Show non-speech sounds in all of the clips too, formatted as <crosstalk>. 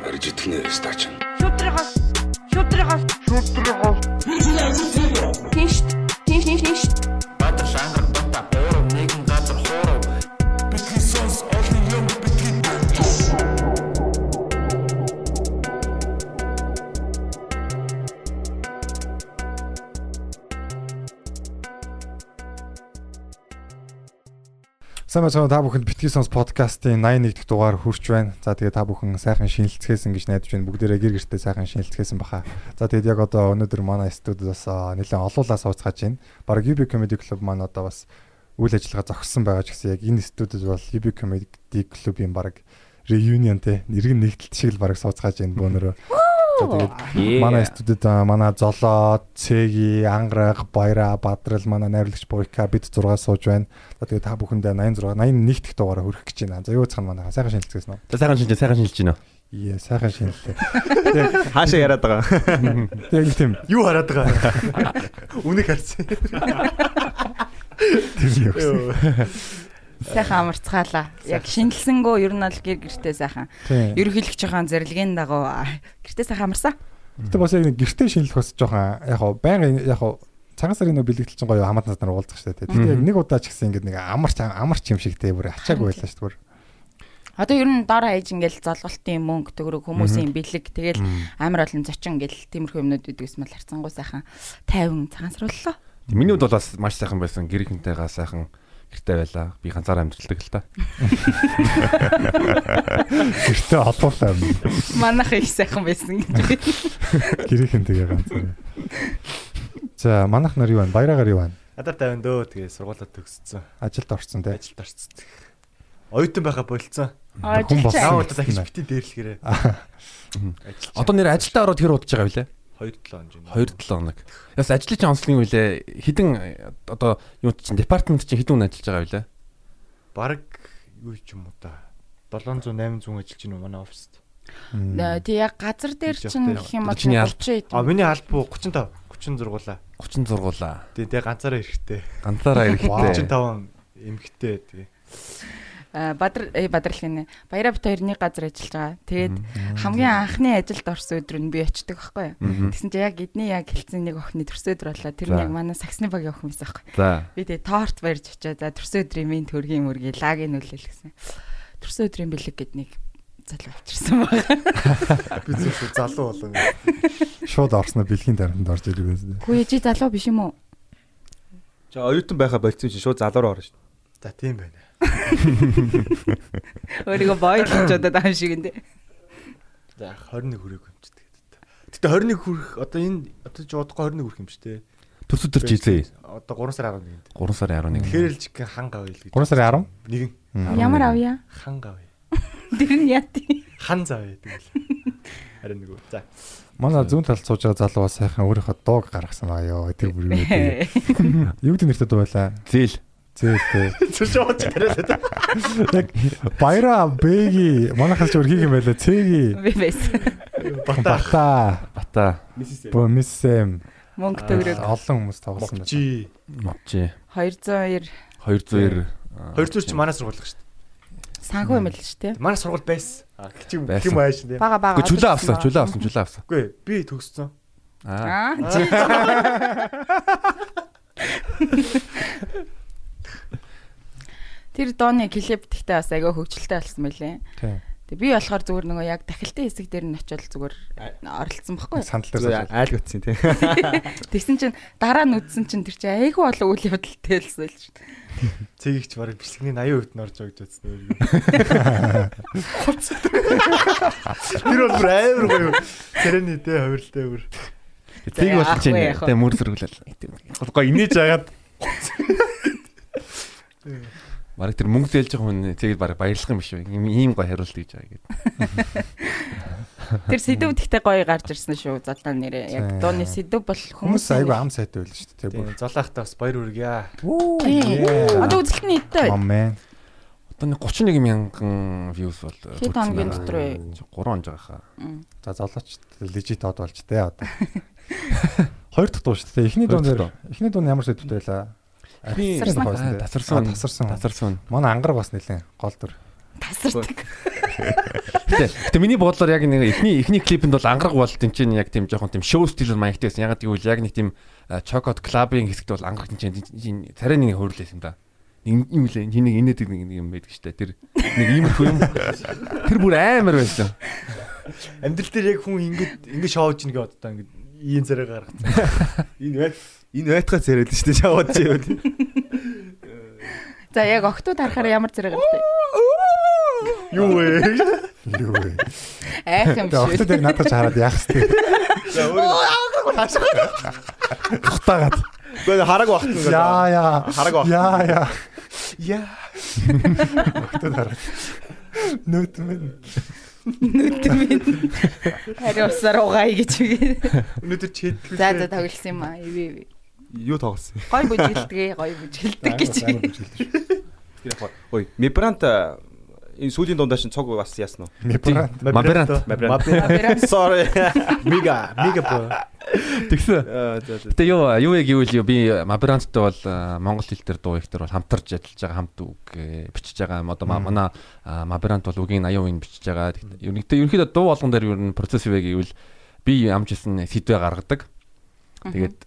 Барж итгэнэ стач. Шүтрихос шүтрихос шүтрихос Тинш тинш тинш тинш Сайн байна та бүхэнд Битгий сонс подкастын 81 дахь дугаар хүрч байна. За тэгээ та бүхэн сайхан шинэлцгээсэн гэж найдаж байна. Бүгдээрээ гэр гэртээ сайхан шинэлцгээсэн баха. За тэгээд яг одоо өнөөдөр манай студиудаас нэлээд олуулаа сууцгааж байна. Бараг UB Comedy Club маань одоо бас үйл ажиллагаа зогссон байгаа ч гэсэн яг энэ студид бол UB Comedy Club-ийн бараг reunion те нэргэн нэгдэлт шиг л бараг сууцгааж байна бөөнөрөө. Тэгээд манай студид манай Золоо, Цэги, Ангараг, Баяра, Бадрал манай найрлагч Буйка бид 6 сууж байна. За тэгээд та бүхэндээ 86 81 дахь дугаараа хүрэх гэж байна. За юу цхан манай сайхан шинэлцгээсэн үү? За сайхан шинж сайхан шинжилж байна. Ие сайхан шинэллээ. <laughs> Хаашаа яриад байгаа. <laughs> Тэгээд нэг тийм Юу хараад байгаа? Үнийг харсан. тийм юм гэсэн. Сайхан амарцгаалаа. Яг шинэлсэнгөө ер нь бол гэр гэртээ сайхан. Ерөнхийлөгч жоохон зэрлэгийн дагуу гэртээ сайхан амарсан. Гэтэ бас яг нэг гэртээ шинэлэх бас жоохон яг хаа байнгын яг хаа цагаан сарын нөө бэлэгдэл чинь гоё хамаад нар уулзах штэ. Тэгтээ яг нэг удаа ч гэсэн ингэ нэг амарч амарч юм шиг те бүр ачаагүй байлаа штэ бүр. Одоо ер нь дор хаяж ингээл золголтын мөнгө төгрөг хүмүүсийн бэлэг тэгэл амар олон зочин ингээл тиймэрхүү юмнууд үүдгээс мэл харцангуй сайхан тайван цагаансрууллаа. Миний хувьд бол бас маш сайхан байсан. Гэр ихэнтэйгээ сайхан гэртэй байлаа. Би ганцаараа амьдралдаг л та. <laughs> Гэртээ олуулаа юм. Манайх их сайхан байсан гэж. Гэрийнхэн тэгээ ганц. За манайх нар юу байна? Баярагаар юу байна? Адар тавин дөө тэгээ сургуулаа төгссөн. Ажилд орсон те. Ажилд орцсон. Оюутан байха болцсон. Хүн болсон. Наа удаа дахиж битий дээрлэхээрээ. Одоо нэр ажилдаа ороод хэр удаж байгаа вүлээ? 2-7 хоног юм. 2-7 хоног. Яс ажлын чинь онцлог юм вүлээ? Хідэн одоо юу чинь департамент чинь хідэн хүн ажиллаж байгаа вүлээ? Бараг юу ч юм уу та 700 800 ажиллаж байна манай оффист. Тэг яг газар дээр чинь гэх юм бол Чиний алба. 30 А миний албаа 35 30 зургуулаа. 30 зургуулаа. Тэгээ тэгээ ганцаараа эрэхтэй. Ганцаараа ирэхтэй. 35 эмхтэй тэгээ. А, Бадар э Бадрал гинэ. Баяра бит хоёр нэг газар ажиллаж байгаа. Тэгээд хамгийн анхны ажилд орсон өдөр нь би очдөг байхгүй юу? Тэгсэн чинь яг эдний яг хэлсэн нэг охины төрсөн өдөр боллоо. Тэр яг манай саксны багийн охин байсан байхгүй. За. Би тэгээ торт барьж очиад за төрсөн өдрийн минь төргийн мөргийн лагийг нүлээл гэсэн. Төрсөн өдрийн бэлэг гэд нэг залуу авчирсан байна. <laughs> Би зөв залуу болон. Шууд орсноо бэлгийн дарамтанд орж ирэх байсан. Хүү яжи залуу биш юм уу? За оюутан байха болцсон чинь шууд залуу орно шүү дээ. За тийм байна. <laughs> Өөрийгөө бойлж удаад аим шиг энэ. За 21 хүрээг юм чи тэгээд. Гэтэ 21 хүрэх одоо энэ одоо ч удахгүй 21 хүрэх юм чи тээ. Төрс өдөр чи эзээ. Одоо 3 сарын 11-нд. 3 сарын 11. Тэгэхээр л чиг ханга авъя л гэж. 3 сарын 10. Нэгэн Ямар авъя? ханга авъя. Тэр нь яа тий. Хан завъя тэгэл. Харин нэг үү. За. Манай зүүн талд сууж байгаа залуу бас сайхан өөрийнхөө дууг гаргасан аа ёо тэр бүр юу гэдэг. Юу гэдэг нэртэй дуу байлаа? Зээл. Зээлтэй. Зөвшөөж тариалаа. Яг баяра бэги манайхаас ч өрхийг юм байлаа. Цэги. Би байсан. Бата. Бата. Бата. Бо миссэм. Мөнгө төгрөг Олон хүмүүс тоглосон байна. Мовчи. Мовчи. 202 200 200 ч манай сургууль шүү дээ. санхүү юм л шүү дээ. Манай сургууль байсан. Гिच юм ааш дээ. Бага бага. Чөлөө авсан, чөлөө авсан, чөлөө авсан. Үгүй би төгссөн. Аа. <laughs> <laughs> Тэр дооны клип тэгтээ бас агай хөвчлөлтэй болсон байлээ. Тийм. Тэг би болохоор зүгээр нөгөө яг тахилтын хэсэг дээр нь очиод зүгээр оролцсон байхгүй. Сандал дээр. Айл утсан тий. <laughs> Тэгсэн чинь дараа нь үдсэн чинь тэр чинь айгүй болоо үйл явдалтай хэлсэн л шүү дээ. Цэгийгч барыг бичлэгний 80% нь орж байгаа гэж үзсэн өөр. Тэр бол амар гоё. Тэрэний дэ хувирлтай бүр. Тийг болж вэ? тэ мөр зэрэглэл. Гоо инээж агаад Бараг тэр мөнгө зээлж байгаа хүн тэгээд бараг баярлах юм биш үү? Ийм гоё хариулт гэж байгаа гэдэг. Тэр сэдв тэгтээ гоё гарч ирсэн шүү. Золоо нэрээ. Яг дооны сэдв бол Хүмүүс айгүй ам сайтай байл шүү дээ. Тийм золоохтой бас баяр. Тийм. Одоо үзэлтний нийтдээ Мамэн. Одоо нэг 31 мянган views бол Хэд хоногийн дотор вэ? 3 хоног байхаа. За золооч лежит од болж тээ одоо. <laughs> Хоёр дахь дуу шүү дээ. Эхний дуун Хоёр дээр эхний дуун ямар сэдвтэй байлаа? Тасарсан. Тасарсан. Тасарсан. Тасарсан. Тасарсан. Манай ангараг бас нэлээ гол дүр. тасардаг. Гэтэ гэтэ миний бодлоор яг нэг эхний эхний клипэнд бол ангараг бол тийм чинь яг тийм жоохон тийм шоу стил маягтай байсан. Ягаад гэвэл яг нэг тийм чокод клабын хэсэгт бол ангараг чинь царай нэг хөөрлөөс юм да. Нэг юм лээ. Энийг инээдэг нэг юм байдаг штэ. Тэр нэг иймэрхүү юм. Тэр бүр амар байсан. Амьдрал дээр яг хүн ингэж ингэж шоуж ийн гэдэг одоо ингэж ийм царай гаргацсан. <laughs> Энэ байт энэ байтгаа царайд шүү дээ шаваад чи юу. За яг октод харахаар ямар зэрэг гартай. Юу вэ? Юу вэ? Айх юм шүү. октод яг надад хараад яах вэ? За өөрөө Хутаагаад. Гэхдээ хараг багт нь Яа яа. хараг багт. Яа яа. Яа. Октод хараад. Нүд Нүд минь. Хари усаар угаая гэж үгүй. Өнөөдөр чийд. За за тоглосон юм аа. Иви иви. Юу тоглосон. Гой бүжгэлдэг, гой бүжгэлдэг гэж. Ой, Мибрант энэ сүүлийн дундаа чинь цог бас яасан уу? Мибрант. Маберант. Маберант. Sorry. Мига, мига бо. Тэгсэн. <laughs> Гэтэ юу юу яг юу би Маберанттай бол монгол хэл дээр дуу их дээр бол хамтарч ажиллаж байгаа хамт үг э, бичиж байгаа юм. Одоо ма- манай а, Маберант бол үгийн 80% нь бичиж байгаа. Тэгтээ ерөнхийдөө дуу болгон дээр ер нь процесс вэ гэвэл би амжсэн сэдвээ гаргадаг. Тэгээд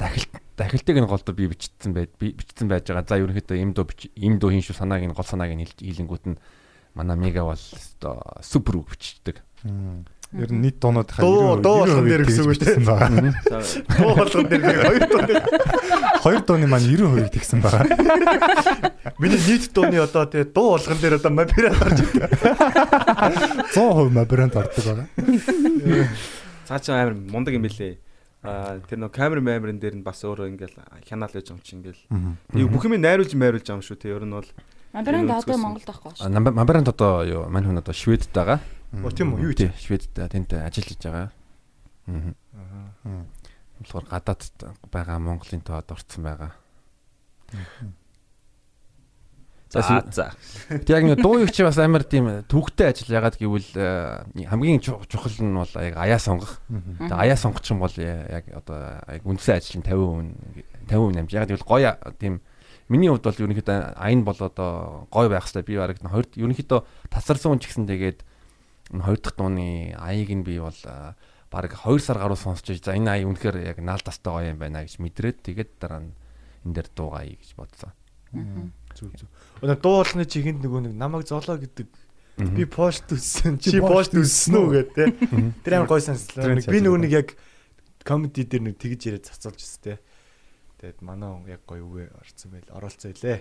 дахилт дахилтыг нь голдоо би бичсэн байд би бичсэн байж байгаа. За ерөнхийдөө им бич- им дуу хийн шүү санааг нь гол санааг нь хийлэнгүүт нь манай мега бол супер үг бичдэг. Ер нь нийт дуунууд Дуу- дуу болгон дээр гэсэн үг тийм. байна. Дуу болгон дээр нэг хоёр дуу. Хоёр дууны маань 90% тэгсэн байгаа. Миний нийт дууны одоо тий дуу болгон дээр одоо маберант орж ирдэг. 100% мабрант ордог байгаа. Цаа чи амар мундаг юм билээ. Аа тэр нөө камер мамерын дээр нь бас өөрөө ингээл хянаал байж байгаа юм чи ингээл. Тэг бүх юм найруулж майруулж байгаа юм шүү те. Ер нь бол Мабранд одоо Монголд байхгүй шүү. Маберант одоо юу мань хүн одоо Шведд байгаа. Оо тийм үү юу Тий, Шведд тэнд ажиллаж байгаа. Аа. Болохоор гадаадд байгаа Монголын тоод орцсон байгаа. за За, яг нэг дуу өгч бас амар тийм төвхтэй ажил ягаад гэвэл э, хамгийн чу- чухал нь бол яг аяа сонгох. Тэг аяа сонгох чинь бол я- яг одоо яг үндсэн ажлын 50% 50% намж. Яг гэвэл гоё тийм миний хувьд бол ерөнхийдөө аян бол одоо гоё байх хэрэгтэй. Би бараг хоёр ерөнхийдөө тасарсан хүн ч гэсэн тэгээд энэ хоёр дахь дууны аяыг нь би бол бараг 2 сар гаруй сонсч байж за энэ ая үнэхээр яг наалдастай гоё юм байна гэж мэдрээд тэгээд дараа нь энэ дээр дуугаа гэж бодсон. Зүг зүг. Өнөө дуу болгоны чигэнд нөгөө нэг намайг золоо гэдэг би пост үссэн чи пост үссэн үү гэдэг те. Тэр амар гой санслаа. Би нөгөө нэг яг комеди дээр нэг тэгж яриад цацуулж өсс те. Тэгээд манай хүн яг гоё үгээ орцсон байл оролцоо илээ.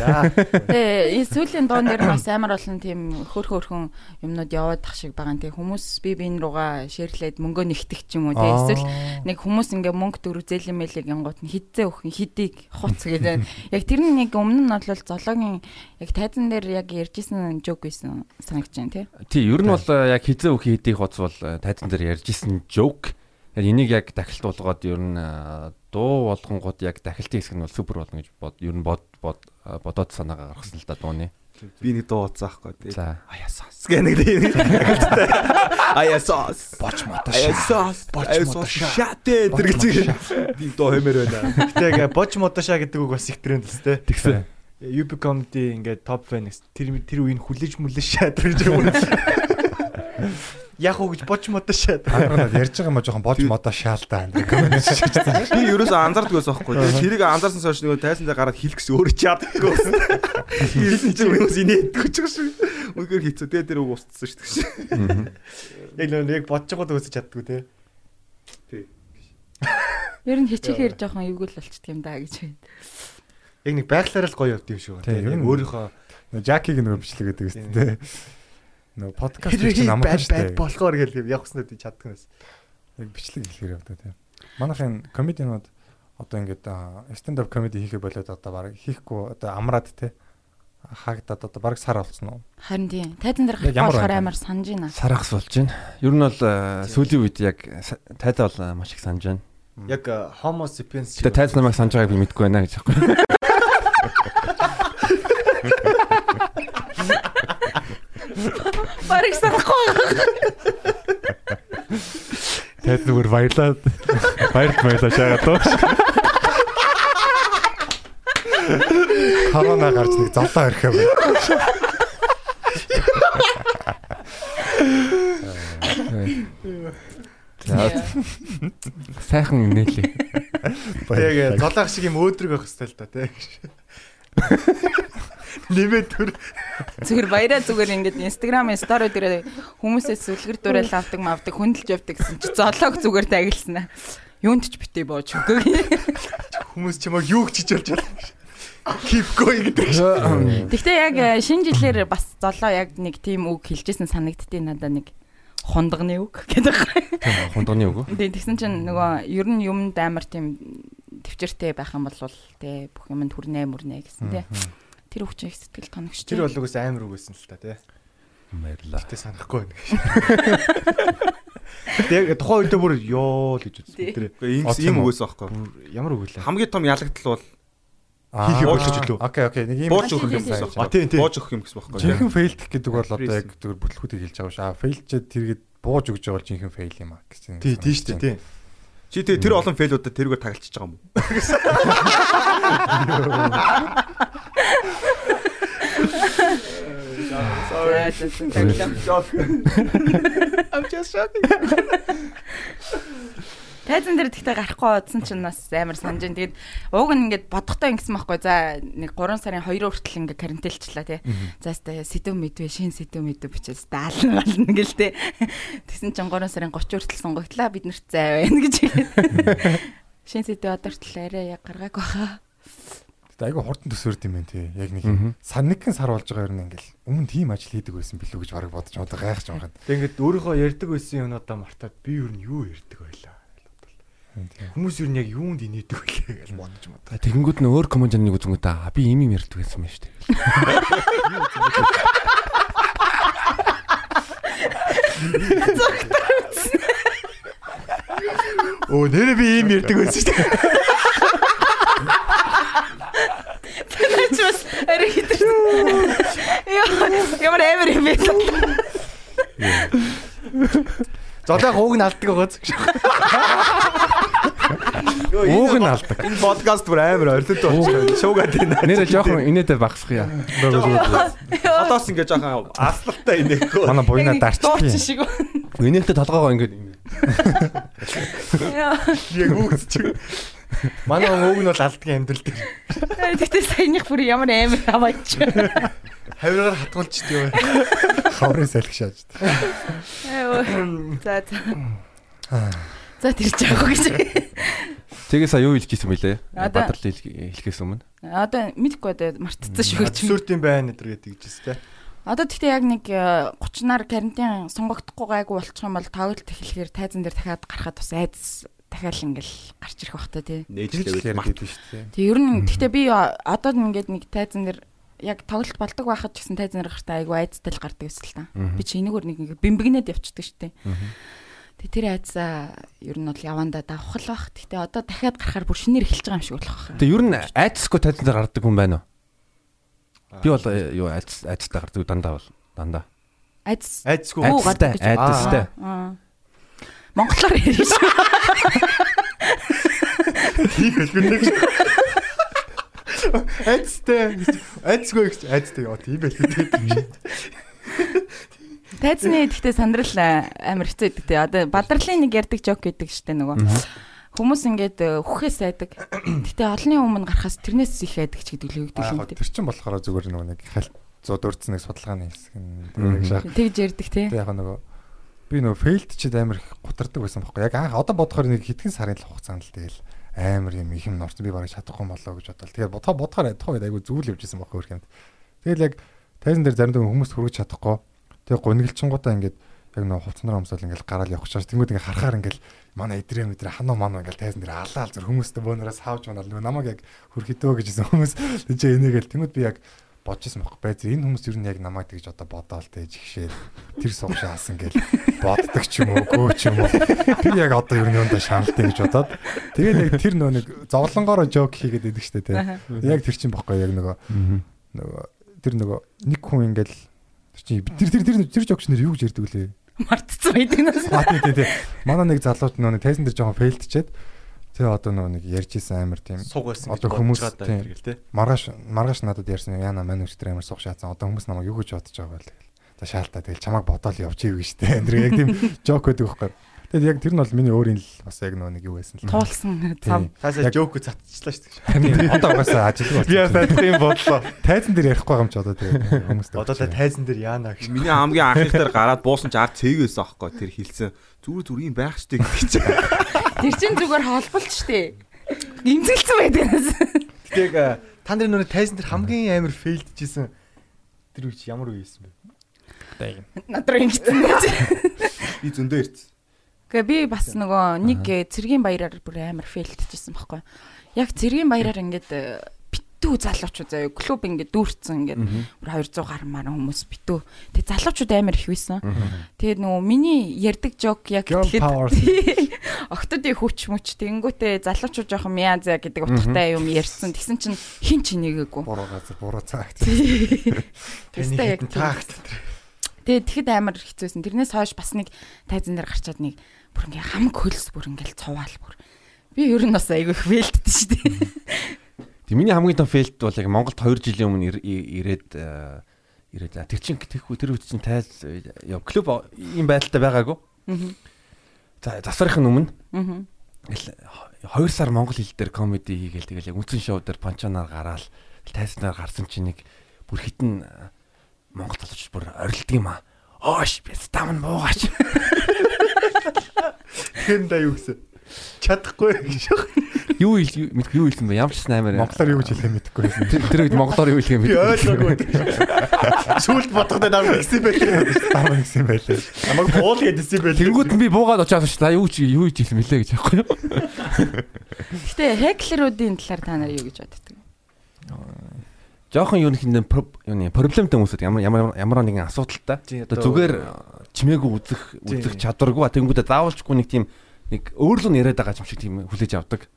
За. Тэгээ энэ сүүлийн дуун дээр бас амар олон тийм хөр хөрхөн юмнууд яваад тах шиг байгаа. Тэгээ хүмүүс би биен руугаа шеэрлээд мөнгөө нэгтгэх ч юм уу. Тэгээ эсвэл нэг хүмүүс ингээ мөнгө төгрөг зээлэн мэлийг янгууд нь хидцээ өхөн хидийг хуц гэдэг. Яг тэр нь нэг өмнө нь бол зоологийн яг тайзан дээр яг ярьжсэн жок байсан санагч जैन тий. Тий, ер нь бол э, яг хизээ үхий хэдийг хоц бол э, тайзан дээр ярьж исэн joke. Яг энийг яг дахилт болгоод ер нь э, дуу болгонгууд яг дахилтын хэсэг нь бол супер болно гэж бод ер нь бод бод э, бодоод санаагаа гаргасан л да дууны. Би нэг дуу уцаахгүй тий. За. Аясаас гэх нэг тий. Аясаас. Боч мото Аясаас. Аясаас шатэ тэр гэж би дуу хэмээр байна. Гэтэ боч модошаа гэдэг үг бас их тренд л те. Тэгсэн. UP comedy ингээ топ fan тэр тэр үеийн хүлээж мүлээж шаадрж юм. <laughs> Яг уу гэж боч модошаа. Ханаад ярьж байгаа юм а жоохон болж мото шаалтаа. Би ерөөсөө анзаардаг байсан байхгүй. Тэгээ тэрийг анзаарсан сойш нөгөө тайсан дээр гараад хэлэх гэсэн өөрөө чаддаггүй. Хэлсэн чинь хүмүүс инээдгүй ч гэсэн. Үнэхээр хэцүү. Тэгээ тэр үг устсан шүү дээ. Яг л яг бодож байгаад үсэж чаддгүй те. Ер нь хичээхээр жоохон эвгэл болчихдаг юм да гэж байна. Яг нэг байглаараа л гоё явд юм шүү. Ер Яг өөрийнхөө Жакиг нөгөө бичлэг гэдэг үстэй те. Нөгөө подкаст чинь амархан бад шүү дээ. болохоор гэл юм явахснаа би чаддаг юм. Яг бичлэг хэлэхээр явдаа тийм. Манайхын комедианууд одоо ингээд stand up comedy хийхэ болоод одоо баг хийхгүй одоо амраад те хаагадад одоо баг сар болсон уу? Харин тийм. Тайзан дээр гарах болохоор амар санаж байна. Сарахс болж байна. Ер нь бол сүүлийн үед яг тайзаа бол маш их санаж байна. Яг homo sapiens Гэтэ тайз намайг санаж байгааг би мэдэхгүй байна гэж аахгүй. Барыг санахгүй байгаа. Тэд нүр баярлаад баярт баялаа шагаад тууш. Харана гарч нэг завлаа өрхөө байна. Сайхан нээлээ. Яг золоох шиг юм өөдрөг байх хэвэл та тийм тий. Нэмээ төр Зүгээр баяраа зүгээр ингээд инстаграмын стори дээр хүмүүсээс сүлгэр дурайл авдаг мавдаг хөндлөж явдаг гэсэн чи золоог зүгээр тагилсан аа. Юунд ч битээ бооч үгүй. хүмүүс чамайг юу гэж хичээлж байна. Keep going гэдэг. Гэхдээ яг э, шинэ жилээр бас золоо яг нэг тийм үг хэлжсэн санагдтыг надад нэг хундагны үг гэдэг. Хундганы үг. Тийм тэгсэн чинь нөгөө ер нь юмд амар тийм төвчөртэй байх юм бол те бүх юмд хүрнэ мөрнэ гэсэн те. Тэр үг чинь их сэтгэл тоногч. Тэр бол угс амар үг байсан л та тий. Баярлаа. Гэтэ санахгүй байна. Тэгээ тухайн үедээ бүр ёо л гэж үзсэн. Тэр ийм үгээс аахгүй. ямар үг вэ? Хамгийн том ялагдтал бол Хийхийг болгож илүү. Окей, окей. Нэг юм бууж өгөх юм гэсэн А, тийм, тийм. Бууж өгөх юм гэсэн байхгүй. жинхэнэ фейлдэх гэдэг бол одоо яг зөвхөн бүтлгүүдийг хэлж байгаа шүү. Аа, фейлчээд тэргээд бууж өгж байгаа бол жинхэнэ фейл юм аа гэсэн. Тий, тий шүү дээ. Тий. Чи тэр тэр олон фейлуудад тэрүүгээр тагалчиж байгаа юм уу? <laughs> Тайзан дээр тэгтээ гарахгүй удсан чинь бас амар санаж. Тэгээд ууг нь ингээд бодохдоо ингэсэн байхгүй. За нэг 3 сарын 2 хүртэл ингээд карантинлчлаа тий. За хэвээ сэдв мэдвэ шин сэдв мэдвэ бичээс даална болно гэл тий. Тэгсэн чинь 3 сарын 30 хүртэл сонгогдлаа бид нарт зай байна <laughs> гэж. Шин сэдв одоо хүртэл арай яг гаргааг баха. Тэгтээ айгүй хурдан төсөөрд юм байна тий. Яг нэг сар нэгэн сар болж байгаа юм ингээл өмнө тийм ажил хийдэг байсан билүү гэж бараг бодож одоо гайхаж байгаа юм. Тэгээ ингээд өөрийнхөө ярьдаг байсан юмнуудаа мартаад би юу юу ярьдаг байлаа. Хүмүүс юу нь яг юунд инээдэг байлаа гэж бодож мод. Тэгэнгүүт нь өөр коммент нэг үзэнгүүт аа би ийм юм ярьдаг гэсэн юм шүү дээ. Өө нэрээ би ийм ярьдаг байсан шүү дээ. Тэч бас арай хитэр. Ямар амар юм бэ? Золоог ууг нь алддаг байгаа зүг. Ууг нь алдаг. Энэ подкаст бүр амар орилт болчихсон. Шуугаад байна. Нэрээ жоохон инээдэ багсах яа. Одоос ингээ жоохон аслалтай инехгүй. Манай юм. шиг. Инээдэ толгоогоо ингээд юм. Яг үгсч. Манай ууг нь бол алддаг амьдрал дээр. Тэгтээ саяных бүр ямар амар аваач. Хавиргаар хатгуулж дээ. Хаврын салхи шааж. За за. За тэрч яах вэ гэж. Тэгээ сая юу хэлж гисэн бэлээ? Бадрал хэлхээс өмнө. Одоо мэдгүй одоо мартцсан шүү гэж. Төсөөртийн байна гэдэр гэдэг гэж тест. Одоо тэгтээ яг нэг 30-аар карантин сонгогдохгүй гайгүй болчих юм бол тоглолт эхлэхээр тайзан дээр дахиад гарахад бас айдас дахиад ингээл гарч ирэх бах та тий. Нээжлээ гэдэг шүү дээ. Тэг ер нь тэгтээ би одоо ингээд нэг тайзан дээр яг тоглолт болдог байхад ч гэсэн тайзан дээр гартаа айгүй айдастай л гардаг гэсэн л та. Би чи энэгээр нэг ингээд бэмбэгнээд явчихдаг шүү дээ. Тэг тэр айдсаа ер нь бол явандаа давхал бах. Тэгтээ одоо дахиад гарахаар бүр шинээр эхэлж байгаа юм шиг болох байх. Тэгээ ер нь айцсгүй тайзан дээр гардаг хүн байна уу? Би бол э, юу айц айцтай гардаг дандаа бол дандаа. Айцтай, гадаг гэж. айцтай. Аа. Монголоор шүү. Тийг хэлбэр нэг. Айдстай. Айдсгүй гэж айдстай яа тийм байл гэдэг. Тайзны гэхдээ сандрал а, амар хэцүү те. Одоо бадрлын нэг ярддаг жок гэдэг штэ нөгөө. Хүмүүс ингээд э, үхээс айдаг. Гэтэ олонний өмнө гарахаас тэрнээс их айдаг ч гэдэг л юу гэдэг юм те. Тэр чинь болохоор зүгээр нөгөө нэг хальт 100 дурдсан нэг судалгааны хэсэг нь. Тэгж ярддаг те. Тэг яг нөгөө би нөгөө фейлд чид амар их гутардаг байсан байхгүй. Яг анх одоо бодохоор нэг хитгэн сарын л хугацаанд л тэгэл амар юм их юм норсон би барыг чадахгүй болоо гэж бодлоо. Тэгээд бодхоо бодохоор тухайд айгу зүйл явж исэн байхгүй хөрх юмд. Тэгэл яг тайзан дээр заримдаа хүмүүс хүрэж чадахгүй. Тэгээ гуниглчингуудаа ингээд яг нөгөө хувцснаар өмсөөл ингээд гараал явах чаас тэнгууд ингээд харахаар ингээд манай идрээ мэдрээ ханаа манаа ингээд тайзан дээр алаал зүр хүмүүстэй бөөнөөс хааж манаа нөгөө намайг яг хөрхөдөө гэжсэн хүмүүс <laughs> тийч энийгэл тэнгууд би яг бодчихсон байхгүй. Байз энэ хүмүүс ер нь яг намайг тэгж одоо бодоол тэ жигшээ тэр сугшаасан гэл боддог ч юм уу гөө ч юм уу. Тэр яг одоо ер нь өндө шаналтай гэж бодоод. Тэгээд яг тэр нөө нэг зовлонгоороо жок хийгээд идэг штэ тэ яг тэр чинь бохгүй яг нөгөө нөгөө тэр нөгөө нэг хүн ингээл тэр чинь тэр тэр тэр тэр жокч нэр юу гэж ярьдаг лээ Мартцсан байдаг нас. А тий тий манай нэг залууд нөө тайзан дээр жоохон фейлдчихэд тэгээ одоо нөө нэг ярьж исэн амар тийм Суг байсан бодож тийм. байгаа гэл те. маргааш маргааш надад ярьсан яна маань өчтөр амар сух шаацсан одоо хүмүүс намайг юу гэж бодож байгаа вэ. За шаалтаа тэгэл чамайг бодоол явчих юу гэжтэй. Тэр яг тийм <laughs> жок байдаг байхгүй. Тэгээд яг тэр нь бол миний өөрийн л бас яг нөө нэг юу байсан л. Туулсан цав. Хаасаа жоок цатчихлаа шүү дээ. Одоо угаасаа ажилгүй Би ясаа тийм бодлоо. Тайзан дээр ярихгүй юм ч одоо тэгээд хүмүүстэй. Одоо та тайзан дээр яана гэж. Миний хамгийн анхных дээр гараад буусан ч ард цээгээс аахгүй тэр хилцэн. Зүгээр зүгээр юм байх штеп гэж. Тэр чин зүгээр холболт штэ. Имзэлсэн байдгаас. Тэг та нарын нүрэ тайзан дээр хамгийн амар фейлдчихсэн тэр үеч ямар үе байсан бэ? Надруу ингэсэн байж. Би зөндөө ирсэн. Гэхдээ би бас нөгөө нэг цэргийн баяраар бүр амар фейлтчихсэн байхгүй. Яг цэргийн баяраар ингээд э, битүү залуучууд заяа клуб ингээд дүүрцэн ингээд бүр 200 гаруй маран хүмүүс битүү. Тэг залуучууд амар их байсан. Тэгээд нөгөө миний ярддаг жок яг power. <laughs> октодын хүч мүч тэнгүүтээ залуучууд жоохон мяаза гэдэг утгатай юм ярьсан. Тэгсэн чинь хин ч нэгээгүй. буруу газар буруу. Таны <laughs> Тэстэй яг таагт. Тэгээд тэгэхэд амар хэцүүсэн. Тэрнээс хойш бас нэг тайзан дээр гарчаад нэг бүр ингээ хамаг хөлс бүр ингээл цуваал бүр. Би ер нь бас айгүй их вэлддээ шүү дээ. <laughs> Тэг миний хамгийн том фейлт бол яг Монголд 2 жилийн өмнө ирээд э, ирээд тэр чин тэхүү тэр үед чин тайз яв клуб ийм байдалтай байгаагүй. За засварын өмнө ингээл 2 сар монгол хэл дээр комеди хийгээл тэгэл яг үндсэн шоу дээр панчанаар гараал тайзнаар гарсан чинь нэг бүр хитэн э, монгол залууч бүр орилдог юм аа. Оош би стам нь буугаач. <laughs> Хэн да юу гэсэн? Чадахгүй гэж. Юу мэд юу илсэн бэ? Ямар ч сан амар. Монголоор юу гэж хэлэх мэдэхгүй байсан. Тэр тэр үед монголоор юу хэлэх бэ? ойлгоогүй. Сүүлд бодохдоо намайг гисэн байлээ. Стам гэсэн байлээ. Намайг буул гэдсэн байлээ. Тэнгүүд нь би буугаад очиад очиж та юу ч юу ч хэлсэн мөлий гэж байхгүй юу? Гэтэ хеклеруудын талаар та нар юу гэж боддог? Жохон юу нэг юуны проблемтай хүмүүсүүд ямар ямар ямар нэгэн асуудалтай. Зүгээр чимээгүй үзэх үзэх чадваргүй тэнгүүдээ заавалчгүй нэг тийм нэг өөрлөө нь яриад байгаа юм шиг тийм хүлээж авдаг.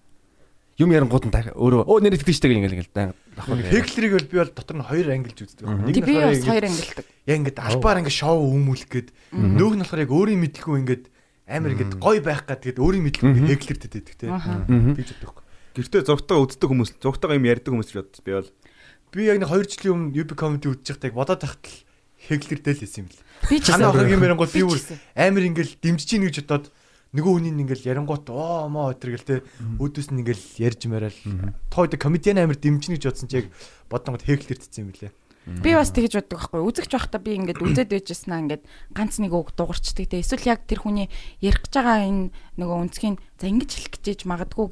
Юм ярингууд нь өөрөө өө нэр итгэж штэ ингээл ингээл давхар. Хеклерийг бол би бол дотор нь хоёр ангилж үздэг. Нэг нь би бас хоёр ангилдаг. яг ингээд албаар ингээд шоу өмүүлэх гээд нөгөөх нь болохоор яг өөрийн мэдлгүй ингээд амар ингээд гоё байх гад тэгээд өөрийн мэдлгүй хеклертэй байдаг те. Тэгж боддог. Гэртээ зургтаа үздэг хүмүүс, зургтаа юм ярьдаг хүмүүс ч бодсон би бол. Би яг нэг 2 жилийн өмнө UB comedy үзэж байхдаа бодоод тахт л хеклертэй л байсан юм бэл. Би ч гэсэн. охин юм ярингууд би бүр амар ингээл дэмжиж ийн гэж бодоод нөгөө хүний ингээл ярингууд оо моо өтер гэл те өөдөөс нь ингээл ярьж мараал тоо өдө комедиан амар дэмжиж гэж бодсон чи яг бодонгод хеклертсэн юм билээ. Би бас тэгж боддог байхгүй. Үзэгч байхдаа би ингээд үзээд байжсэн аа ингээд ганц нэг үг дуурчдаг те. Эсвэл яг тэр хүний ярих гэж байгаа энэ нөгөө өнцгийн за ингэж хэлэх гэж магадгүй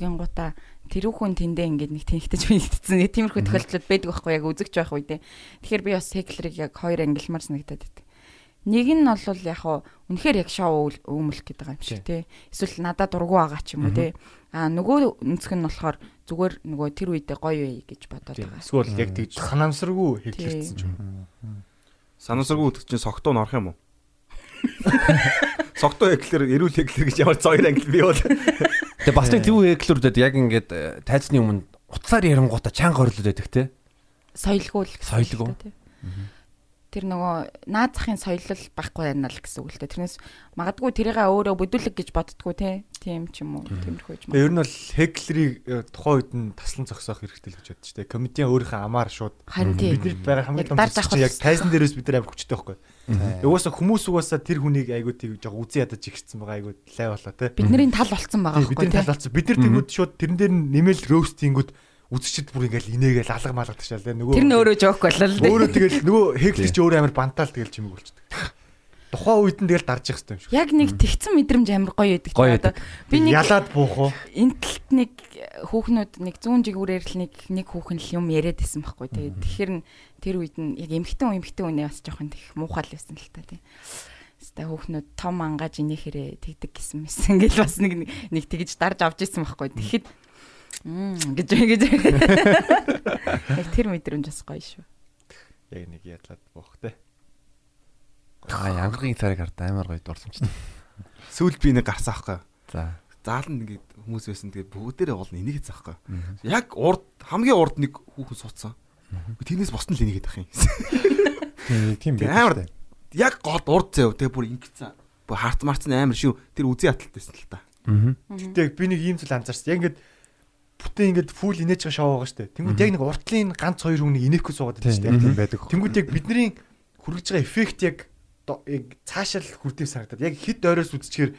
гингуудаа тэрүүхэн тэндээ ингээд нэг тэнхтэж мэдтсэн. Нэг тиймэрхүү тохиолдлууд байдаг байхгүй яг үзэгч байх үедээ. Тэгэхээр би бас хеклерийг яг хоёр ангилмаар санагдаад байдаг. Нэг нь бол яг хуу үнэхээр яг шоу өмөлөх гэдэг байгаа юм шиг тий. Эсвэл надад дургу байгаа ч юм уу тий. А нөгөө өнцг нь болохоор зүгээр нөгөө тэр үедээ гоё вэ гэж бодоод байгаа. Эсвэл яг тэгж санамсаргүй хеклертсэн ч юм. Санасаргүй үтг чинь согтуу н орох юм уу? <laughs> Согтуу эклэр, эрүүл эклэр гэж ямар цоор англи би бол. <laughs> Тэгээ бас нэг зөв эклүүдээд яг ингээд э, тайзны өмнө утсаар ярингуудаа чанга орлоод байдаг те. соёлгүй л Соёлгүй. Тэр нөгөө наад захын соёлол байхгүй байна л гэсэн үг л дээ. Тэрнээс магадгүй тэрийгээ өөрөө бүдүүлэг гэж боддгоо тий. Тийм ч юм уу. Тиймэрхүү юм. Тэгээ ер нь бол хеклерийг э, тухайн үед нь таслан зогсоох хэрэгтэй л гэж бодчих тээ. Комедиан өөрийнхөө амаар шууд биднэрт байгаа хамгийн том зүйл яг тайзан дээрээс бид нар амар хүчтэй байхгүй. Угаасаа хүмүүс угаасаа тэр хүнийг айгуу тийг жоо үзэн ядаж ихсэн байгаа айгуу лай болоо те. Бидний тал болцсон байгаа байхгүй бидний тий. тал болсон. Бид нар тэнгууд шууд тэрэн дээр нь нэмэл роустингүүд үзчихэд бүр ингээл инээгээл алга малга ташаал те. Нөгөө Тэр нь өөрөө жоок болол тий. өөрөө тэгэл нөгөө чи өөрөө амар бантаал тэгэл чимэг болчихдог. Тухайн үед нь тэгэл дарж явах хэрэгтэй юм шиг. Яг нэг тэгсэн мэдрэмж амар гоё байдаг. Гоё Одоо би нэг ялаад буух уу? энэ талд нэг хүүхнүүд нэг 100 жигүүрээр л нэг нэг хүүхэн л юм яриад байсан байхгүй тий. Тэгэхээр н- тэр үед нь яг эмхтэн эмхтэн үнэ бас жоохон их муухай л байсан л та тий. Хэвээ хүүхнүүд том ангааж инээхэрээ тэгдэг гэсэн мэсэн <laughs> ингээл бас нэг нэг тэгж дарж авч исэн байхгүй. Тэгэхэд мм гэж гэж яг <laughs> тэр мэдрэмж бас гоё шүү. Яг нэг ялаад буух те. Аа янгаргийн царыг хард амар гоё дурсамжтай. <laughs> Сүүлд би нэг гарсан аахгүй. За. Заална ингээд хүмүүс байсан тэгээд бүгдээрээ гол нэгийг заахгүй. Яг урд хамгийн урд нэг хүүхэн суудсан. Тэрнээс босн л нэгээд ах юм. <laughs> Тийм Тийм амар яг гол урд заяа тэгээ бүр ингэсэн. Бүр харт марцсан амар шүү. Тэр үзий хаталтайсэн л та. Гэтэ би нэг ийм зүйл анзаарсан. Яг ингээд бүтэн ингээд фул инээж байгаа шоу байгаа штэ. Тэнгүүд яг нэг уртлын ганц хоёр хүн нэг инээхгүй суугаад байдаг штэ. тийм байдаг. Тэнгүүд яг бидний хүргэж байгаа эффект яг яг цаашаал хүрдэв санагдаад яг хит ойроос үзчихээр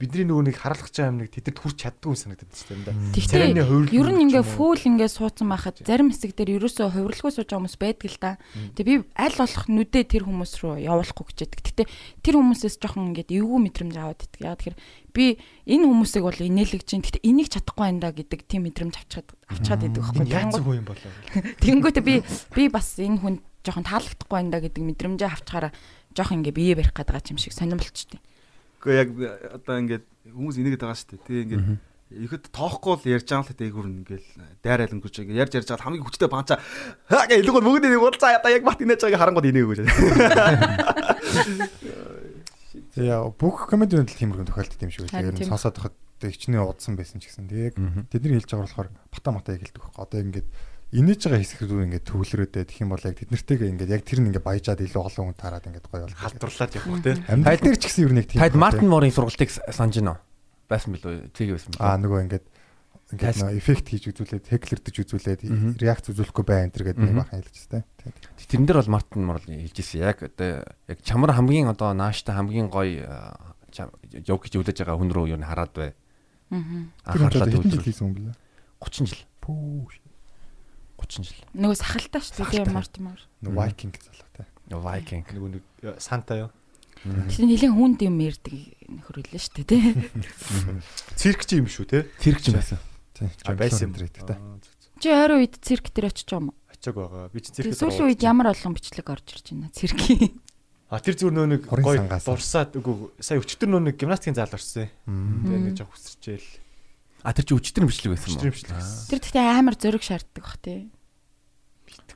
бидний нөгөө нэг байгаа юм нэг тэдэд хүрч чаддгүй санагдаад байна Царайны хувирлын ер нь ингээ фул ингээ суудсан байхад зарим хэсэг дээр ерөөсөө хувирлгүй сууж байгаа хүмүүс байдаг л да. Тэгээ би аль болох нүдээ тэр хүмүүс рүү явуулахгүй гэж яддаг. Гэтэ тэр хүмүүсээс жоохон ингээд эвгүй мэдрэмж аваад иддэг. Яа тэгэхээр би энэ хүмүүсийг бол инээлгэж чинь гэтэ энийг чадахгүй байна да гэдэг тийм мэдрэмж авчаад авчаад идэг байхгүй. Хүн юм болоо. <laughs> Тэнгүүтээ би би бас энэ хүн жоохон таалагдахгүй байна да гэдэг мэдрэмжээ авчаараа жоохон ингээ бие барих гэдэг юм шиг сонирмолчтой. Гэхдээ яг одоо ингээд хүмүүс инээгээд байгаа шүү дээ. Тэг ингээд ихэд тоохгүй л ярьж байгаа л дээгүүр ингээл дайраал өнгөрч ингээд ярьж ярьж байгаа хамгийн хүчтэй панча хаа гэ илгүүр мөгөд нэг уулзаа ята яг бат инээж байгааг харангууд инээгөө гэж. <laughs> Тэгээ бүх комедиуд л тиймэрхүү тохиолддог юм шиг. Харин Ер нь сонсоод байхад хичнээн удсан байсан ч гэсэн. Тэгээ яг тэдний хэлж байгаа болохоор бата мата яг хэлдэг байхгүй. Одоо ингээд инээж байгаа хэсэг рүү ингээд төвлөрөөдөө тэгэх юм бол яг тэднэртэйгээ ингээд яг тэр нь ингээд баяжаад илүү олон хүн таарад ингээд гоё бол. Халдварлаад явах те. Амьд дээр ч гэсэн нь яг тийм. Тад Мартин Морын сургалтыг санаж байна уу? Байсан билүү? Тийг байсан Аа билүү? нөгөө ингээд ингээд нөө эффект хийж үзүүлээд хеклэрдэж үзүүлээд реакц үзүүлэхгүй бай энэ төр гэдэг нэг бахан хэлж тээ. Тэрэн дээр бол Мартин Мор хэлж ирсэн. Яг одоо яг чамар хамгийн одоо нааштай хамгийн гоё ёг гэж үлээж байгаа хүн рүү юу н хараад бай. Аа. Анхаарлаа хийсэн юм бэ? 30 жил. Пүү. 30 жил. Нөгөө сахалтай шүү дээ. Мартимор. Нөгөө Viking залуутай. Viking. Нөгөө нэг санта юу. Тэр нэлийн хүнд юм ярддаг нөхрөлөө шүү дээ тий. Циркч юм шүү те. Циркч юм байсан. Тийм. А, байсан юм. гэдэг та. Чи ойрын үед цирк дээр очиж байгаа юм уу? Очог байгаа. Би чи Тэгээ циркэд. сүүлийн үед ямар олон бичлэг орж ирж байна циркийн. А тэр зүгээр нөө нэг гой дурсаад үгүй сая өчтөр нөө нэг гимнастикийн зал орсон. Тэгээ нэг жоох хүсэрчээл. А тэр чи өчтөр бичлэг байсан Өчтөр юм бичлэг уу? байсан. Тэр тэгтээ амар зөриг шаарддаг бах тий.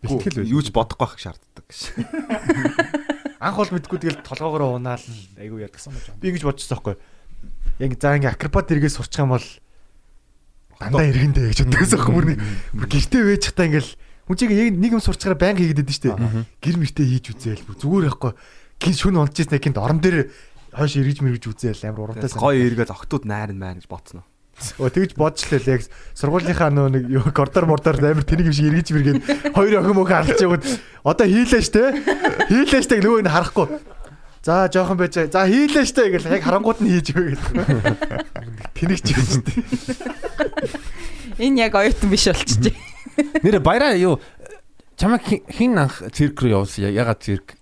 Бэлтгэл Юу ч бодохгүй байх шаарддаг гэж. Анх бол мэдгүй тэгэл толгоогоороо унаал айгу ядгсан мэж. Би ингэж бодчихсон байхгүй. Яг за ингээ акробат эргээ сурчих юм бол дандаа эргэндээ гэж боддогсон байхгүй. Нэг бүр гэртээ вээж хата ингээл хүн чинь яг нэг юм сурчаараа байнга хийгээд байдаг шүү дээ. Гэр мөртөө хийж үзээл зүгээр байхгүй. Гин шүн унтчихсан гинт орон дээр хойш эргэж мэргэж үзээл амар урамтай сан. Гоё эргээд октод найрн маань гэж бодсон уу? Оо тэгж бодчихлээ л яг. Сургуулийнхаа нөө нэг юу кордор мордор амар тэнийг юм шиг эргэж мэргээд хоёр охин мөх харалж яваад. Одоо хийлээ штэ. Хийлээ штэ нөгөө нь харахгүй. За жоохон байж за хийлээ штэ гэл. Яг харангууд нь хийж өгөө гэдэг тэнийг ч юм штэ. Энэ яг оюутан биш болчихжээ. Нэр баяраа юу? Чамайг хин- анх цирк руу явуулсан? Ягаад цирк?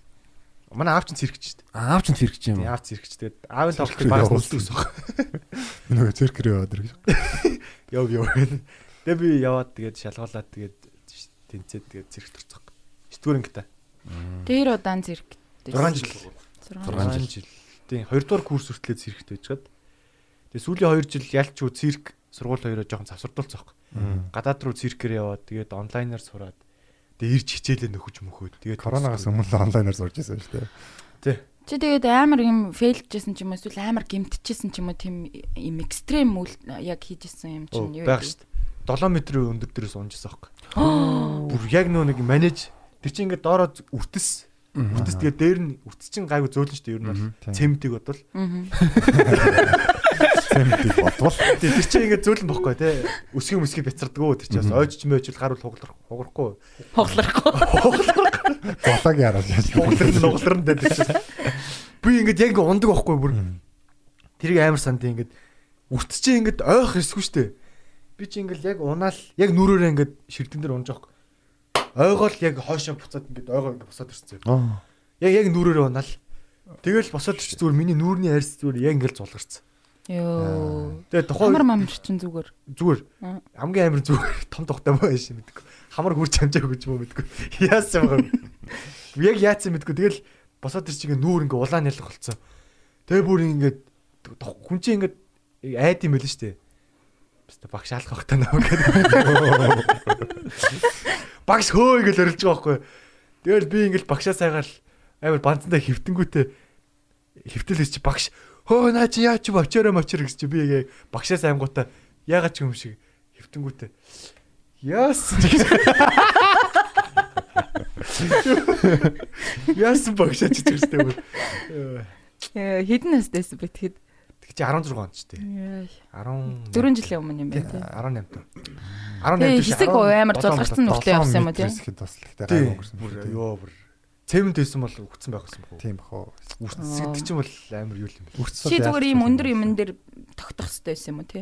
Манай аав чинь циркч штэ А, Аав чинь циркч юм. аав циркч тэгээд аавын тоглолтыг явуулсан. нөлдөг гэсэн <laughs> Нөгөө циркэр яваад ирэх. <laughs> яв яв тэгээд би яваад тэгээд шалгуулаад тэгээд тэнцээд тэгээд циркт орцох 9 дугаар ангитай Тэр удаан цирк. 6 жил 6 6 жил. Тийм 2 дугаар курс хүртлээр циркт байжгаад. Тэгээ сүүлийн 2 жил ялч уу цирк сургууль хоёроо жоохон завсардуулцах. Гадаад руу циркээр яваад тэгээд онлайнаар сураад тэгээ ирж хичээлээ нөхөж мөхөөд тэгээд Коронавигаас өмнө онлайнаар сурж байсан шүү дээ. Чи тэгээд амар юм фейлжсэн ч юм уу эсвэл амар гимтчихсэн ч юм уу тийм юм экстрем үйл яг хийжсэн юм чинь юу байх шүү дээ. 7 м-ийн өндөр дээрээс унжсан аахгүй. <gasps> Бүр яг нөө нэг манеж тэр чинь ингээд доороо үртэс. Үртэс тэгээд дээр нь үртэс чинь гайгүй зөөлөн шүү дээ. Ер нь бол цемтиг бодвол. <laughs> Цемтиг бодвол Тэгээд тэр чинь ингээд зөөлөн бохгүй те. Өсгий мөсгий бяцардгөө тэр чинь бас ойж ч мөж гаруул хуглах хугарахгүй. Яаж. Хуглар нь нуглар нь дээр чинь. Би ингээд яг ундаг байхгүй бүр. Тэрийг амар санд ингээд чинь ингээд ойх эсгүй дээ. Би чи ингээд яг унаал яг нүрээрээ ингээд ширтэн дээр унж байгаа. Ойгоол яг хоошоо буцаад ингээд ойгоо ингээд босоод ирсэн. Аа. Яг яг нүрээрээ унаал. Тэгэл босоод ирчих зүгээр миний нүрний арьс зүгээр яг ингээд зулгарсан. Йоо. Тэгээ тухайн Хамар мамар чинь зүгээр. зүгээр хамгийн амар зүгээр том тухтай мөн шин мэдгүй. Хамар хурц хамжаагүй ч юм мэдгүй. <laughs> Яасан юм. Яг яатсан мэдгүй. Тэгэл босоод ир чигээ нүүр ингээ улаан ялах болцсон. Тэгээ бүр ингээд хүн чинь ингээд айд юм байл дээ. Баста багш алах багтаа наа гэдэг. <laughs> Багш хөөе гэж орилж байгаа байхгүй. Тэгэл би ингээд багшаа сайгаал амар банцандаа хөвтөнгүүтээ хөвтөлөөс чи багш хөө наа чи яа чи бочороо мочор гэж чи би яг багшаа саймгуудаа яагаад ч юм шиг хөвтөнгүүтээ яас яасан багшаа чи чигстэй бүр Яа, Хэдэн настай бэ тэгэхэд? тэг чи 16 онд ч тий Яа, 10 4 жилийн өмнө юм байна тий. 18 дөө. Тэгээ хэсэг амар зулгарсан нүхтэй явсан юм уу тий? Тэгэхэд бас л Тий. гайгүй өнгөрсөн. Бүр ёо бүр цемент байсан бол өгцөн байх гэсэн бохоо. Тийм бахоо. Үрцсэгдэг чинь бол амар юу юм бэ? Үрцс Чи зүгээр ийм өндөр юмн дээр тогтох хэрэгтэй байсан юм уу те?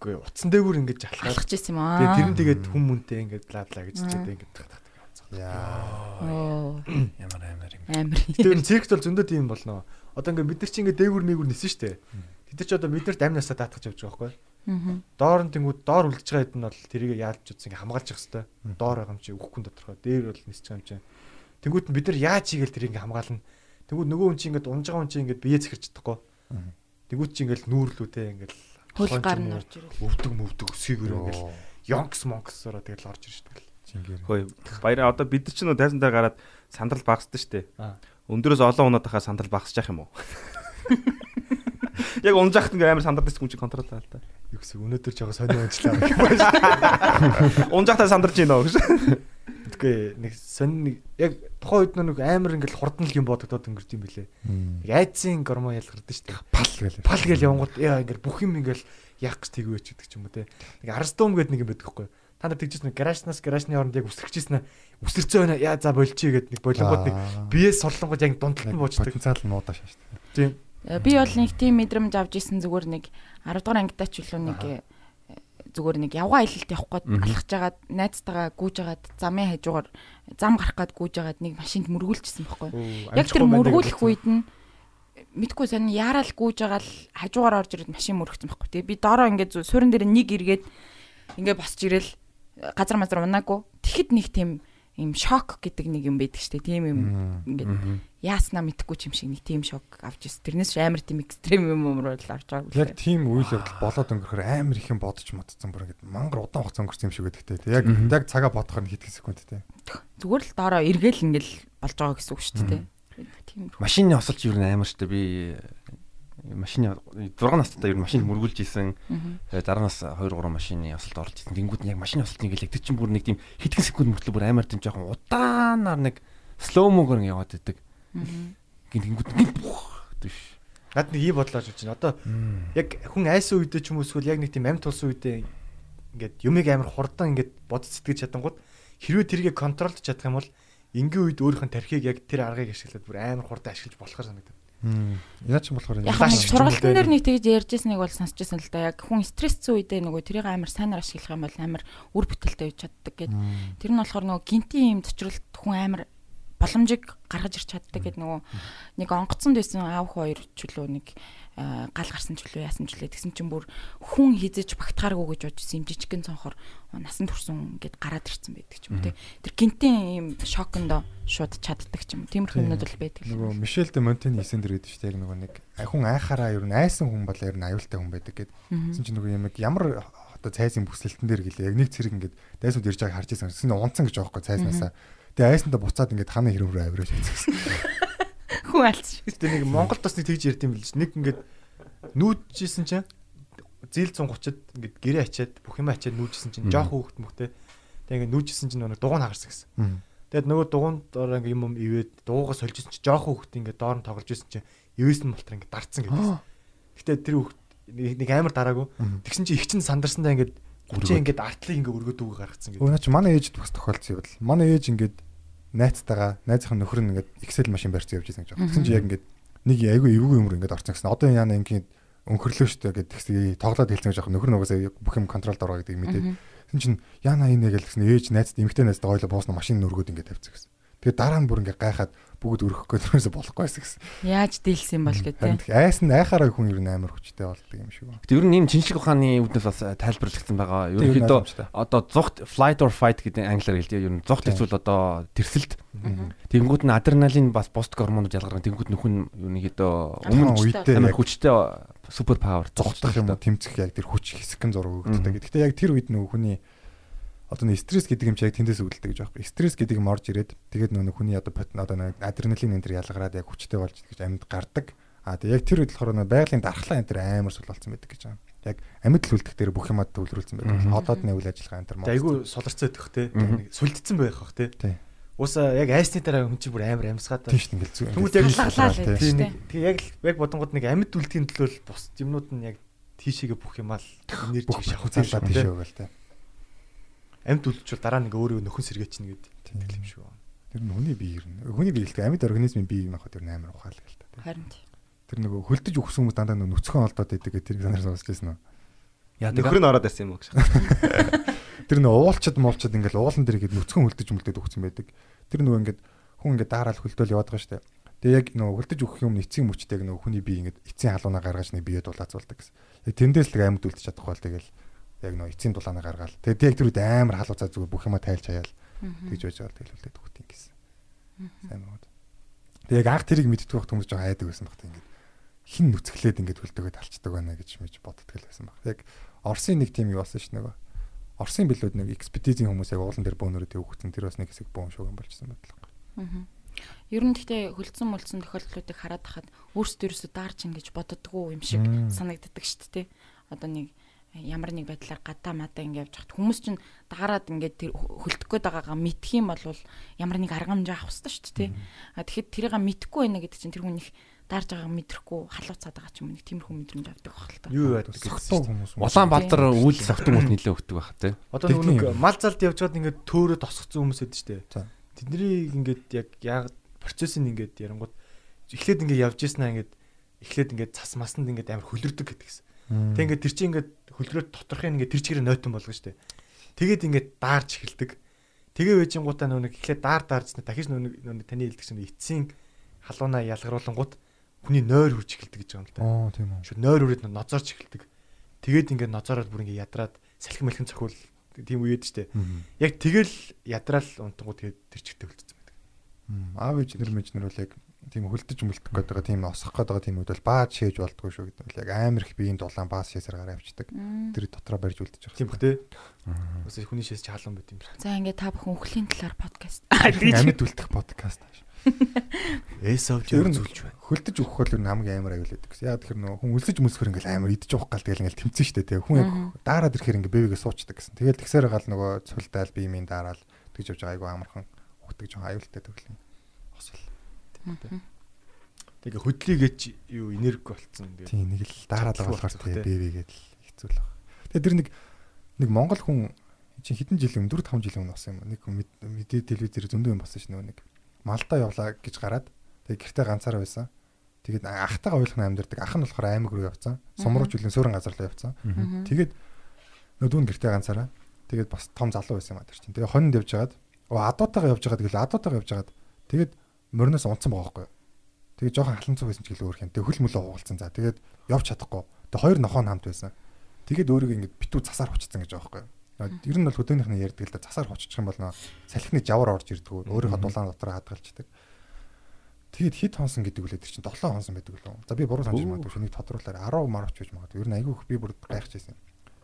Үгүй утсан дээгүүр ингэж. Алхаж ирсэн юм Тэгээ аа. тэр нь тэгээд хүм мүнтэй ингэж бла гэж хэлээд ингэж тах тах. Яа. Оо, Ямар амар юм. амар. Тэр циркт бол зөндөө тийм болно. Одоо ингээ бид нар чи ингээ дээгүүр мэгүүр нисэн штэ. Тэд нар ч одоо биднэрт амнасаа даатгаж явж байгаа байхгүй. Аа. Доор нь тэнгууд доор үлдэж байгаа хэд нь бол тэрийг яалж утсан ингээ хамгаалж явах хэвээр. Доор байгаа юм чи өгөхгүй тодорхой. Дээр бол байгаа юм чи. Тэнгууд нь бид нар яаж хийгээл тэрийг ингээ хамгаална. Тэнгууд нөгөө хүн чи ингээ унж байгаа хүн чи ингээ бие зэхэрч чадахгүй. Тэнгууд чи ингээл нүүрлүүтэй ингээл Хөл гар нь орж ирэл. өвдөг мөвдөг өсгийгөр ингээл ёнкс монксороо тэгэл орж ирж тэгэл. Хөөе. Баяраа одоо бид нар ч нөө тайзан дээр гараад сандрал багсдаг штэ. Өндөрөөс олон унаад хахаа сандрал багсаж явах юм уу? Яг унж яхад ингээм амар сандардаг хүн чи контрол таа л та. Юу гэсэн өнөөдөр жоо сонио унжлаа гэх юм байна. Унж яхад сандарч гинөө гэж. Үгүй нэг сонь яг тухайн үед нэг амар ингээл хурдан л юм бодогдоод өнгөрд юм бэлээ. Нэг айдсын гормон ялгардаг шүү дээ. Пал гээл. Пал гээл явангууд яа ингээл бүх юм ингээл яах гэж тэгвэж гэдэг ч юм уу те. Нэг арстум гэдэг нэг юм байдаг хгүй. Та нар тэгжсэн нэг гаражнаас гаражны оронд яг үсэрчээсэн үсэрцээ байна. Яа за болчих гэдэг нэг болонгууд нэг биеэс сорлонгууд яг дундалт нь бууждаг. Потенциал нь нуудаа шааш. Тийм. Э, Би бол нэг тийм мэдрэмж авч исэн зүгээр нэг 10 дугаар ангидаа ч үлээ нэг зүгээр нэг явгаа аялалт явах гээд алхаж жагаад найзтайгаа гүйж жагаад замын хажуугаар зам гарах гээд гүйж жагаад нэг машинд мөргүүлчихсэн байхгүй. Яг тэр мөргүүлэх үед нь мэдгүй сайн яарал гүйж байгаа л хажуугаар орж ирээд машин мөргөцсөн байхгүй. Тэгээ би доороо ингээд зу- суурин дээр нэг эргээд ингээд босч ирэл газар мазар унаагүй. Тэгэхэд нэг тийм юм шок гэдэг нэг юм байдаг штэ. Тийм юм ингээд яаснаа мэдхгүй ч юм шиг нэг тийм шок авч ирсэн. Тэрнээс амар тийм экстрем юм өмрөл авч байгаа. Яг тийм үйл явдал болоод өнгөрөхөр амар их юм бодож модцсон бүр ингэ мангар удаан хугацаа өнгөрсөн юм шиг байдаг те. Яг яг цагаа бодохоор хэдхэн секунд те. зүгээр л доороо эргээл ингээл болж байгаа гэсэн үг шүү дээ. Тийм. Машины осолч юу нээр амар штэ би машины 6 настай ер нь машин мөргүүлж исэн. Тэгээ дараа нас 2 3 машины осолд орж исэн. Тэнгүүд нь яг машины осолт ингээл яг тэр чинь бүр нэг тийм хэдхэн секунд мөртлөө бүр амар тийм жоохон удаанаар нэг слоумогоор яваад идэг. Гингүүд нэг бух тийш. Над нэг ий бодлоо гэж байна. Одоо яг хүн айсан үедээ ч юм уу эсвэл яг нэг тийм амт тулсан үедээ ингээд юмыг амар хурдан ингээд бодож сэтгэж чадангууд хэрвээ тэрийг контролж чадах юм бол энгийн үед өөрийнх нь тархийг яг тэр аргыг ашиглаад бүр амар хурдан ашиглаж болохоор санагдав. Яа ч юм болохоор Яг сургалтын дээ. дээр нэг тэгж ярьжсэнийг бол сонсчихсан л да. Яг хүн стрессцэн үедээ нөгөө тэрийг амар сайнаар ашиглах юм бол амар үр бүтээлтэй байж чаддаг гэд. Тэр нь болохоор нөгөө гинтийн юм зочролт хүн амар боломжийг гаргаж ирч чаддаг гэд нөгөө нэг онгоцонд байсан аав хоёр чөлөө нэг э, гал гарсан чөлөө яасан чөлөө тэгсэн чинь бүр хүн хизэж багтахааргүй гэж бодсон юм жижигхэн цонхоор насан турсан гэд гараад ирсэн байдаг ч юм те. Тэр гинтийн юм шокондо шууд чаддаг ч юм. Тиймэрхүү юмнууд бол байдаг. нөгөө Мишель де Монтен хийсэн дэр гэдэг чинь яг нөгөө нэг хүн айхаараа ер нь айсан хүн бол ер нь аюултай хүн байдаг гэд. Тэгсэн чинь нөгөө юм ямар одоо цайзын бүсэлтэн дээр гэлээ яг нэг цэрэг ингээд дайсууд ирж байгааг харж байсан. Тэгсэн унцсан гэж байхгүй цайзнасаа. Тэгээ айсандаа буцаад ингээд хана хэрэг рүү авираж байсан. <laughs> Хүн алц шиг. Гэтэ нэг Монголд бас нэг тэгж ярьд юм билж. Нэг ингээд нүүдчихсэн чинь зээл 130-д ингээд гэрээ ачаад бүх юм ачаад нүүжсэн чинь жоох хөөхт мөхтэй. Тэгээ ингээд нүүжсэн чинь нөгөө дугуй хагарсан гэсэн. Тэгэд нөгөө дугуунд доор ингээд юм юм ивээд дугуугаа сольжсэн чинь жоох хөөхт ингээд доор нь тоглож исэн чинь ивээсэн болтор ингээд дарцсан гэдэг. Гэтэ тэр хөөхт нэг нэг амар дараагүй. Тэгсэн чинь их чинь сандарсандаа ингээд гүчээ ингээд артлыг ингээд өргөд үгүй гаргацсан гэдэг. Өөний чи манай ээжд бас тохиолдсон юм бол. Манай ээж ингээд найзтайгаа найзынхаа нөхөр нь ингээд Excel машин барьсан явж байсан гэж байна. Тэгсэн чи яг ингээд нэг айгүй эвгүй юмр ингээд орсон гэсэн. Одоо яана ингээд өнхөрлөө штэ гэдэг тэгсээ тоглоод хэлсэн гэж байгаа. Нөхөр нь угаасаа бүх юм контролд ороо гэдэг мэдээ. Тэгсэн чинь яана энэ гэж гэсэн ээж найзд эмэгтэй найзтай ойлоо боосна машин нөргөөд ингээд тавьчихсан гэсэн. Тэгээ дараа нь бүр ингээд гайхаад бүгд өрөхгүй тэрнээс болохгүй байсан гэсэн. Яаж дийлсэн юм бол гэдэг. айс нь айхаараа хүн ер нь амар хүчтэй болдог юм шиг байна. Гэтэ ер нь ийм чиншиг ухааны үүднээс бас тайлбарлагдсан байгаа. Ерөнхийдөө одоо зүгт flight or fight гэдэг англиар хэлдэг. Ер нь зүгт эсвэл одоо тэрсэлт. Тэнгүүд нь адреналин бас бусд гормонууд ялгарна. Тэнгүүд нөхөн ерөнхийдөө өмнө Өмнө үедээ амар хүчтэй супер павер зогтох юм уу тэмцэх яг тэр хүч хэсэгэн зураг өгдөг. Гэхдээ яг тэр үед нөгөө хүний одоо нэг стресс гэдэг юм чи яг тэндээс үүдэлдэг гэж юм. Стресс гэдэг юм орж ирээд тэгээд нөгөө хүний одоо одоо нэг адреналин энэ төр ялгараад яг хүчтэй болж гэж амьд гардаг. А тэгээд яг тэр үед болохоор нөгөө байгалийн дархлаа энэ төр амар сул болсон байдаг гэж байгаа юм. Яг амьд л үлдэх дээр бүх юмад төвлөрүүлсэн байдаг. Одоод нэг үйл ажиллагаа энэ төр Тэгээ айгүй солорцоо идэх те. Сүлдсэн байх бах те. Тий. Уусаа яг айсны дараа хүн чинь бүр амар амьсгаад. тийм шүү дээ. Тэгмүүд яг л. Тийм нэг тэгээ яг л яг бодонгууд нэг амьд үлдэхин төлөө л бус юмнууд нь яг тийшээгээ бүх юмаа л энержи бүх шахах шахацаалаа тийш өгөөл тий. Амьд үлдчихвэл дараа нэг өөрөө нөхөн сэргээч чинь гэдэг юм шиг байна. Тэр нь хүний бие нь. Хүний бие л амьд организмын бие юм ахад тэр нь амар ухаал гэл та. Харин. Тэр нөгөө хөлдөж өгсөн хүмүүс дандаа нүцгэн олдоод байдаг гэх тэр санаар сонсч байсан уу? Яадаг. Нөхөр нь ороод ирсэн юм уу гэж. <laughs> Тэр нөгөө уулчад муулчад ингээл уулан дээр ихэд нүцгэн хөлдөж мөлдөд өгсөн байдаг. Тэр нөгөө ингээд хүн ингээд daarаал хөлдөөл яваад байгаа шүү дээ. Тэгээ яг нөгөө хөлдөж өгөх юм эцсийн мөчтэйг нөгөө хүний бие ингээд эцсийн халуунаа гаргаж нэг биеэ дулаацуулдаг гэсэн. Тэндээс л амьд үлдчих чадахгүй бол тэгэл яг нөгөө эцсийн дулаанаа гаргаал. Тэгээ яг тэр үед амар халууцаа зүгээр бүх юма тайлж хаяал тэгж байж байгаа тэгэл үлдээд өгтийн гэсэн. Сайн уу. Тэгээ яг анх тэрийг мэддэг байх хүмүүс жоо хайдаг байсан баг тийм ингээд хин нүцгэлээд ингээд хөлдөгөө талчдаг байна гэж мэж боддог л байсан баг. Яг Орсын нэг тим юу болсон ш нөгөө Орсын билүүд нэг экспедицийн хүмүүс яг уулан дээр бөөнөрөө төвөгцсөн тэр бас нэг хэсэг бөөн шуган болчихсон байдаг. Аа. Ер нь гэхдээ хөлдсөн мөлдсөн тохиолдлуудыг хараад хахад өөрсдөө ерөөсө даарч ин гэж боддгоо юм шиг санагддаг шүү дээ. Одоо нэг ямар нэг байдлаар гадаа мадаа ингэ явж хат хүмүүс чинь даарад ингээд тэр хөлдөх гээд байгаагаа мэдх юм бол ямар нэг аргамж авах хэрэгтэй шүү дээ. А тэгэхэд тэрийг мэдхгүй байна гэдэг чинь тэр хүн их даарж байгааг мэдрэхгүй халууцаад байгаа ч юм уу нэг тиймэрхүү мэдрэмж авдаг байх л та. Юу байдаг Согтуу хүмүүс. Улаанбаатар үйл согтмол нөлөө өгдөг байх тий. Одоо нэг мал залд явж байгаад ингээд төөрөө тосгоцсон хүмүүс дээ. За. Тэднийг ингээд яг яг процессыг ингээд ярангууд эхлээд ингээд явж ийснаа ингээд эхлээд ингээд цас масанд ингээд амар хөлөрдөг гэдэг гэсэн. Тэг ингээд тэр чинь ингээд хөлрөөд доторхын ингээд тэр чигээр нойтон болгоно шүү дээ. Тэгээд ингээд даарч эхэлдэг. Тэгээ вэжингуудаа нөгөө нэг эхлээд даар даарчна дахиж нөгөө нэг таны хэлдэг чинь эцсийн халуунаа ялгаруулангууд хүний нойр үрж эхэлдэг гэж байгаа юм л да. Оо тийм үү. Шү нойр үрээд ноцоорч эхэлдэг. Тэгээд ингээд ноцоороод бүр ингээд ядраад салхи мэлхэн цохиул тийм үед штэ. Яг тэгэл ядраал унтангууд тэгээд тэр чигтээ үлдсэн байдаг. Аав ээж нэр мэж нар бол яг тийм хөлдөж мөлдөх гээд байгаа тийм осох гээд байгаа тийм үед бол баад шээж болдгоо шүү гэдэг бол яг амар их биеийн дулаан баас шээсээр гараа авчдаг. Тэр дотроо барьж үлдэж байгаа. Тийм бах те. Бас хүний шээс чаалан байт юм шиг. За ингээд та бүхэн өхлийн талаар подкаст. <laughs> Амьд үлдэх подкаст. <laughs> Эсовж Ер нь зүйлж байна. хөлдөж өгөх бол ер нь хамгийн амар аюул байдаг гэсэн. Яа тэгэхээр нөө хүн өлсөж мөсгөр ингээл амар идэж уух гал тэгэл ингээл тэмцэн штэ тэг. Хүн яг daarаад ирэхээр ингээ бэбигээ суучдаг гэсэн. Тэгэл тэгсээр гал нөгөө цулдаал биемийн дараал тэгж явж байгаа айгу амархан ухдаг жоон аюултай төгөл. Осол. Тэгээ хөдлийгээч юу энерги болцсон тэгээ. Тийм нэг л дараад байгаа болохоор тэгээ бэбигээд л хэцүү л байна. Тэгээ тэр нэг нэг Монгол хүн чинь хэдэн жилийн өмнө 4 5 жилийн өмнө болсон юм. Нэг мэдээ телевизээр зөндөө юм болсон ш нөгөө нэг Малдаа явлаа гэж гараад тэгээ гэртээ ганцаараа байсан. Тэгээд ахтайгаа ойлгох амьдэрдэг. Ах нь болохоор аймаг руу явцсан. Сумруу жилийн суурин газар руу явцсан. Тэгээд нөгөө дүүн гэртээ ганцаараа тэгээд бас том залуу байсан юм аа тэр чинь. Тэгээ хонинд явж хагаад оо адуутайгаа явж байгаа тэгэл адуутайгаа явж хагаад тэгээд мориноос унтсан байгаа байхгүй. Тэгээ жоохон халанцуу байсан ч гэлээ өөр юм. Тэгээ хөл мөлөө хугалцсан. За тэгээд явж чадахгүй. Тэгээ хоёр нохоо нь хамт байсан. Тэгээд өөрийгөө ингэж битүү засаар хүчсэн гэж байгаа байхгүй. Ер нь бол хөдөөнийхний ярьдаг л да засаар хоччих юм бол нөө салхины жавар орж ирдэг. Өөрийнхөө дулаан дотор хадгалцдаг. Тэгээд хит хонсон гэдэг үлээ тэр чинь 7 хонсон байдаг лөө. За би буруу санаж магадгүй шүү. Нэг тодруулаад 10 марч байж магадгүй. Ер нь айгүй их би бүр гайхажсэн юм.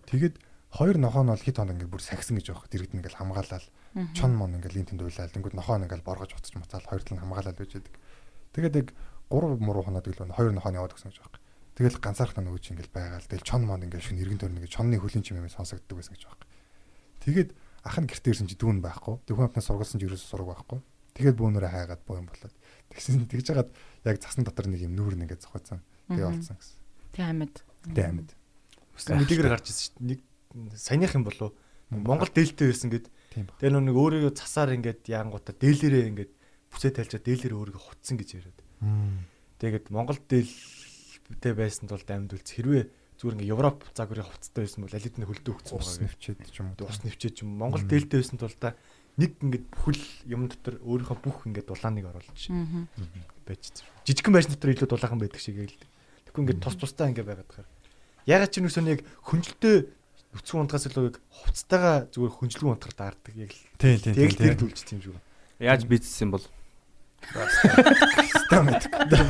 Тэгээд хоёр нохоо нь бол хит хонд ингээд бүр сахисан гэж байгаа. Дэрэгд ингээл хамгаалал чон мон ингээл линтэнд уйлал. Тэнгүүд нохоо нь ингээл боргож уцаж муцаал хоёр тал нь хамгаалал байж байдаг. Тэгээд яг 3 муруу хоноод гэлөө хоёр нохоо нь яваад өгсөн гэж байгаа. Тэгэл ганцаархнаа нөгөө чи ингээл байгаал. Тэгэл чон мон ингээл шин эргэн тойрны ингээд чонны хөлийн чим юм сонсогддог байсан гэж байгаа. Тэгээд ах нь гэртээ ирсэн чи дүүн байхгүй. Тэг хүн амтнаас сургалсан чи ерөөсө сураг байхгүй. Тэгээд бөөнөрөө хайгаад боо юм болоод. Тэгсэн тэгж жагаад яг цасны дотор нэг юм нүүр нэгээ зохицсан. Тэгээ олцсон гэсэн. Тэг амьд. Тэ амьд. Мэдээгээр гарч ирсэн шүү дээ. Нэг саяных юм болов. Монгол дээлтэй байсан гэд. Тэгээ нэг өөрийгөө цасаар ингээд яангуудаа дээлэрээ ингээд бүсээ тайлчаа дээлэрээ өөрийгөө хутсан гэж яриад. Тэгээд Монгол дээлтэй байсан тул амьд үлц хэрвээ зүгээр ингээд Европ загварын хувцастай байсан бол алид нь хөлдөө өгсөн байгаа. нэвчээд ч юм уу. Ус нэвчээж юм. Монгол дээлтэй байсан тул та нэг ингээд бүхэл юм дотор өөрийнхөө бүх ингээд дулааныг оруулж байж. Жижигхэн байшин дотор илүү дулаахан байдаг шиг л. Тэгэхгүй ингээд тус тустай ингээд байгаад тахаар. Ягаад ч нүсэн яг хүнжилтөө нүцгэн унтахаас илүү яг хувцастайгаа зүгээр хүнжилгэн унтахаар даардаг яг л. Тийм тийм Яг л тэр тийм. дүлж тийм шүү. Яаж бийцсэн бол Стам мэдгүй.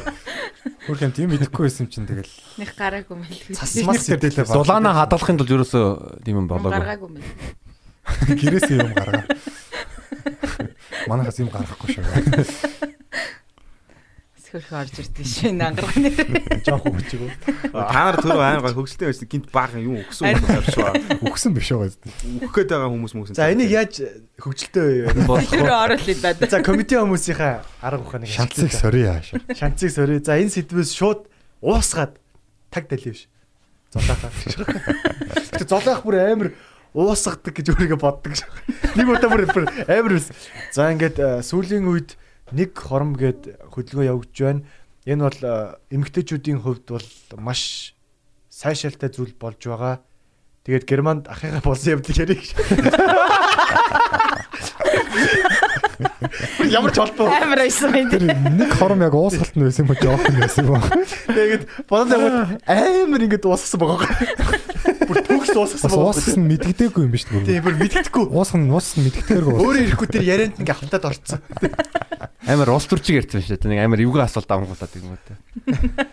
Хөрх юм тийм мэдэхгүй байсан чинь тэгэл Них гараагүй мэл. Цас мас сэдэлээ Зулаанаа хадгалахын тулд ерөөсөө тийм юм болоогүй. гаргаагүй мэл. гэрээсээ юм гаргаа. Манайхаас юм гаргахгүй шүү. Сөхөрх орж ирдээ шин ангарганы. <laughs> Жоох хөвчөг. та нар түр аим гай хөгжөлтэй байсан гинт баг юм өгсөн юм авшгаа. Үхсэн биш байгаа. Өгөх гээд байгаа хүмүүс мөсөн. За энийг яаж хөвчлөлтөө Тэр оруулъя да. За комити хүмүүсийнхаа арга ухааныг Шанцыг сорий хаашаа. шанцыг сорё. За энэ сэдвээс шууд уусгаад таг далив ш. Золоохаа. Гэтэ золоох бүр амар уусгадаг гэж өөрийгөө боддог. Нэг удаа бүр амар. За ингээд э, сүүлийн үед нэг хором гээд хөдөлгөөн явагдаж байна. Энэ бол э, эмэгтэйчүүдийн хувьд бол маш сайшаалтай зүйл болж байгаа. Тэгээд Германд ахыгаа болсон явдлыг ярих. Ямар ч холбоо. Амар байсан юм. Тэр нэг хором яг уусгалт нь байсан юм уу жоох нь байсан юм уу? Тэгээд бодол яваад амар ингээд уусгасан байгаа. Бүр төгс уусгасан байгаа. уусгас нь мэддэггүй юм биш үү? Тийм бүр мэддэхгүй. Уусх нь уус нь мэддэгдэггүй. Өөрөө ирэхгүй тэр ярианд ингээ хавтаад орцсон. Амар улс төрчиг ярьсан шүү дээ. Нэг амар эвгүй асуулт авангуулаад юм уу те.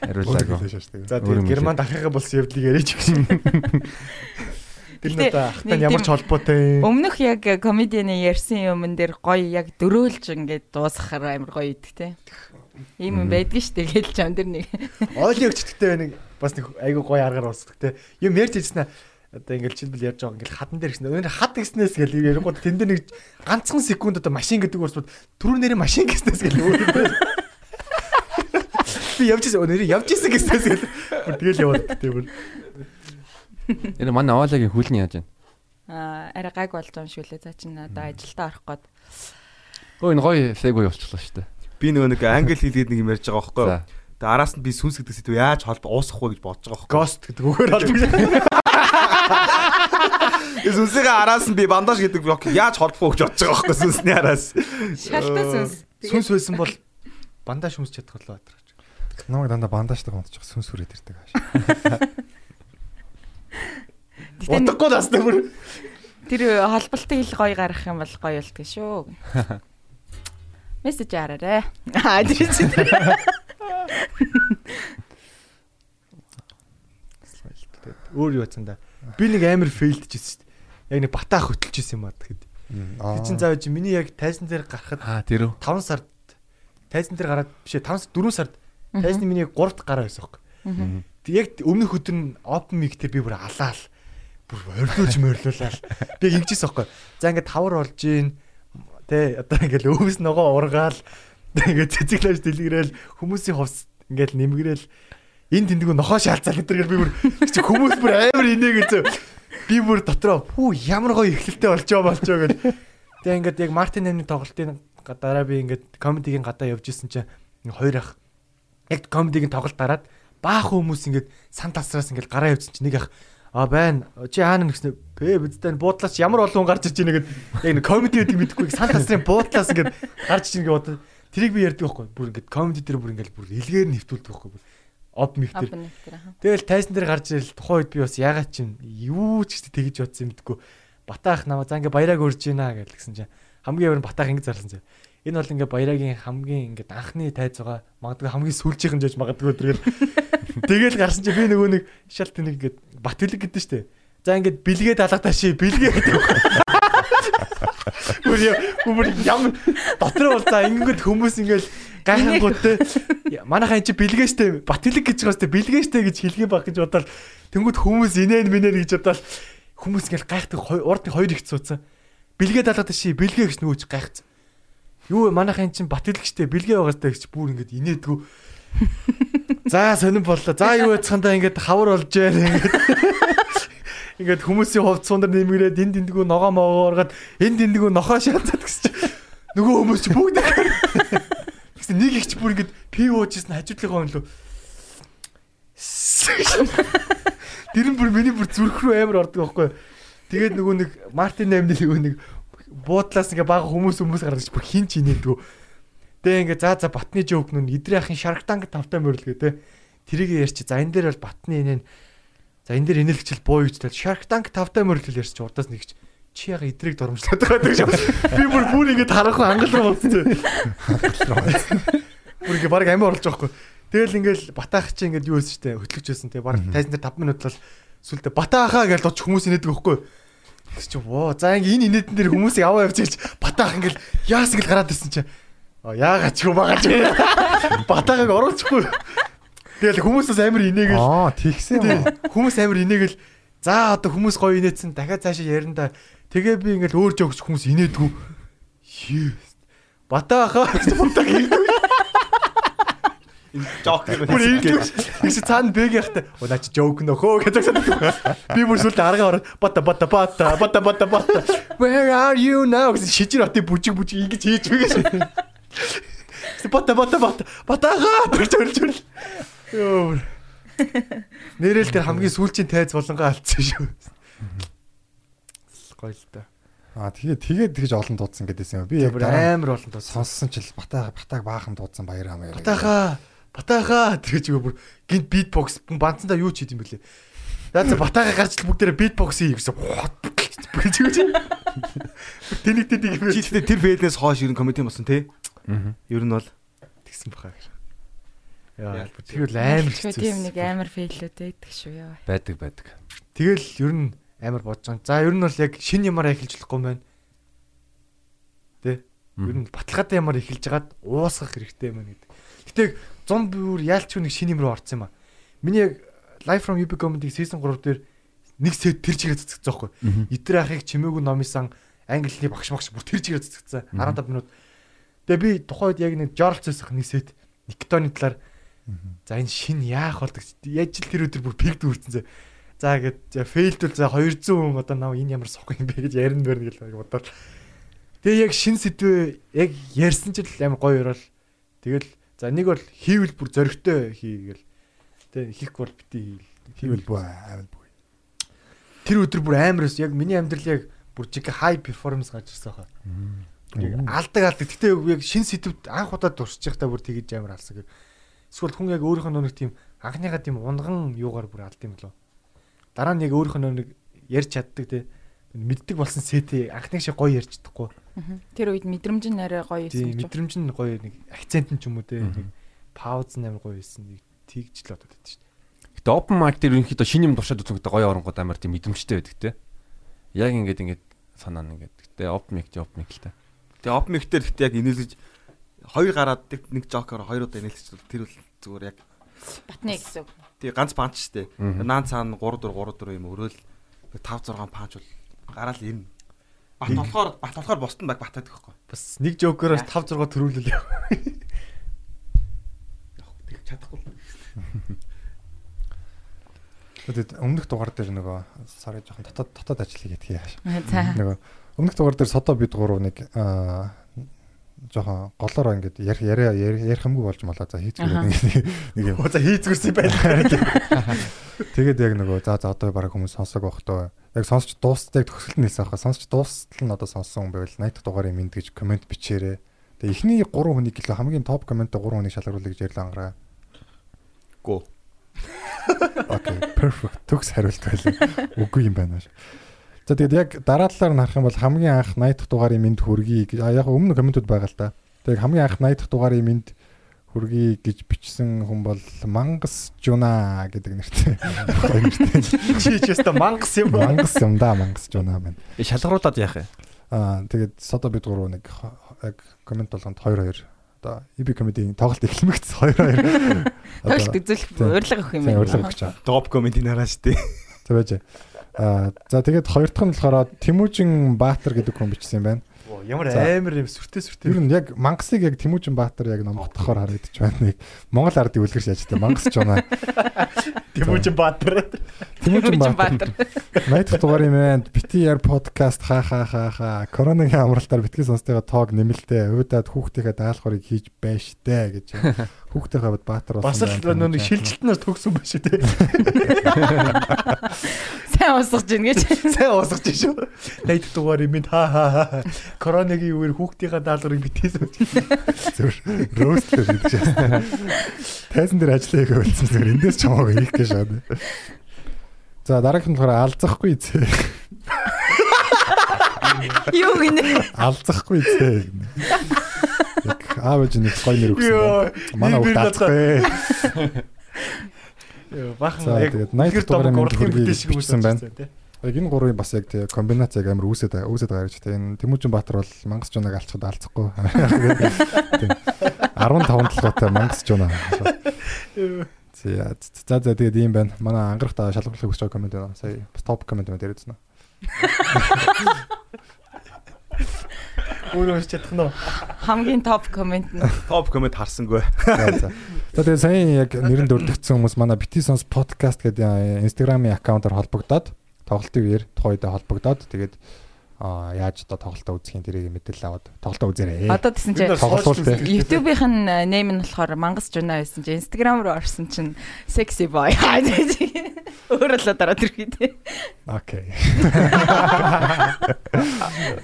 Хариулаагүй. За юм Германд ахыгаа болсон явдлыг яриач гэсэн. <laughs> Тэр нь одоо ахтай ямар тийм ч холбоотой. Өмнөх яг комедианы ярьсан юмн дээр гоё яг дөрөөлж ингээд дуусгахаар амар гоё идэг те. Ийм юм байдгийн штэ гээл чам дэр нэг. Ойлын өгчтдээ нэг бас нэг айгу гоё аргаар уусдаг те. Юм ярьж ирсэн аа одоо ингээл жишээлбэл ярьж байгаа ингээл хадан дээр гэсэн. Өнөр хад гэснээс гэл ярингууд тэн дээр нэг ганцхан секунд одоо машин гэдэг уурсууд түрүү нэрээ машин гэснээс гэл өөр. Би явж ирсэн өнөр явж ирсэн гэснээс гэл бүр тэгэл яваад те бүр. Энэ манай аваалагийн хүлний яаж байна? Аа арай гайг болж байгаа юм шиг лээ. За чинь одоо ажилдаа орох гээд. Өө энэ гоё сегвей явуулчихлаа шүү дээ. Би нөгөө нэг англи хэлгээд нэг юм ярьж байгаа байхгүй юу? Тэгээ араас нь би сүнс гэдэг сэдв яаж холбоо уусгах вэ гэж бодож байгаа юу? Ghost гэдэг үгээр албаг. Сүнсийн араас нь би бандаж гэдэг блок яаж холбох вэ гэж бодож байгаа байхгүй сүнсний араас. Шалтай сүнс. Сүнс байсан бол бандаа шүмс чадах болоо адраач. Намайг дандаа бандажтай гонтчих сүнс хүрээд ирдэг ааш. Гэтэ Утгагүй настай бүр. тэр холболтой хэл гоё гаргах юм бол гоё болтго шүү. Мессеж араарэ. Аа тийм <laughs> ч. Өөр юу бацсан да. Би нэг амар фейлдчихсэн шүү дээ. Яг нэг батаа хөтөлчихсэн юм аа тэгэхэд. Тэр чин заавал чи миний яг тайзан дээр гарахад Аа тэр үү? 5 сард тайзан дээр гараад бишээ 5 4 сард тайзны миний 3 дахь гараа байсан хөөе. Тэг яг өмнөх өдөр нь open mic дээр би бүр алаал. Бүр орилуулж морилуулаад. Би ингэжсэн хөөе. За ингээд тавар болж гин тэ одоо ингээд өвс ногоо ургаал ингээд цэцэглэж дэлгэрэл хүмүүсийн хувс ингээд нэмгэрэл энэ тэндгүү нохоо шаалцал гэдэргээл би бүр чи хүмүүс бүр амар инээ гэж би бүр дотроо пүү ямар гоё ихлэлтэй болчоо болчоо гэж. Тэгээ ингээд яг Мартин нэмний тоглолтын дараа би ингээд комедигийн гадаа явж исэн чинь хоёр ах яг комедигийн тоглолт дараад баах хүмүүс ингээд сан тасраас ингээд гараа явуулсан чинь нэг ах а байна. Чи хаана нэгснэ бэ? Бидтэй буудлаас ямар олон гарч иж ийнэ гэд яг нэг комеди гэдэг мэдэхгүй сан тасрын буудлаас ингээд гарч иж ийнэ гэдэг тэрийг би ярьдаг байхгүй. Бүр ингээд комеди дээр бүр ингээд бүр илгээр нэвтүүлдэг байхгүй об мих тэр Апн тэр аа. Тэгэл тайзан дээр гарч ирэл тухайн үед би бас ягаад ч юм юу ч гэсэн тэгж бодсон юм мэдгүй. Батаах намаа за ингээ баярааг өрж гинэ гэсэн чинь хамгийн өөр нь батаах ингэ зарласан зэ. Энэ бол ингээ баярагийн хамгийн ингээ анхны тайз байгаа. Магадгүй хамгийн сүүлчийнхэн жиж магадгүй тэгэл <laughs> тэгэл гарсан чинь би нөгөө нэг шалт нэг ингээ бат үлэг гэдэг штэ. За ингээ бэлгээ далга тааши бэлгээ гэдэг. Бүр яа бүр ямар дотроо бол за ингэнгөт хүмүүс ингээл гайхангууд те манайхаа эн чи бэлгээ штэ бат үлэг гэж байгаа штэ бэлгээ штэ гэж хэлгээ баг гэж бодоод тэнгууд хүмүүс инээн минээр гэж бодоод хүмүүс ингээл гайхдаг урд нь хоёр их цууцсан. Бэлгээ далга тааши бэлгээ гэж нөгөөч гайхсан. Юу манайхаа эн чин бат үлэг штэ бэлгээ байгаа штэ гэж бүр ингээд инээдгүү. <laughs> За сонирн боллоо. За юу яцхандаа ингээд хавар болж байна ингээд. Ингээд хүмүүсийн хувцс сундар нэмгэрээд энэ дэндгүү ногоо могоо оргаад энэ дэндгүү нохоо шаацаад гэсэн чи нөгөө хүмүүс чи бүгд гэсэн нэг ихч бүр ингээд пив уужсэн хажуудлынхаа өнлөө. Тэр нь бүр миний бүр зүрх рүү амар ордог байхгүй. Тэгээд нөгөө нэг Мартин наймны нөгөө нэг буудлаас ингээ бага хүмүүс хүмүүс гаргаж бүр хин ч инээдгүү. Тэгээ ингээ за за батны жоок нүн идрийн ахын Tank тавтай мөрөлгөө те. Тэрийг ярьчи. За энэ дээр бол батны инээ За энэ дээр энергичл буу юуч тал Shark Tank тавтай мөрөлгөл ярьч урдаас нэгч чи яга идрийг дормжлаад байгаа гэж. Би бүр бүр ингэж харахгүй ангал руу болцсон. Бүр ингэ баг амиа орлож байгаа хгүй. Тэгэл ингээл батаах чи ингээд юу өсч тээ хөтлөгч байсан те баг тайзан дээр 5 минут бол сүлдө батаахаа гэж лууч хүмүүс инээдэг байхгүй. Тэгс чи воо за ингээ энэ инээдэн дээр хүмүүсийг аваа явж гэлж батаах ингээл яас ингээл гараад ирсэн чи. А яагаад ч юм байгаа чи. Батаагааг оруулчихгүй. Тэгэл хүмүүс бас амар инээгээл Аа, тэгсэн юм. Тийм. Хүмүүс амар инээгээл за одоо хүмүүс гоё инээдсэн дахиад цаашаа ярина да. Тэгээ би ингээл өөр жоогч хүмүүс инээдгүү. Батаа хаа батаа хийдэг. Жок ингэж тэгс цаана бэг яхтай. Оо наа чи жоок нөхөө гэдэг. Би бүр сүлд арга ороод бата бата бата бата бата бата. Where are you now шижир отын бүжиг бүжиг ингэж хийж байгаа шээ. Бата бата бата батага гэж төрж Йоо. Нэрэл тэр хамгийн сүүлчийн тайз болонгоо алдсан шүү. Гоё л та. Аа тэгээд тэгээд тэгж олон дуудсан гэдээсэн юм. Би яг амар болон тус. сонссон чил батаа батааг баахан дуудсан баяр амаа. Батаха батаха тэгэж үгүй бүр гинт битбокс банцандаа юу ч хийд юм бэлээ. За батаага гарч л бүгдээрээ битбокс хий гэсэн. Бүгд гэж. Тэнийг тэнийг юм. Чи тэр фэйлнээс хойш ер нь комеди болсон тий. Ер нь бол тэгсэн баха. Яа, тэгэл амар хэцүү. тийм нэг амар фейлүүд байдаг шүү яа. Байдаг байдаг. Тэгэл ер нь амар бодож байгаа. За ер нь бол яг шин ямаар эхэлж болохгүй мэн. Тэ? Ер нь баталгаатай ямар эхэлж хагаад уусгах хэрэгтэй мэн гэдэг. Гэтэ зомби бүр яалч нэг шин юм руу орсон юм а. Миний яг Live from UB Comedy season 3 дээр нэг сет тэр чигээр цэцгэсэн байхгүй. Итэр ахыг чимээгүй номисан англиний багш багш бүр тэр чигээр цэцгэсэн 15 минут. Тэгээ би тухайд яг нэг жоралцсах нэг сет Никтоны талаар за энэ шин яах болдог яаж л тэр өдөр бүр пик дүүрсэн зэ. За гээд фейлдүүл за 200 хүн одоо нав энэ ямар сох юм бэ гэж ярина мөрн гэл бодоод. Тэгээ яг шин сэдвээ яг ярьсан ч л амар гоё орол. Тэгэл за нэг бол хийвэл бүр зөрөгтэй хийгээл. Тэ хийх бол бити Хийвэл бүү аавал бүү. тэр өдөр бүр амар ус яг миний амьдрал яг бүр чиг хай перформанс гарч ирсэн хаа. Алдаг алдаг. Гэтэ яг шин сэдвд анх удаа дурсаж байхдаа бүр тэгэж амар алсан гэх. Эсвэл хүн яг өөрийнхөө нэг тийм анхныхаа тийм унган юугаар бүр алд юм лөө. Дараа нь яг өөрийнхөө нэг ярьж чаддаг те мэддэг болсон сэтэ анхных шиг гоё ярьж чадахгүй. Тэр үед мэдрэмж нь арай гоё байсан гэж. мэдрэмж нь гоё нэг акцент нь ч юм уу те нэг пауз нь амар гоё байсан. Нэг тэгж л бодод байдаг шүү дээ. Гэтэ open mic дээр ерөнхийдөө шинэ юм туршаад үзэнгүүт гоё оронгууд амар тийм мэдрэмжтэй байдаг те. Яг ингээд ингээд санаа нь ингээд. Гэтэ open mic open mic л та. Тэгээ оп мэгтэр гэхдээ яг инээлгэж хоёр гараад нэг жокер хоёр удаа инээлгэж тэр бол зүгээр яг Батны гэсэн. үг. тий ганц панч штэ. Наан цаана 3 4 3 4 юм өрөөл 5 6 панч бол гараал ирнэ. Бат болохоор бат болохоор босд нь баг батаад байхгүй. Бас нэг жокероос 5 6 төрүүлэл яв. Тэг чадахгүй. Тэгээд өмнөх дугаар дээр нөгөө сарын жоохон дотоод дотоод ажлыг яаш. За. Нөгөө өмнөх дугаар дээр содо бид гурав нэг аа жоохон голоор ингээд ярих яриа ярих юмгүй болж малаа за ингээд нэг юм. За хийцгэрсэн байна. Тэгээд яг нөгөө за за одоо бараг хүмүүс сонсог тоо. Яг сонсч дуустдаг төгсөлт нь хэлсэн аха. Сонсч дуустал нь одоо сонссон хүн байвал 80 дахь дугаарыг минь гэж комент бичээрэй. Тэгээ эхний 3 хүнийг гэлээ хамгийн топ комментээ 3 хүнийг шалгаруулъя гэж ярьлаа ангараа. Гүү. Окей, perfect. Төгс хариулт байлаа. Үгүй юм байна ш. За тэгээд яг дараа талаар нь харах юм бол хамгийн анх 80 дахь дугаарын минь хүргэе гэж а яг өмнө комментууд байгаа л та. Тэгээд хамгийн анх 80 дахь дугаарын минь хүргэе гэж бичсэн хүн бол Мангас Жуна гэдэг <laughs> нэртэй. Чи ч яста мангас юм ба. Мангас юм да Мангас Жуна байна. Э, Шалгаруулад яах вэ? Аа тэгээд содо бид гурав нэг яг коммент болгонд 2 2 одоо иби комедийн тоглолт эхлэмэгц 2 2 Тоглолт үзүүлэх урилга өгөх юм байна. урилга өгч байгаа. Топ комеди нараа штэ. За байж. За тэгээд хоёр дахь нь болохоор Тэмүүжин Баатар гэдэг хүн бичсэн юм байна. Ямар амар юм сүртэй сүртэй. Ер нь яг Мангасыг яг Тэмүүжин Баатар яг номготхоор харагдаж байна. Нэг Монгол ардыг үлгэрч тэ Мангас ч унаа. <laughs> Тэмүүжин Баатар. Тэмүүжин Баатар. 80 <laughs> дахь дугаарын мэнд бити яар подкаст ха ха ха ха. Коронагийн амралтаар битгий сонстойгоо тоог нэмэлтээ. Уудаад хүүхдийнхээ даалгаврыг хийж байж штэ гэж. <laughs> Хүүхдийнхээ бод Баатар Бас л байна. нэг шилжилтнээс төгсөн байх шүү дээ. Сайн уусгаж гин гэж. Сайн уусгаж шүү. 80 дугаар юм ха ха ха. Коронагийн үеэр хүүхдийнхээ даалгаврыг битээс Зөв роустлэр гэдэг чинь. Тайзан дээр ажиллаа хийгээ үлдсэн зүгээр эндээс ч хамаагүй хийх гэж шаад. За дараагийнх нь болохоор алзахгүй зэ. Юу гинэ? Алзахгүй зэ. Яг аав ээж нэг гоё нэр өгсөн байна. Манай хүүхд алзахгүй. Бахан яг тэгээд 80 гэр дугаарыг дом мэд урлахын хүргэе мэдээ шиг гэж бичсэн байна. Яг энэ гурвын бас яг тэгээ комбинац яг амар үүсэт үүсэт гэж тэгээ энэ Тэмүүжин Баатар бол Мангас Жунаг алцхад алцахгүй. <laughs> Тийм. 15 толгойтой Мангас Жуна. За за тэгээд ийм байна. Манай ангарах та шалгуулахыг хүсэж байгаа комент байна. Сая бас топ байна дээрээс нэ. Өөрөө уншиж чадах нь уу? Хамгийн топ комент нь. Топ комент харсангүй. За тэгээ сая яг нэрэн дөрдөгцсөн хүмүүс манай Bitisons podcast гэдэг Instagram-ийн аккаунтаар холбогдоод тоглолтын үеэр тухайд холбогдоод тэгээд яаж одоо тоглолтоо үзэх юм тэрийг мэдээлэл аваад тоглолтоо үзээрэй. Одоо тэгсэн чинь тоглолт те. YouTube-ийн нэм нь болохоор Мангас Жуна байсан чинь Instagram руу орсон чинь sexy boy. <laughs> Өөрөө л дараа тэрхий тий. Окей. <laughs>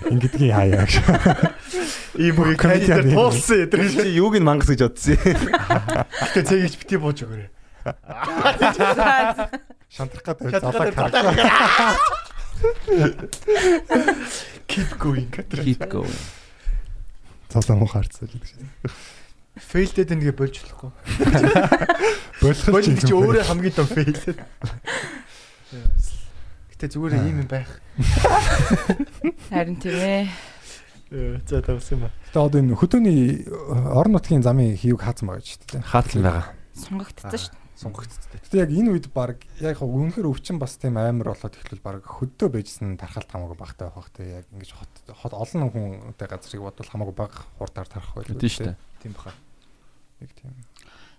Ингэдгийн хаяа. Ийм үг юм. туулсан эдэр. Чи юуг нь мангас гэж бодсон. Гэтэ цэгийч бити бууж өгөөрэй. Шантрах гэдэг Шантрах залаа гэдэг харагдаа. Keep going гэдэг. Keep going. Муу харцсан л гэж. Failed нэгэ болж болохгүй. Болох Болж чинь чи өөрөө хамгийн том failed. Гэтэ зүгээр ийм юм байх. Харин тийм ээ. Э, За тавсан юм ба. Тэгээ одоо энэ хөдөөний орон нутгийн замын хийвг хаацсан байгаа шүү дээ. Хаацсан байгаа. Сунгагдсан шүү. Сунгагдцтэй. Гэтэ яг энэ үед баг яг хаа үнэхээр өвчин бас тийм амар болоод эхлүүл баг хөдөө байжсэн тархалт хамаагүй багтай байх те яг ингэж хот хот олон хүнтэй газрыг бодвол хамаагүй баг хурдаар тарах байх Үгүй шүү дээ. Тийм баха. Яг тийм.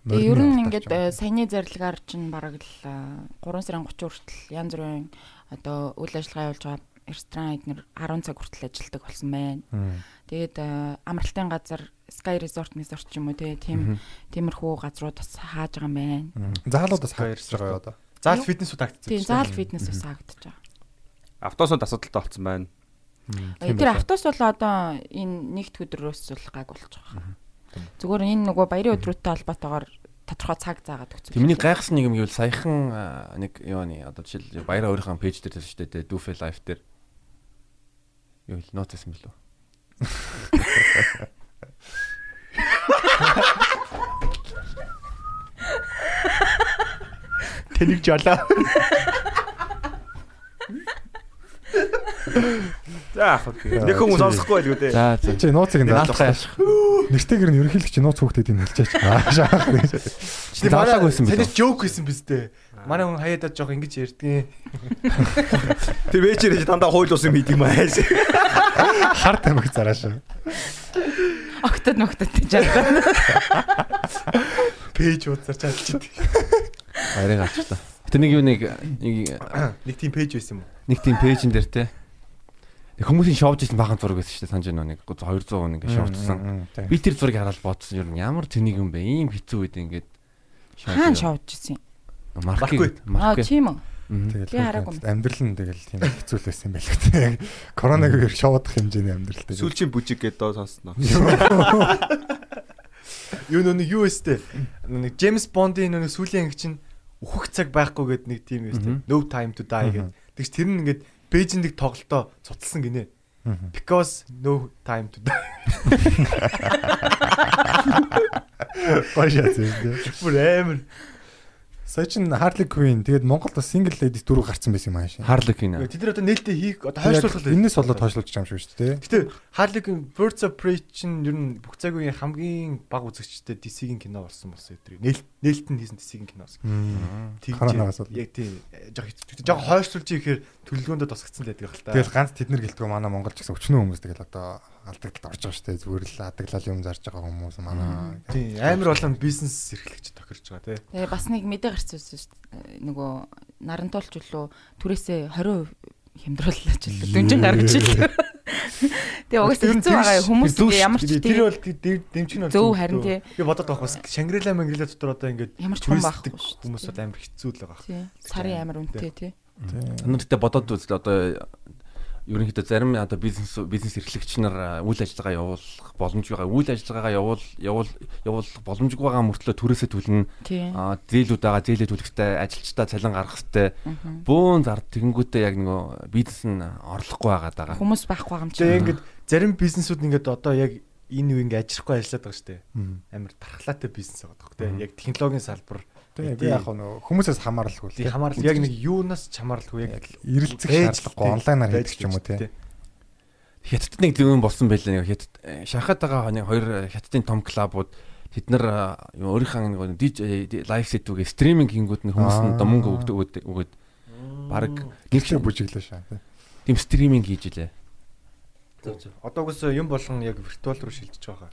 Тэгээ ер нь ингээд э, саяны зарлагаар чинь бараг л э, 3 сарын 30 хүртэл янз бүрийн одоо үйл ажиллагаа явуулж байгаа ресторан эднэр 10 цаг хүртэл ажилтдаг болсон байна. Тэгээд э, амралтын газар Sky Resort Resort ч юм уу те тийм тиймэрхүү газрууд бас хааж байгаа юм байна. Мм. Заалуудаас Sky хайрч байгаа одоо. Заал фитнес удаагдсан. Тийм заал фитнес ус хаагдаж байгаа. Автосонд асуудалтай болсон байна. Тэр автобус бол одоо энэ нэгд өдрөөс бол гайг болж байгаа. Зүгээр энэ нөгөө баярын өдрүүдтэй холбоотойгоор тодорхой цаг заагаад өгсөн. Тэрний гайхсан нэг юм гэвэл саяхан нэг юуны одоо жишээл баяраа өөрийнхөө пэйж дээр шүү дээ Doof Life дээр. Юу л ноц гэсэн бэлээ. Тэнийг жолоо. За яг нэг хүмүүс сонсохгүй байлгүй дээ. За. Чи нууцыг нь Наалтаа яших. Нэртэйгэр нь ерөнхийдөө чи нууц хүүхдэд юм хэлчихэж байгаа. Шаах гэж. Чи даалаг байсан Тэний бэлээ. жоок байсан биз дээ. Манай хүн хаяадаад жоох ингэж ярьдгийн. Тэр вечер чи дандаа хууль ус юм идэм ааш. Хар тамиг зарааш. Октод нөктөд жаа. Пэйж уудсаар чадчих. Алч та. Тэр нэг юу нэг нэг Нэг тийм пэйж байсан юм уу? нэг тийм пэйжин дээр те. Нэг Хүмүүсийн шоуж исэн баахан зураг байсан шүү дээ санаж байна нэг 200 нэг шоуцсан. Би тэр зургийг хараад бодсон юм ямар тэнийг юм бэ? Ийм хэцүү үед ингээд Хаан шоуж ирсэн. маркет Аа маркет тийм үү. Тэгэл юм. амьдрал нь тэгэл тийм хэцүү л байсан юм байна л тэ. Коронавиг шоудах хэмжээний амьдралтай. Сүүлчийн бүжиг гэдэг доо сонсноо. <laughs> Юу нэг юу өстэй. Нэг Джеймс Бондын нөө сүүлийн анги чинь үхэх цаг байхгүй гэдэг нэг тийм өстэй. No time to die гэдэг. Тэгс тэр нь ингээд Бээжинд нэг тоглолтоо цуцлсан гинэ. Because no time to die. <laughs> Башаац юм. Бүр амар. Сая чин Harley Quinn тэгээд Монголд бас single ladies дөрөв гарцсан байсан юм ааш. Харликина. Тэд нар одоо нээлттэй хийх одоо хойшлуулах л. Энэс болоод хойшлуулж байгаа юм шиг шүү дээ. Гэтэ Harley Quinn Birds of Prey чинь ер нь бүх цагийн хамгийн баг үзэгчтэй DC-ийн кино болсон болсон эдрийг. Нээлт нээлт нь хийсэн DC-ийн кино болсон. Бол. Яг тийм жоо хэцүү. Жоо хойшлуулж ихээр төлөвлөгөөндөө тусгацсан л байдаг хэл та. Тэгэл ганц тэднэр гэлтгөө манай Монголч гэсэн өчнөө хүмүүс тэгэл одоо алдагдлалд орж байгаа шүү дээ. Зүгээр л адаглал юм зарж байгаа хүмүүс манай. Тийм амар болон бизнес эрхлэгч тохирч байгаа тий. Тэгээ бас нэг мэдээ гарсан шүү дээ. Нөгөө нарантуулч үлээ түрээсээ 20% хямдрууллаач л дүнжин гаргаж <laughs> ирлээ. Тэгээ угсаа хэцүү байгаа юм. хүмүүс ямар ч тэр бол дэмжих нь бол Зөв харин тий. Би бодоод байгаа бас Шангрила Мангрила дотор одоо ингээд Ямар ч хүн байхгүй шүү хүмүүс бол амар хэцүү л байгаа. Сарын амар үнэтэй тий. Өнөөдөртөө бодоод үзлээ одоо ерөнхийдөө зарим одоо бизнес бизнес эрхлэгч нар үйл ажиллагаа явуулах боломж байгаа. Үйл ажиллагаагаа явуул явуул явуулах боломжгүй байгаа мөртлөө төрөөсөө төлнө. Аа зээлүүд байгаа зээлээ төлөхтэй ажилчдаа цалин гаргах хэвтэй. Бөөн зар тэгэнгүүтээ яг нөгөө бизнес нь орлохгүй байгаад байгаа. Хүмүүс байхгүй байгаа юм чинь. ингээд зарим бизнесүүд ингээд одоо яг энэ үе ингээд ажиллахгүй ажиллаад байгаа шүү дээ. Амар тархлаатай бизнес байгаа тох тий. Яг технологийн салбар Тэгээ би яг нөгөө хүмүүсээс хамааралгүй тий хамаарал яг нэг юунаас ч хамааралгүй яг эрэлцэх Байж шаардлагагүй л онлайнаар хийдэг ч юм уу тий. Хятадд нэг зөвөн болсон байлаа нэг хятад шахаад байгаа нэг хоёр хятадын том клубууд тэд нар юу өөрийнхөө нэг DJ лайв сетүүгээ стриминг хийнгүүд нь хүмүүс нь мөнгө өгдөг өгöd баг Гэрчээ бүжиглээ шаа тий. тийм стриминг хийж илээ. Одоо угс юм болгон яг виртуал руу шилжиж байгаа.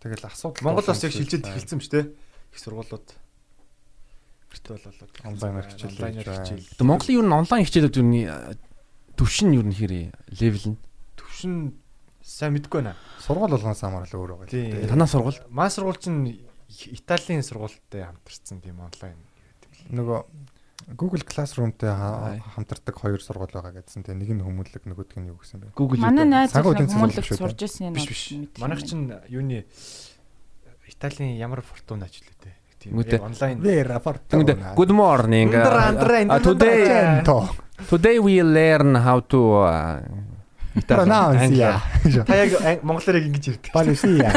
Тэгэл асуудал Монгол бас яг шилжиж эхэлсэн биз дээ. Их сургуулиуд виртуал болоод Онлайнаар хичээл онлайнаар хийж байна. хичээл. Тэгээ Монголын ер нь онлайн хичээлүүд юу нэг төвшин юу нэр левел нь. Төвшин сайн мэдгүй байна. сургууль болгоноос хамаарал өөр байгаа. Тийм. л дээ. Танаа сургууль. Маа сургууль чинь Италийн сургуультай хамтарсан тийм онлайн. нөгөө Google Classroom-тэй хамтардаг хоёр сургууль байгаа гэдсэн. Тэгээ нэг нь хүмүүлэг нөгөөх нь юу гэсэн бэ? Google Манай найз хүмүүлэг сурж ирсэн Биш биш. Манайх чинь юуны Италийн ямар фортуна ч лээ те. Тийм онлайн Вера Тэгвэл good morning. Uh, today today we learn how to uh, Pronounce я. <laughs> та яг монголоор ингэж ярьдаг. Полисия. <laughs>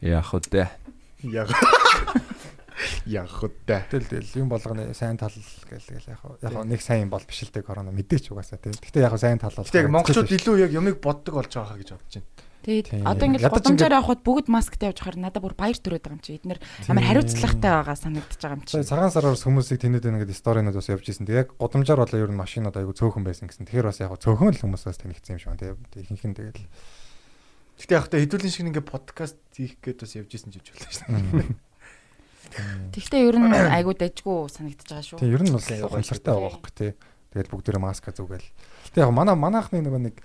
яг хөдөө. Яг. Яг хөтэ. Тэгэл тэгэл юм болгоны сайн тал гэл гэл яг хаа- яг хаа нэг сайн юм бол биш л дээ корона мэдээч угаасаа тийм. Гэхдээ яг хаа сайн тал бол. Гэтэ яг монголчууд илүү яг юмыг боддог болж байгаа гэж бодож байна. Тэгээд одоо ингээд- явхад бүгд масктай явж хахаар надад бүр баяр төрөөд байгаа юм чи. Эднэр амар хариуцлагатай байгаа санагдаж байгаа юм чи. Тэгээ цагаан сараас хүмүүсийг тэнэд байна гэдэг сторинууд бас явж исэн. Тэгээ яг гудамжаар болоо ер нь машинууд айгу цөөхөн байсан гэсэн. Тэгэхээр бас яг цөөхөн л хүмүүс бас танигдсан юм шиг байна. Тэгээ ихэнх нь тэгэл. Гэтэ яг та хэдүүлэн шиг ингээ подкаст хийх гээд бас явж исэн ч явж болно шүү дээ. Тэгвэл ер нь айгуу дайггүй санагдаж байгаа шүү. Тийм ер нь бас Тэгээ, ухамсартай байгаа байхгүй тий. Тэгэл бүгдээрээ маска зүгээл. Гэтэ яг манай манайхны нөгөө нэг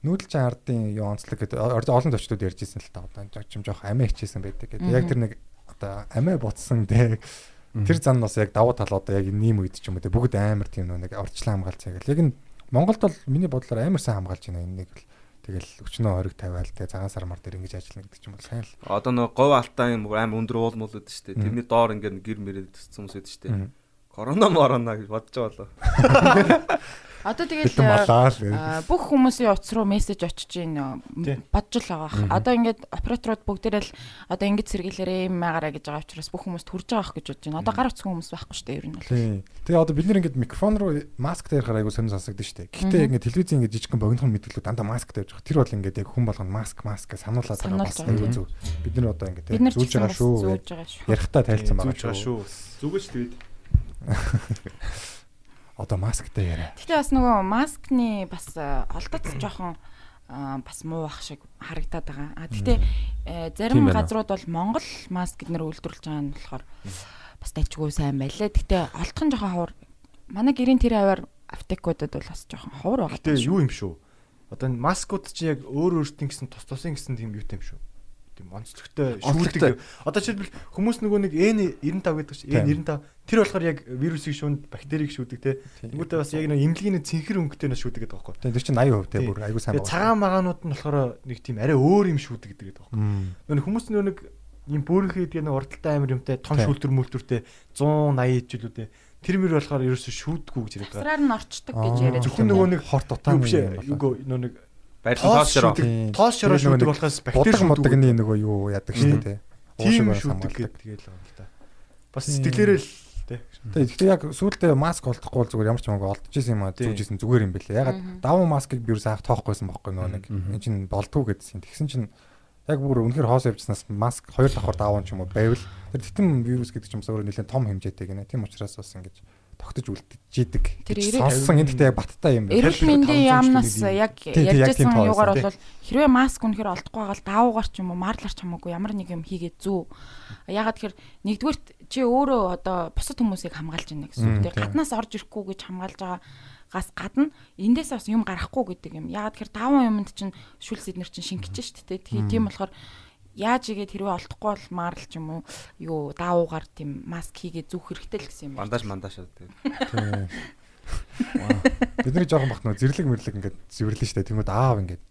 нүүдэлчин ардын юу онцлог гэдэг олон зочдод ярьж исэн л та одоо жим жоох амиа хичээсэн байдаг гэдэг. Яг тэр нэг одоо амиа буцсан тий. Тэр зан бас яг давуу тал одоо яг нэм үед ч юм уу тий бүгд амар тийм нэг орчлон хамгаалж байгаа. Яг энэ Монголд бол миний бодлоор амар сайн хамгаалж байна энэ нэг л тэгэл өчнөө хориг тавиал тий цагаан сар мар дээр ингэж ажиллана гэдэг ч юм бол сайн л. Одоо нэг говь алтаа юм амар өндөр уул муулууд шүү дээ. Тэрний доор ингээд гэр мэрэл төссөн хүмүүс шүү дээ. Корона морона гэж бодож байгаа болоо. <laughs> Одоо тэгэл а, бүх хүмүүсийн утас руу мессеж очиж ийн Тийм. бодж л байгаа. Одоо ингээд операторууд бүгдээрээ л одоо ингэж сэргийлээрээ юм маягараа гэж байгаа учраас бүх хүмүүс хүрж байгаа ах гэж бодож байна. Одоо гар утсан хүмүүс байхгүй шүү дээ ер нь бол. Тийм. Тэгээ одоо бид нэр ингээд микрофон руу маск дээр айгу сонир сонсогдсон шүү дээ. Гэхдээ ингээд телевизэн ингээд жижигхэн богинохон мэдгэлүүд дандаа маск тавьж байгаа. Тэр бол ингээд яг хүн болгоно маск маск гэж сануулаад байгаа бас айгу зүг. Бид нар одоо ингээд зүүж байгаа шүү. зүүж байгаа шүү. Ярихтаа тайлцсан Зүүж байгаа шүү. Зүгэж тэгээд <laughs> Одоо масктай яриа. Гэтэ бас нөгөө маскны бас э, олдоц жоохон а, бас муу ах шиг харагдаад байгаа. А гэтээ э, зарим байна. газрууд бол Монгол маск эднэр үйлдвэрлэж байгаа нь болохоор бас дайчгүй сайн байлээ. Гэтэ олдох нь жоохон ховор. Манай гэрийн тэр аваар аптекуудад бол бас жоохон ховор байгаа. Гэтэ юу юм шүү. Одоо энэ маскууд чи яг өөр өөртөө гэсэн тус тусын гэсэн тийм юутай юм шүү. Тийм онцлогтой шүүлдэг. Одоо жишээлбэл хүмүүс нөгөө нэг N95 гэдэг чинь N95 тэр болохоор яг вирусыг шүүнд бактерийг шүүдэг те. Тэнгүүтээ бас яг нэг имлэгийн цэнхэр өнгөтэй нь шүүдэг гэдэг байхгүй. Тэгээ тэр чинь 80% те Тийм. бүр айгу сайн Тэгээ цагаан магаанууд нь болохоор нэг тийм арай өөр юм шүүдэг гэдэг байхгүй. Нөгөө хүмүүс нөгөө нэг юм бөөрийнхээ гэдэг нэг урдтай амир юмтай том Тийм. шүүлтүр мүлтүртэй 180 жилүүдээ тэр мөр болохоор ерөөсөө шүүддэггүй гэж яриад байгаа. Сараар нь орчдөг гэж яриад. Зөвхөн нөгөө нэг хорт ээ. юм. Юугүй нөгөө нэг барилгын тоос широо. Тоос широо нэг болохоос бактери Бодог шүүдэг. модогны нөгөө юу яадаг шүү дээ тийм хамгаалдаг. гэдэг тэгэл байгаа юм л да. Бас сэтгэлээрээ л тий. Тэгээ гэхдээ яг сүүлдээ маск олдохгүй бол зүгээр ямар ч юмгаа олдож исэн юм аа Тийм. зүгжсэн зүгээр юм бэлээ. Ягаад даван маскыг би юу саах тоохгүйсэн бохоггүй нөгөө нэг энэ чинь болдгоо гэдсэн. Тэгсэн чинь яг бүр үнэхээр хоос явжснаас маск хоёр давхар даван ч юм уу байвал тэр титэм вирус гэдэг ч юм уу нэлээд том хэмжээтэй гинэ. Тийм учраас бас ингэж тогтож үлдчихийдэг. Тэр сонссон энэ гэхдээ яг баттай юм байна. Эрүүл мэндийн яамнаас яг Тийм, тийм, яг ярьж тийм байсан тоо юугаар бол хэрвээ маск үнэхээр олдохгүй байгаа л даавуугаар ч юм уу марлаар ч хамаагүй ямар нэг юм хийгээд зүү. Ягаад тэгэхээр нэгдүгürt чи өөрөө одоо бусад хүмүүсийг хамгаалж байна гэсэн үг. Тийм. гаднаас орж ирэхгүй гэж хамгаалж байгаа гас гадна эндээс бас юм гарахгүй гэдэг юм. Ягаад тэгэхээр даван юмд чинь шүлс эднэр чинь шингэж штэ тэ. Тэгээ тийм болохоор яаж игээд хэрвээ олдохгүй бол марл ч юм уу юу даавуугаар тийм маск хийгээд зүүх хэрэгтэй л гэсэн юм байна. Бандаж мандаж тэгээд. Тийм. Бидний жоохон бахт нөө зэрлэг мэрлэг ингээд зэвэрлэн штэ. Тэнгүүд аав ингээд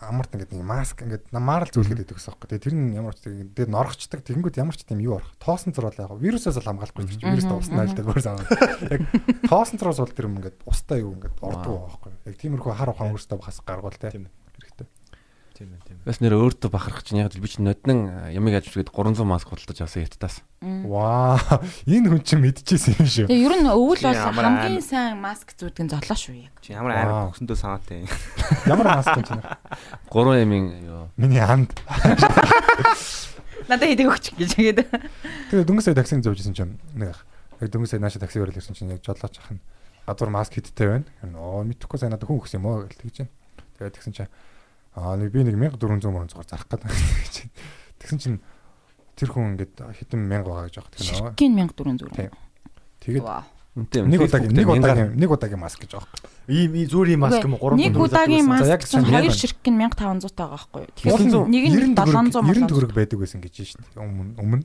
амарт ингээд нэг маск ингээд намаарл зүйлгээд идэх гэсэн юм. Тэгээ тэр нь ямар ч тийм дээр норгочдаг. Тэнгүүд ямар ч тийм юу орох. Тоосон зур бол яг вирусээс л хамгаалахгүй гэж вирус уснаа л дээ. Яг тоосон зураас бол тэр юм ингээд устаа юу ингээд ордог байхгүй. Яг тиймэрхүү хар ухаан өөртөө бас гаргуул. Тийм. Тийм ээ, тийм ээ. Бас нэр өөртөө бахарах чинь яг л би чинь ноднын ямиг ажиглгээд 300 маск худалдаж авсан яттаас. Ваа. Энэ хүн чинь мэдчихсэн юм шүү. Тэгээ ер нь өвөл бол хамгийн сайн маск зүүдгэн золоо шүү яг. Чи ямар амар бөксөндөө санаатай. <laughs> Ямар маск юм чинь? 3 ямийн юу. Миний анд. Надад хийдэг өгч гэж хэлээд. Тэгээ дөнгөс сая таксиг зөөжсэн чинь нэг яг дөнгөс сая нааша такси өрөөл ирсэн чинь яг жолооч ах нь гадуур маск хиттэй байна. Оо мэдхгүй сайн надад хүн өгсөн юм уу гэж тэгж байна. Тэгээд тэгсэн чинь аа нэг би нэг 1400 мөрөн зугаар зарах гэдэг гэж. Тэгсэн чинь тэр хүн ингээд хэдэн мянга байгаа гэж байгаа гэх нөө. Ширкийн 1400. Тийм. Тэгээд Вау. Үнтэй нэг удаагийн нэг удаагийн нэг удаагийн маск гэж байгаа. Ийм ийм зүгээр ийм маск юм уу? 300 Нэг удаагийн маск чинь чинь хоёр яг- ширхэг нь 1500 таа байхгүй Тэгэхээр нэг нь 700 90 төгрөг байдаг байсан гэж байна шүү дээ. Өмнө өмнө.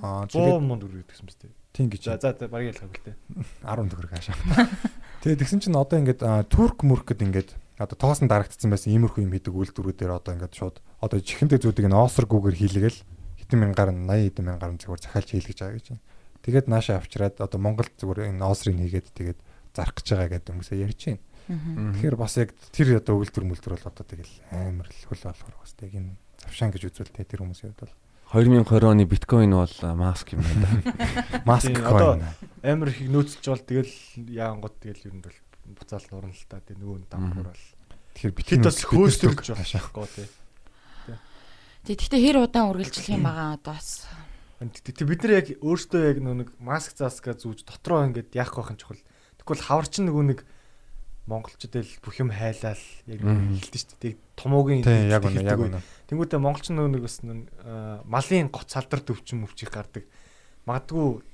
Аа 100 тэгээд мөн төгрөг гэсэн мэт. тийм гэж. За за барыг ялах гэлтэй. 10 төгрөг хаашаа. <laughs> Тэгээд тэгсэн чинь одоо ингээд аа, турк мөркөд ингээд одоо тоосон дарагдсан байсан иймэрхүү юм хийдэг үйлдвэрүүдээр одоо ингээд шууд одоо чихэнтэй зүүдийг нь осргүүгээр хийлгээл хэдэн мянгаар нь 80 хэдэн мянгаар зүгээр захиалж хийлгэж байгаа гэж байна. Тэгээд нааша авчираад одоо Монголд зүгээр энэ осрыг хийгээд тэгээд зарах гэж байгаа гэдэг хүмүүсээ ярьж байна. Тэгэхээр бас яг тэр одоо үйлдвэр мүлдвэр бол одоо тэгэл амар л хөл болохоор бас тэг энэ завшаан гэж үзүүлтэй тэр хүмүүсийн хувьд бол 2020 оны биткойн бол маск юм байна. <laughs> маск Тийм, одоо-. Амар их нөөцлж бол тэгэл яангот тэгэл ер нь бол буцаал нурна л та. Тэг нөгөө дампур бол. Тэгэхээр бит Хэд бас хөөстөлж хаашаа. болохгүй тий. Тэг гэхдээ хэр удаан үргэлжлэх юм байгаа одоо бас Тэг бид нар яг өөрсдөө яг нэг маск зааска зүүж дотроо ингээд яах байх нь чухал. Тэгвэл хавар чинь нөгөө нэг монголчууд л бүх юм хайлаал яг Мгм. хэлдэг шүү дээ. Томоогийн яг үнэ яг үнэ. Тэнгүүтээ монголч нөгөө нэг бас малын гоц салдар төвчин мөвчих гардаг. Магадгүй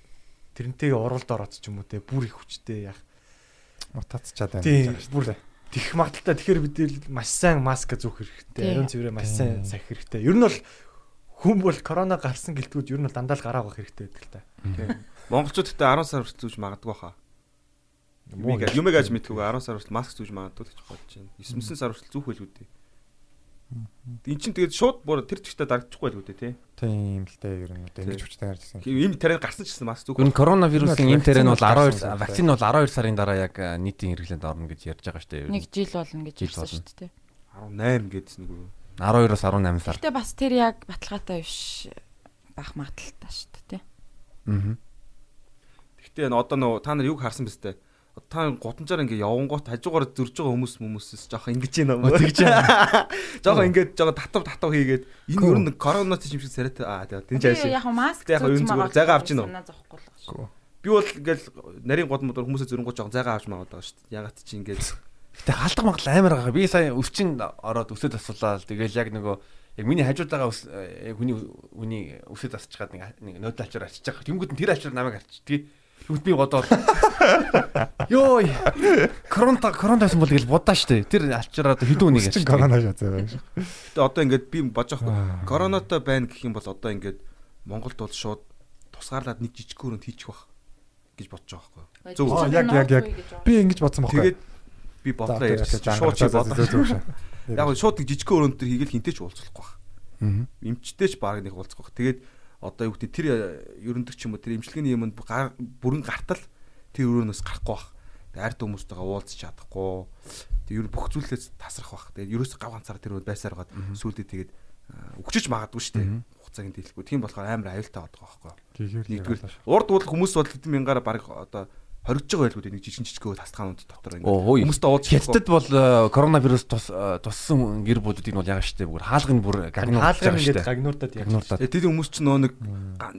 тэрнтэйгээ уралд ороод ч юм уу те бүр их хүчтэй яах. Мутацчаад байна. Тийм, гэж бүр байна шүү дээ. Тэх магадaltaй тэгэхээр бид маш сайн маска зүүх хэрэгтэй. Ариун цэврээ маш сайн сахих хэрэгтэй. Ер нь бол хүн бол корона гарсан гэлтгүүд ер нь бол дандаа л гараа авах хэрэгтэй байдаг л та. Тийм. Монголчууд гэдэг 10 сар хүртэл зүүж магадгүй хаа. Юм яаж юм яаж мэдгүй 10 сар хүртэл маск зүүж магадгүй гэж бодож байна. 9 сар хүртэл зүүх байлгүй дээ. Энд чинь тэгээд шууд бүр тэр чигтээ дарагдчихгүй байлгүй дээ тий. Тийм л дээ ер нь одоо ингэж хүчтэй харж ирсэн. Им тарай гарсан ч гэсэн маск зүүх. Гүн коронавирусын эм тэрэн бол Вакцин 12 гарсан вакцин бол 12 сарын дараа яг нийтийн хэрэглээнд орно гэж ярьж байгаа шүү дээ. нэг жил болно гэж хэлсэн шүү дээ. 18 гэдсэн нэг үү. 12-оос 18 сар. Гэхдээ бас тэр яг баталгаатай биш бах магадaltaй шүү дээ тий. Аа. Н- одоо нөө та нар юг харсан бэ тээ? Та гудамжаар ингээ явангуут хажуугаар зөрж байгаа хүмүүс хүмүүсээс жоох ингэж байна мó тэгж байна. Жоох ингээд жоох татав татав хийгээд энэ ер нь коронавирус юм шиг царайтай аа тийм Тэгээ жааш. яг маск яг зүүж энэ зүгээр зайгаа авч гин үү? санаа зовхгүй л шүү. Гүү. Би бол ингээл нарийн гудамжаар хүмүүсээ зөрөнгөө жоох зайгаа авч магаад байгаа шүү дээ. Ягаад чи ингээд Гэтэ халдах магадл амар байгаа. Би сая өвчин ороод өсөд асуулаа. Тэгэл яг нөгөө яг миний хажууд байгаа хүний хүний өсөд асчгаад нэг нэг нөт ачаар ачиж байгаа. Тэнгүүд нь тэр ачаар намайг арчдгийг. Тэгвэл би бодоод ёо коронта коронавирус бол гэж будаа штэ. Тэр ачаараа хэдэн үнийг Чин арчдаг. корона шатаа байгаа шүү. Гэтэ одоо ингээд би бодож Аа. байгаа. Коронатой байна гэх юм бол одоо ингээд Монголд бол шууд тусгаарлаад нэг жижиг хөрөнд хийчих бах гэж бодож байгаа байхгүй. Зөв. Яг, яг, яг. Би ингэж бодсон байхгүй. Тэгээд би бодлоо ярьж шууд чи бодлоо. Яг нь шууд жижиг хөрөнд төр хийгээл хинтээч уулзахгүй бах. Аа. Эмчтэй ч баг нэг уулзах бах. Тэгээд одоо юу гэдэг тэр ерөндөр ч юм уу тэр эмчилгээний юмд бүрэн гартал тэр өрөөнөөс гарахгүй бах. Тэгээд ард хүмүүстэйгээ уулзч чадахгүй. Тэгээд ер бүх зүйлээс тасрах бах. Тэгээд ерөөс гав ганцаар тэр байсаар гад сүүлдээ тэгээд аа, өгчөж магадгүй шүү дээ. Хугацааг нь дэлэхгүй. Тийм болохоор амар аюултай байдаг байхгүй. Нэгдүгээр урд бол хүмүүс бол хэдэн мянгаараа баг одоо хоригдж байгаа байлгүй нэг жижиг жижиг тасдгаанууд дотор ингээд хүмүүстэй уулзах Хятадд бол э, коронавирус тус э, туссан гэр бүлүүдийг нь бол яагаад штэ бүр хаалга нь бүр хаалгаар байгаа ингээд штэ. гагнуурдад яг. Гагнуурдаад. Тэгээ тэр хүмүүс ч нөө нэг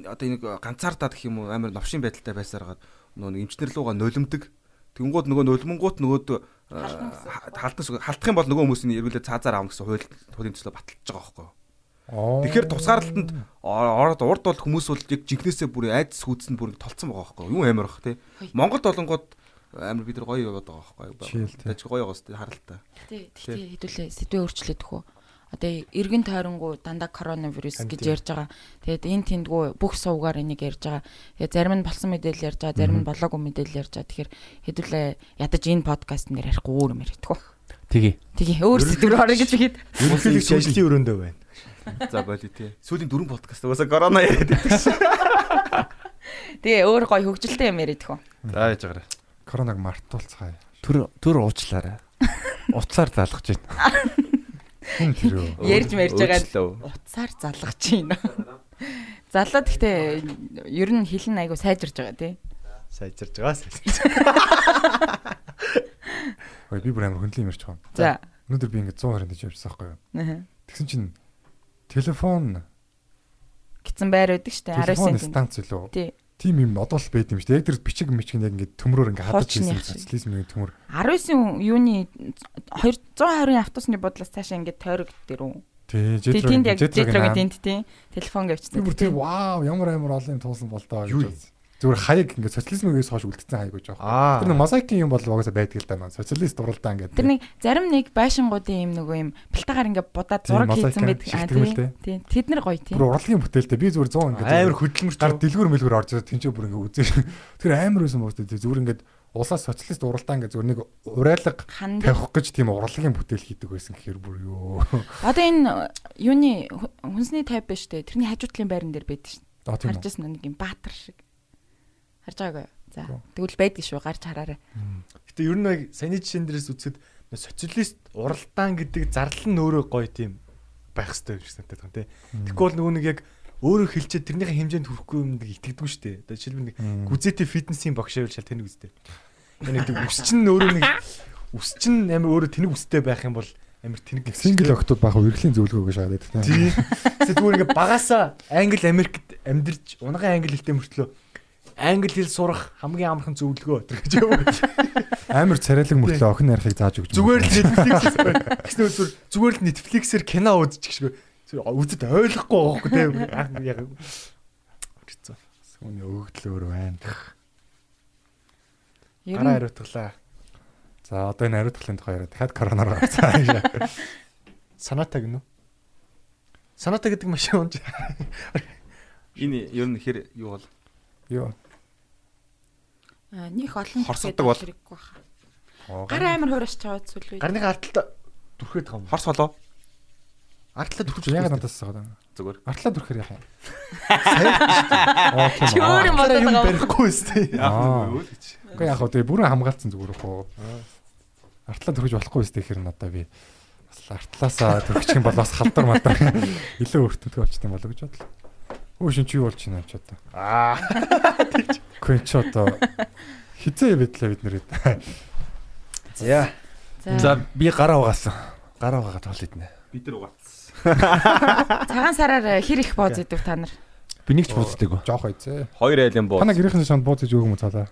одоо нэг ганцаардаа гэх юм уу амар новшин байдалтай байсараад нөө нэг эмчнэр лугаа нулимдаг. Тэнгууд нөгөө нулимгууд нөгөөд халдас халдах юм бол нөгөө хүмүүсийн эргүүлээ цаазаар авах гэсэн хууль хуулийн төслөө баталж байгаа байхгүй юу. Тэгэхээр тусгаарлалтанд ороод урд бол хүмүүс бол яг жинкнээсээ бүр айдас хүйдсэнд бүр толцсон байгаа байхгүй юу. Амар бах те. Монголд болонгууд амар бид нар гоё яваад байгаа байхгүй юу. Тач гоё байгаас те харалтаа. Тий, тий хэдүүлээ сэдвээ өөрчлөөд хөө. Одоо эргэн тойронгуу дандаа коронавирус гэж ярьж байгаа. Тэгээд энэ тэндгүү бүх сувгаар энийг ярьж байгаа. Тэгээд зарим нь болсон мэдээлэл ярьж байгаа, зарим нь болоогүй мэдээлэл ярьж байгаа. Тэгэхээр хэдүүлээ ядаж энэ подкаст нэр ярихгүй өөр юм ярихгүй. Тэгээ. Тэгээ өөр сэдвэр орё гэж ихэд. Ерөнхийдөө шилжлийн өрөөндөө байна. За боли те. Сүүлийн дөрөв подкаст угаасаа корона яриад байдаг шээ. <laughs> Тэгээ өөр гоё хөгжилтэй юм яриад хөө. За яаж байгаарай. Коронаг мартуулцгаая. Төр төр уучлаарай. Уцаар залгаж байна. Ярьж мэрж байгаа утсаар залгаж байна. Залаад гэхдээ ер нь хилэн айгу сайжирж байгаа тий. Сайжирж байгаа сайжирж. <laughs> Ой би бүр амар хөндлөн юмэрч байгаа. За. Өнөөдөр би ингээд 120 дэж явжсан байхгүй юу? Аа. Тэгсэн чинь телефон Гитсэн байр байдаг штэ 19 телефон сент. станц илүү. Тий. тийм юм одоо л байд юм. Яг тэр бичиг мичиг яг ингээд төмрөөр ингээд хадаж хийсэн социализмын төмөр. 19 юуны 220 автобусны бодлоос цаашаа ингээд тойрог дээр үү. Тий, жетрэг жетрэг тэнд тий. Телефон гэвчсэн. тийм вау ямар амар олон юм туулсан бол доо гэж. Зүгээр хаяг ингээд социализмээс хойш үлдсэн хаяг гэж байгаа. Аа. Тэр нэг мозаикийн юм бол угаасаа байдаг л да наа. Социалист уралдаан гэдэг. Тэр нэг зарим нэг байшингуудын юм нөгөө юм бэлтагаар ингээд будаад Тийм, зураг хийсэн байдаг. Аа шигтгэмэлтэй. тий. Тэд нар гоё тий. Бүр урлагийн бүтээлтэй. Би зүгээр 100 ингээд Амар хөдөлмөрч. гар дэлгүүр мэлгүүр орж ирээд тэнцээ бүр ингээд үзээ. <laughs> Тэр амар байсан боо тэ зүгээр ингээд улсаас социалист уралдаан гэж зүгээр нэг урайлаг тавих гэж тийм урлагийн бүтээл хийдэг байсан гэхээр бүр юу. <laughs> Одоо энэ юуны хө- хүнсний тайп байна штэ. Тэрний хажуутлын байран дээр байдаг штэ. Аа тийм үү. Харж ирсэн нэг юм баатар шиг. Харж байгаагүй юу? За. Тэгвэл байдаг шүү гарч хараарай. Гэтэ ер нь яг саяны жишээн дээрээс үзэхэд социалист уралдаан гэдэг зарлал нь өөрөө гоё тийм байх хэрэгтэй юм шиг санагдаад байна тий. Тэгэхгүй бол нөгөө нэг яг өөрөө хэлчихэд тэрнийхээ хэмжээнд хүрэхгүй юм нэг итгэдэггүй шүү дээ. Одоо жишээлбэл нэг гүзээтэй фитнесийн багш байвал шал тэнэг үстэй. Энэ нэг үс чинь өөрөө нэг үс чинь амар өөрөө тэнэг үстэй байх юм бол амар тэнэг Сингл октод баах үргэлжлэн зөвлөгөө гэж шаагаад байдаг тийм. Тий. Тэгсэн зүгээр ингээ багасаа англи Америкт амьдарч унагаан англи хэлтэй мөртлөө англи хэл сурах хамгийн амархан зөвлөгөө тэр гэж юм. Амар царайлаг мөртлөө охин нарихыг зааж өгч. Зүгээр л Netflix гэсэн үзүр зүгээр л Netflix-ээр кино үзчих шиг зүгээр үзэд ойлгохгүй байхгүй тийм яг хэцүү. Үүний өгөгдлөөр байна. Ер Гараа нь хариуцглаа. За одоо энэ хариуцлагын тухай яриад дахиад короноор гарцаа. Саната гинөө. Саната гэдэг машин унж. Энэ ер нь хэр юу бол Юу. Нөх олон Хорсолдог бол. хэрэггүй баха. Гар амар хуураш чаваад сүлвээ. Гарныхаа арталта дүрхээд байгаа юм. хорс болоо Арталта дүрхэж Яг надаас асууад байна. зүгээр. Артлаа дүрхээр яах юм? Чи өөр юм бодоод юм байгаа. барихгүй өстэй. Аа. Юу л гэж. Яг хөө тэгээ бүрэн хамгаалцсан зүгээр хөө. Артлаа төрөж болохгүй өстэй хэр нь одоо би бас артлаасаа төрчих юм бол бас халдвар малдаа <laughs> илүү өртөмтгөө болчтой болоо гэж бодлоо. Өө шин чи юу болж байна ч одоо. Аа. Үгүй чи одоо хизээ бидлээ бид нэр. За. За би гараа угаасан. Гараа угаагаад тоол иднэ. Бид нар угаацсан. Цагаан сараар хэр их бооз идэв та нар? Би нэг ч буцдаггүй. Жоох айцээ. Хоёр айлын боо. Танаа гэрийнхэн шанд бууцаж өгөх юм цаалаа.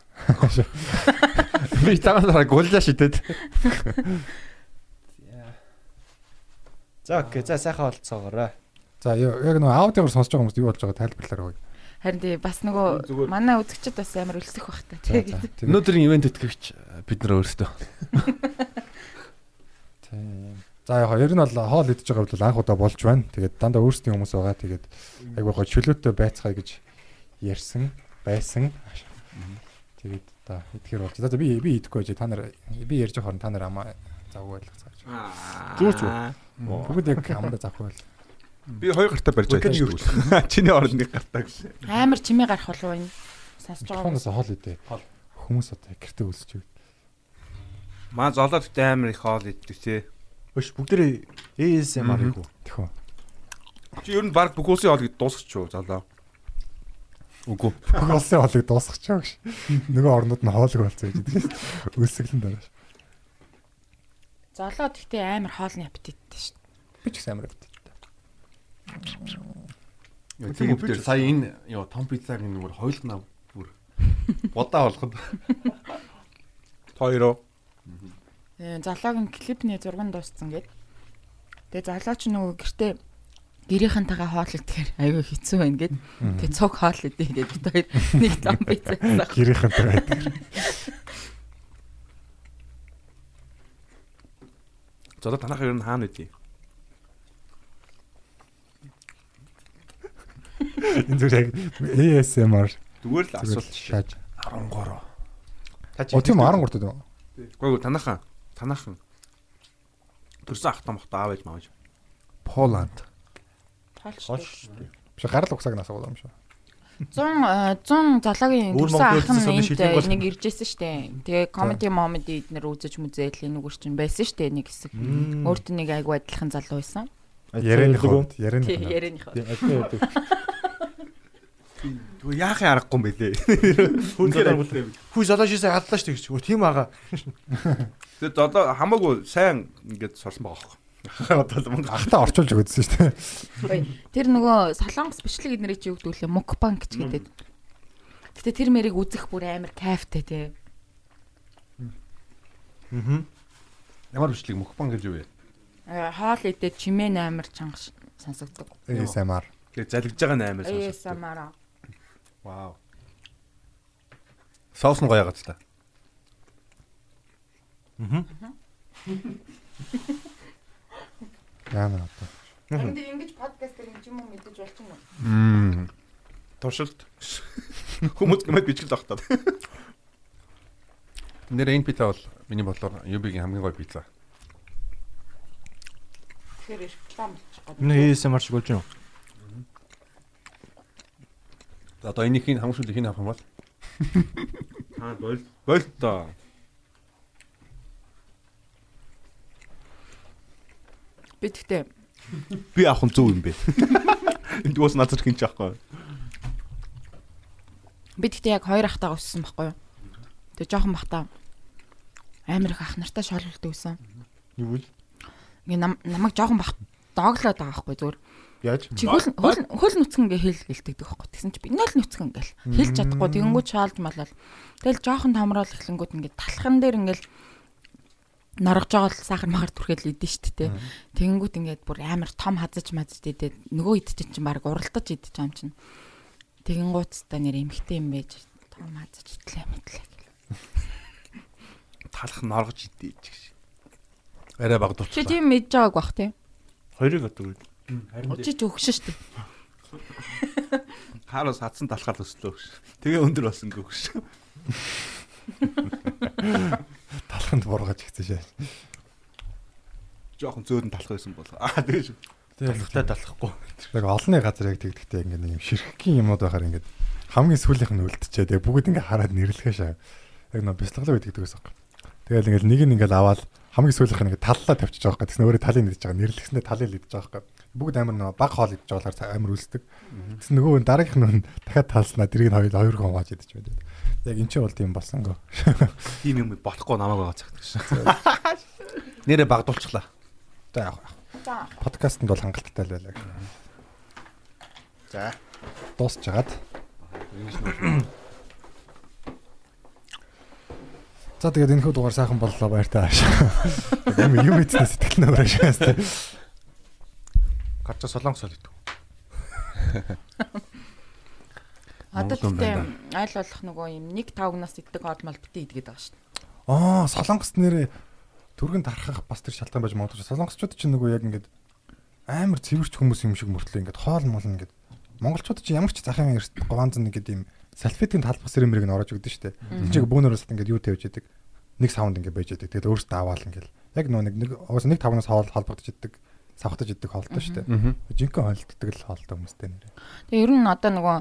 Би тагаасаа гуллаа шидэд. За окей. За сайхан болцоогоорой. За яг нөгөө аудиогоор сонсож байгаа хүмүүс юу болж байгаа тайлбарлаарай. Харин тий бас нөгөө манай үзэгчд бас амар өлсөх бах та. Тий. Өнөөдрийн ивент өткөвч бид нар өөрсдөө. <laughs> Тийм. За яг ер нь бол хоол идэж байгаа бол анх удаа болж байна. Тэгээд дандаа өөрсдийн хүмүүс байгаа. Тэгээд айгуу гоо чөлөөтэй байцгаая гэж ярьсан байсан. Тэгээд одоо идэхэр болж. За за би би идэхгүй байж та нар би ярьж байгаа хооронд та нар амаа завгүй байлгацгааж. Зүгээр ч. Бүгд яг амдаа завгүй байл. Би хоёр гартаа барьж байгаа. <laughs> Чиний нэг гартаа гэлээ. Амар чимээ гарах болов энэ. Сонсож байгаа хүмүүс. хоол идэ. Хүмүүс одоо гэртээ үлсэж байна. Маа золоо төвтэй амар их хоол иддэг тий. Өш бүгдээ ASMR Мгм. хийгүү. Тэхөө. Чи ер нь баг бүх улсын хоолыг дуусгач юу золоо. Үгүй. Бүх улсын хоолыг дуусгачаа гэж. Нөгөө орнууд нь хоолыг болцоо гэж идэг. Өсөглөн дараа. Золоо гэхдээ амар хоолны аппетиттэй шүү. Би ч гэсэн амар өгдөө. Тийм үү. Сая энэ ёо том пиццагийн нүгээр хойлгоноо бүр бодаа болоход Хоёроо. Э, Залоогийн клипний зурган дууссан гэд. Тэгээ залооч нөгөө гэртээ гэрийнхэнтэйгээ хоол идэхээр айгүй хэцүү байна гэд. Тэгээ цог хоол идэ гэж бид хоёр нэг том <laughs> пицца хийсэн. Гэрийнхэнтэй байдаг. Золоо танах ер нь хаана үдий? Энэ зүгээр яг ASMR Зүгээр л асуулт шааж. 13. Та чи О тийм 13 дөө. Гойгоо танахаа. Танахан. Төрсөн ах том ахта аав ээж маавж. Поланд. Хоолш. Биш гарал угсааг нас аваад юм шүү. 100 100 залоогийн Өөр төрсөн ах нь энд гол- нэг иржсэн штэ. Тэгээ comedy momedy эднэр үзэж мүзээл энэгээр чинь байсан штэ нэг хэсэг. Өөрт нь нэг айгүй адилхан залуу байсан. Ярианы хонд, ярианы Тий, хонд. ярианых. <laughs> Тэгвэл яахын аргагүй юм бэлээ. Хүү золоо шийсээ хадлаа шүү гэж. Тийм байгаа. Тэгээ золоо хамаагүй сайн ингээд сорсон байгаа хөөе. <laughs> Одоо л Монгол Ахтаа орчуулж өгдсөн шүү дээ. Тэр нөгөө солонгос бичлэг эднэрийг чи өгдүүлээ мукбанк ч гэдэг. Гэтэ тэр мэрийг үзэх бүр амар кайфтай тий. Ямар бичлэг мөхбан гэж юу вэ? Э, Хоол идээд чимээ амар чанга сонсогддог. ASMR. Тэгээ залгиж байгаа нь амар сонсогддог. ASMR. Вау. Соус нь гоё ягаад та. <laughs> Яана одоо. Энд ингэж подкастер юм ч юм уу мэдэж болчих юм уу? Мм. Туршилт. <laughs> Хүмүүс гэмэд бичлэл багтаад. <laughs> Нэр энэ пицца бол миний бодлоор Юбигийн хамгийн гоё пицца. Тэгэхээр реклам болчих гоо. Энэ ASMR шиг болж байна одоо энийхийг хамгийн сүүлийн хин авах юм бол <laughs> Аа бол бол тоо. Би тэгтээ Би авах нь зөв юм бэ. <laughs> Энд уус назар хинч авахгүй. би тэгтээ яг хоёр ахтаа өссөн байхгүй юу? Тэгээ жоохон бахта амар их ах нартай шоололт өгсөн. Юу вэ? Ингээ нам намайг жоохон бах дооглоод байгаа байхгүй зүгээр. Яаж? Чи хөл хөл нүцгэн ингээ хэл гэлтэгдэх байхгүй. Тэгсэн чи би нөл нүцгэн ингээл хэлж чадахгүй тэгэнгүүт шаалж малал. Тэгэл жоохон томрол эхлэнгүүт ингээ талхан дээр ингээл наргаж байгаа л сахар махар түрхэл идэн штт те. Тэгэнгүүт ингээд бүр амар том хазаж мазаж идээд нөгөө идчих чинь баг уралдаж идчих юм чинь. Тэгэнгүүт та нэр эмхтэй юм байж том хазаж идлээ мэдлээ. Талах нь оргож идэж гэж. арай баг Чи дурчлаа. тийм мэдж байгааг бах те. Хоёрыг одоо үү? Чи ч өгшөн штт. Хаараас хатсан талхаар өслөө гэж. Тэгээ өндөр болсон гүгш. Талханд бургаж ихсэн шээ. Жохон зөөдөн талах байсан бол. Аа тэгээ шүү. Талхтай талахгүй. Яг олонний газар яг тэгдэгтэй ингээд нэг юм ширхгийн юмнууд байхаар ингээд хамгийн сүүлийнх нь үлдчихээ. Тэгээ бүгд ингээд хараад нэрлэхээ шаа. Яг нөө бяцлаглаа гэдэг гэсэн юм. Тэгэл ингээд нэг нь ингээд аваад хамгийн сүүлийнх нь ингээд таллаа тавьчих жоох гэдэг. Тэгсэн өөрөө талыг нэгдэж байгаа. Нэрлэхснээр талыг нэгдэж байгаа байхгүй. Бүгд амар нөө баг хоол идэж байгаа амар үлсдэг. Тэгсэн нөгөө дараагийнх нь дахиад талснаа дэрийг нь хоёр хоёр гоо хувааж идэж байдаг. Яг энэ ч бол тийм болсон гоо. Тийм юм болохгүй намайг байгаа цагт гэж. <laughs> Нэрээ баг дурчлаа. За яах вэ? Подкастэнд бол хангалттай л байлаа. За. дуусчаад. За тэгээд энэ хүү дугаар сайхан боллоо баяртай <laughs> ааш. Юм юм эцнэ сэтгэл шээс. Гарчаа солонгос ол идэв. Одоо тэгтээ айл болох нөгөө юм 1 5 нас иддэг олмол битээ идгээд байгаа шүү дээ. Аа, солонгос нэрээ түргэн тархах бас тэр шалтгаан байж магадгүй. Солонгосчууд чинь нөгөө яг ингээд амар цэвэрч хүмүүс юм шиг мөртлөө ингээд хоол мол ингээд монголчууд чинь ямар ч захын эрт гованз нэг гэдэг юм салфетийн талбах сэрэмрийг нь орож өгдөн штэ. Тэр чинь бөөнөрөөс ингээд юу тавьж идэг. Нэг саунд ингээд байж идэг. Тэгээд өөрөөсөө аваал ингээд. Яг нөгөө нэг нэг нэг тавнаас хоол холбогдож идэг. Савхтаж идэг хоолтой штэ. Жинхэнэ хоолтдаг л хоолтой хүмүүстэй нэрээ. Тэгээ ер нь одоо нөгөө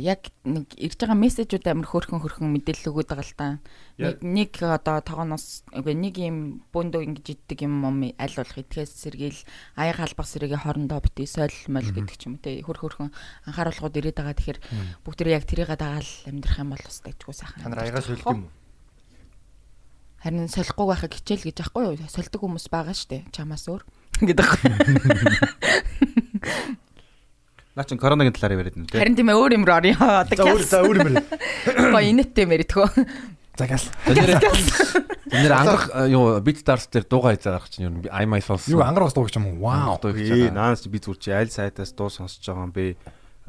яг нэг ирж байгаа мессежүүд амар хөөрхөн хөөрхөн мэдээлэл өгöd байгаа л та. Нэг нэг одоо тогооноос үгүй нэг юм бөөндөө ингэж иддэг юм юм аль болох итгэс сэргээл аяг халбах сэргээ хоорондоо битээ солимол гэдэг ч юм те хөр хөрхөн анхааруулгууд ирээд байгаа тэгэхээр бүгд тэр яг тэрийг дагаал амьдрах юм бол бас дайггүй сайхан. Та нар аягаа сольд юм уу? Харин солихгүй байхыг хичээл гэж аахгүй юу? Сольдог хүмүүс байгаа штэ чамаас өөр. Гэдэг аахгүй. Наа чин коронагийн талаар яриад байна те. Харин тийм ээ өөр юм руу орё. Одоо өөр за өөр юм байна. Гоо инэттэй мэрэтгөө. За гал. Нэр ангарах э, юу бит старс дээр дуугаа хийзарах чинь юу I my songs. Юу ангарагс дууг юм уу? Вау. Ээ наанаас би зүр чи аль сайтаас дуу сонсож байгаа юм бэ?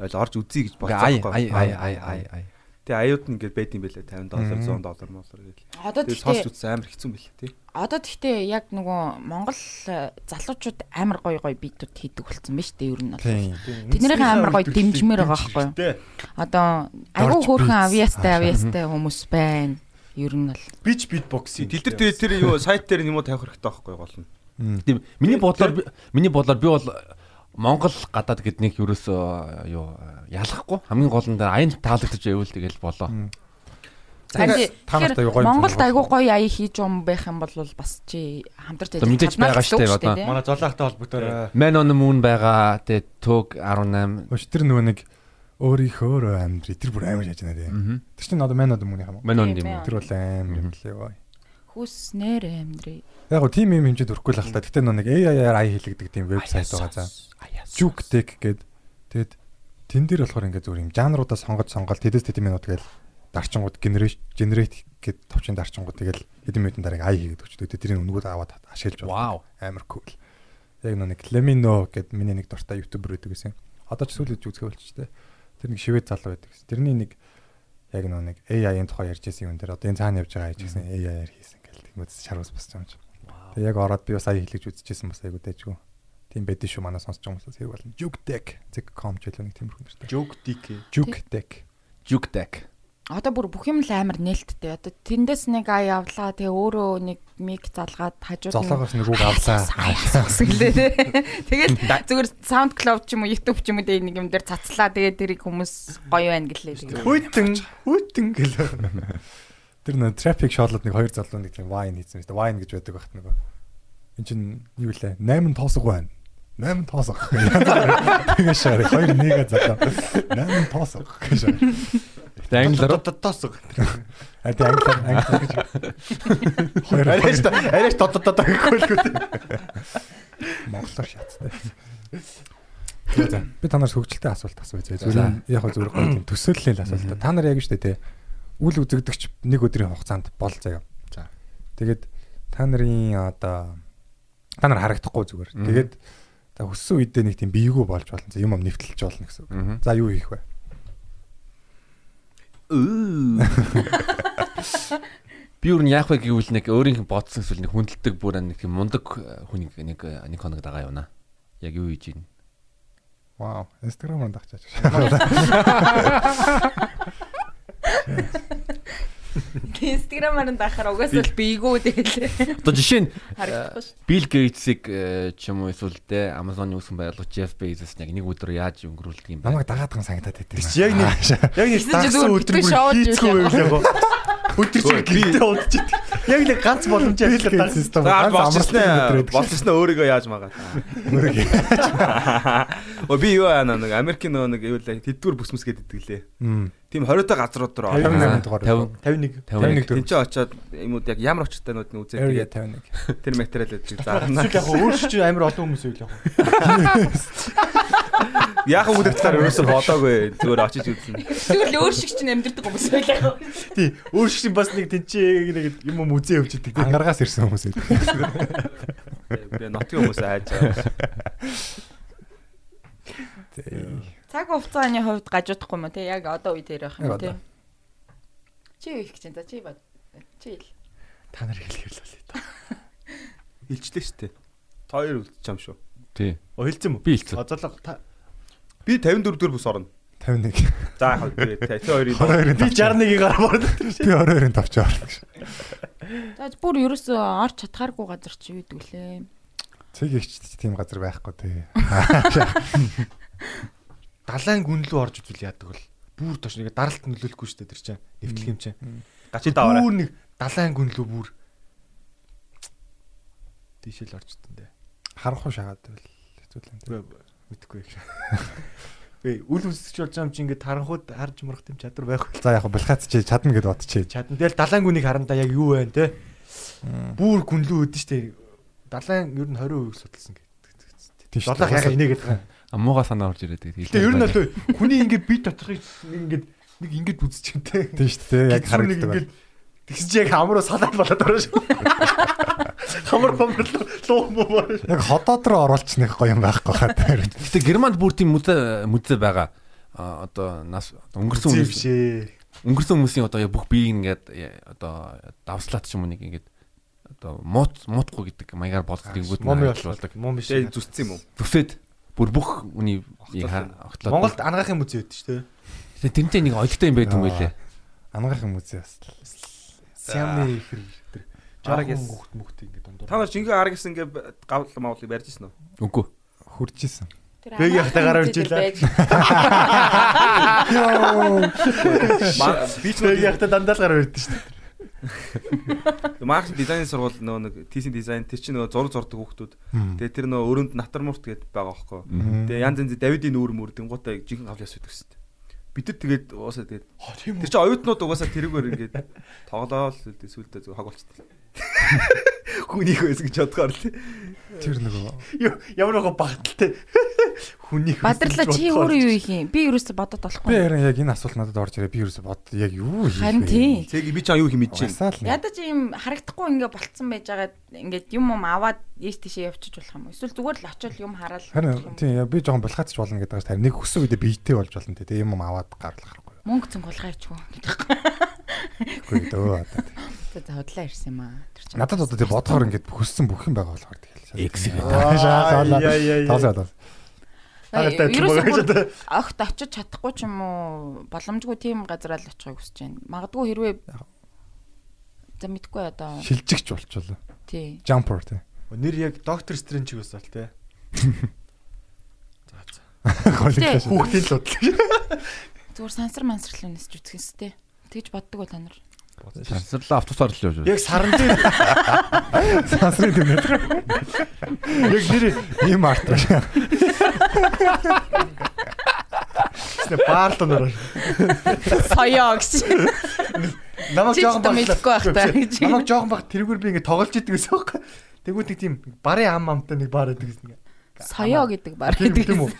Аль орж үзье гэж бодсон ай ай ай ай ай. Тэгээ аюуд нь ингээд байд юм бэлээ 50 доллар 100 доллар моллар гэл. Одоо Тэгээ тэгтээ үзсэн амар хэцүү юм бэлээ тий. Одоо тэгтээ яг нөгөө Монгол э, залуучууд амар гоё гоё битүүд хийдэг болсон ба штэ ер нь бол. Тэднийхэн амар гоё дэмжмээр байгаа байхгүй юу? Одоо Дорж хөөрхөн Аа, авьяастай хүмүүс байна. Ер нь бол. Бич битбокс. Тил дээр дээр тэр юу сайт дээр юм уу тавих хэрэгтэй байхгүй гол нь. Тийм миний бодлоор миний бодлоор би бол Монгол гадаад гэднийг ерөөсөө юу ялахгүй хамгийн гол нь аян таалагдчих байвал тэгэл болоо. Тэгэхээр Монголд айгүй гоё аяа хийж юм байх юм бол бас чи хамтарч Одоо мэдээж байгаа штэ, одоо. Манай золоохтой холбогдоор Man on the Moon байгаа тэгээ Tug 18 Өч тэр нөгөө нэг өөрийнхөө амьдрий тэр бүр амар яаж байна тийм. Тэр чинь одоо манай одоо мөнийх юм уу? Man on the Тийм Moon. Тэр бол амар юм лээ гоё. хүснэр амьдрий. Яг гоо тим юм хэмжээд өрөхгүй л ахalta. Гэтэ нөгөө нэг AI-аар ай хийлэгдэг тийм вебсайт байгаа за. Juke Tech гээд тэгэд Тэн дээр болохоор ингээд зүгээр юм жанруудаа сонгож сонгоод тэдэс тэдэм минут тэгэл дарчингууд генерейт гэд товчын дарчингууд тэгэл хэдэн минутын дараа ай хийгээд өчтөө тэрийг өнгөд аваад ашиглаж Вау. амар кул. Яг нэг Lemino гэд миний нэг дуртай ютубер байдаг гэсэн. Одоо ч сүүлд үзгээ болчих тээ. Тэр нэг шивэд залуу байдаг гэсэн. Тэрний нэг яг нэг AI-ийн тухай ярьж байсан юм дээр одоо энэ цаана явж байгаа гэж гэсэн AI-аар хийсэн гэл тэгмэд шарвас босч юм чи. Тэг яг ороод би бас ая хэлж үзчихсэн бас айгу дэжгүй. Тийм байдэн шүү манай сонсож байгаа хүмүүс хэрэг болно. Jugtech zig.com ч илүү нэг тиймэрхүү нэртэй. Joke dick. Jugtech. Одоо бүр бүх юм л амар нээлттэй. Одоо тэндээс нэг ай авлаа. Тэгээ өөрөө нэг миг залгаад хажууд нь Золоогоос нэг үг авлаа. <laughs> Сгэлээ. <laughs> Тэгэл зүгээр SoundCloud ч юм уу YouTube ч юм уу нэг юм дээр цацлаа. Тэгээ тэрийг хүмүүс гоё байна гэлээ. Хүйтэн хүйтэн гэл. Тэр нөө traffic шоолоод нэг хоёр залуу нэг тийм wine хийсэн шүү дээ. Wine гэж байдаг багт нөгөө. Энд чинь юу лээ? 8 тоосго байна. 8 тоосго. Тэгээ шаар хоёр нэгэ залуу. 8 тоосго гэж. Гэтэ англиар Тотосго. А тий англиар англиар гэж. Хоёр Арайш арайш тототото гэхгүй л үү. монголоор шаттай. Би танаас хөгжилтэй асуулт асууя. Зүгээр яг гоё тийм төсөөллийн асуулт. Та нар яг штэ тий. Үл үзэгдэгч нэг өдрийн хугацаанд бол заяа. За. Тэгээд та нарын одоо та нар харагдахгүй зүгээр. Тэгээд та өссөн үедээ нэг тийм биегүү болж болно. За юм ам нэвтэлж болно гэсэн үг. За юу хийх вэ? Би өөр нь яах вэ гэвэл нэг өөрийнх нь бодсон эсвэл нэг хүндэлдэг бүр нэг тийм мундаг хүнийг нэг нэг хоног дагаа явна. Яг юу хийж ийн. Вау. Instagram-аар дагчаач. <laughs> Instagram-аар нь дахаар угаасаа л бийгүү тэгэл Одоо жишээ нь. Bill Gates-ийг э, ч юм уу эсвэл тэ Amazon-ы үүсгэн байгуулагч Jeff Bezos яг нэг өдөр яаж өнгөрүүлдэг юм бэ? Намайг дагаад ган санагдаад байдаг. Биш яг нэг яг нэг зүгээр өдөр бүр хийцгүй явах. байл яг. Өдөр чи гэртээ удаж идэг. Яг нэг ганц Bill ажиллаад дагсан. систем ганц өдөр ээ. байдаг. Болчихсон ээ өөрийгөө яаж магаад. <laughs> Оо би юу аа нэг Америкийн нөгөө нэг юу лээ тэдгүр бүсмэс гэдэг лээ. Тийм 20 та газрууд руу 58 дугаар. 50 51. 51 Тин ч очоод юмуд яг ямар очтойнууд нь үзээд тэгээд 51. тэр материалууд чиг Эсвэл заарна. яг өөр чи амар олон хүмүүс үйл яг. Яг үгээр талаар ерөөсөө бодоогүй зүгээр очиж үзнэ. Тэгвэл өөр шиг чинь амьдрдаг хүмүүс байлаа. Тий. Өөр чи бас нэг тэнцээ нэг юм юм үзээ явж идэг. Ангаргаас ирсэн хүмүүс байдаг. Би нотгийн хүмүүс айж байгаа. Цаг хугацааны хувьд гажуудахгүй юм те яг одоо үе дээр байх юм те. Чи юу их гэж байна? Чи бод. Чи ил. Та нар хэлэхэр л болоо. <laughs> Илчлээ штэ. Хоёр үлдчих юм шүү. Тий. О хэлсэн мө. Би хэлсэн. Оцолго та Би 54 дэх бус орно. 51. За яг би <laughs> тэ хоёрын 22-ын би 61-ийг гараа борно. Би 22-ын тавч орно. За бүр ерөөсөө орч чадхааргүй газар чи юу гэдэг лээ. Цэг ихч тийм газар байхгүй тий. <laughs> Далайн гүн лөө орж үзвэл яадаг бол бүр тоош нэг даралт нөлөөлөхгүй шүү дээ тэр чинь. Нэвтлэх юм чинь. гачи даваарай. Бүр нэг далайн гүн лөө бүр тийшэл орж идэндээ. Харахгүй шагаад байл хэцүүлэн. Мэдхгүй их. Вэ үл үзэж болж байгаа юм чи ингээд харанхууд харж мурах юм чадвар байх. За яг булхац чи чадна гэд бодчихъя. Чадна. Тэгэл далайн гүнийг харандаа яг юу вэ те. Бүр гүн лөө өдөн штэ. Далайн ер нь 20% судалсан гэдэг. Тийш. Долоох яг инээгээд байгаа. Амууга санаа орж ирээд тэгээд Гэтэ ер нь бол хүний ингээд бит доторхыг нэг ингээд нэг ингээд байна те. Тийм шүү дээ. Яг харагддаг. ингээд тэгсэн чи яг хамруу салаад болоод байгаа шүү. Хамар хамар луу муу. Яг ходоод руу оруулчихнах гоё юм байхгүй хаа. Гэтэ Германд бүр тийм мүзэ мүзэ байгаа. А, одоо нас өнгөрсөн хүмүүс биш ээ. өнгөрсөн хүмүүсийн одоо яг бүх биеийг ингээд одоо давслаад ч юм уу нэг ингээд одоо муут муутгүй гэдэг маягаар болгох гэнгүүт Мом болдог. болдог. Мом биш. Тэ зүсцсэн юм уу? Төсөөд бүр бүх үний огтлоод Монголд ангаахын музей өгдөө шүү дээ. тэрнтэй нэг олигтой юм байдаг юм байлээ. Ангаахын музей бас. Сямны. Араг Жаргас яс. мөхт ингээд дундуур. Та нар жинхэнэ араг гэсэн ингээ гавл мавлыг барьж ирсэн үү? Үгүй. Хурж исэн. Бэг яхта гараа ирж илаа. Би ч Тэг яхта дандаа л гараа ирдэ шүү дээ. Маркетинг дизайны сургууль нөгөө нэг тийшин дизайн тэр чинь нөгөө зураг зурдаг хүүхдүүд. Тэгээ тэр нөгөө өрөөнд натар мурт гэдэг байгаа байхгүй. Тэгээ янз янз Давидын нүүр мөр тэнгуутаа жинхэнэ гавл яс байдаг шүү дээ. Бид нар тэгээд угаасаа тэгээд тэр чинь оюутнууд угаасаа тэрүүгээр ингээд тоглоол сүлдээ хаг болчихсон. <laughs> Хүнийх байсан гэж бодохоор л. Тэр нөгөө Ямар нэг багталтай. <laughs> Хүнийх. Бадрала чи өөрөө юу их юм? Би ерөөсө бодоод би болохгүй. харин яг энэ асуулт надад орж ирээ. Би ерөөсө бод яг юу хийх Харин тий. Цэг би чам юу хэмэж чинь. Ядаж ийм харагдахгүй ингээ болцсон байж байгаа ингээд юм юм аваад ийш тийшээ явчих болох юм? Эсвэл зүгээр л очиод юм хараад Харин тий би жоохон булхаач болно гэдэг байгаа шүү. Нэг хүссэн үедээ биетэй болж болно тий. Юм юм аваад гарлах харахгүй. мөнгө цэнг ячгүй. Үгүй гэдэг өө одоо. За за худлаа ирсэн юм аа. Тэр чинь. Надад одоо тий бодохоор ингээд хүссэн бүх юм байгаа болохоор тэгэл. Яа. Таалаа. Харатай Ерөөсөө огт очиж чадахгүй ч юм уу боломжгүй тийм газараа л очихыг хүсэж байна. Магадгүй хэрвээ за мэдгүй одоо Шилжигч болчихлоо. тий. Jumper тий. Нэр яг Стрэнж шиг өсөл те. Тий. Хүүхдийн л бодлоо. Зүгээр сансар мансрал өнөс ч үсгэн сте. Тэгж боддог бол та нар. Сансарлаа автобусаар л явж Яг саран дээр Сансрын дүнэ. Яг нэр ийм арт байна. баарлуунаар. Соёо гэсэн. Намайг Чи ч жоохон одоо мэдхгүй байх та гэж. Намайг жоохон баг тэрүүгээр би ингэ тоглож идэг гэсэн юм. Тэгвэл нэг тийм барын ам амтай нэг баар идэг гэсэн. Соёо гэдэг бар гэдэг. тийм үү?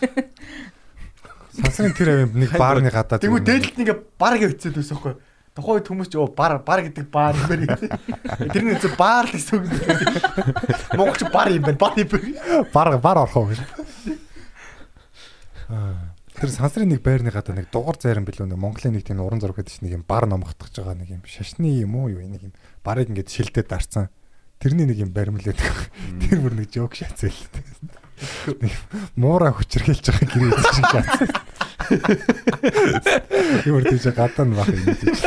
Сансрын тэр авим нэг баарны гадаа. Тэгвэл дээдлэлт нэг бар гэж үтсээд байсан байхгүй. Тухайн үед хүмүүс ч оо бар бар гэдэг баар юм байна. <laughs> Тэрний үсэ баар л гэсэн үг. Монголч бар юм байна. Бар юм байна. бар бар орох уу гэж. Аа. Тэр сансрын нэг байрны гадаа нэг дугар зарим билүү нэг Монголын нэг тийм уран зураг гэдэг чинь нэг юм бар номготгож байгаа нэг юм шашны юм уу юу нэг юм барыг ингээд шилдээд дарцсан. Тэрний нэг юм баримлаад тэр бүр нэг жоок шаацэл. Нэг муура хүчрхийлж байгаа гэрээ эзэн шиг шаацсан. Юу тийч гадаа нь бах юм гэж.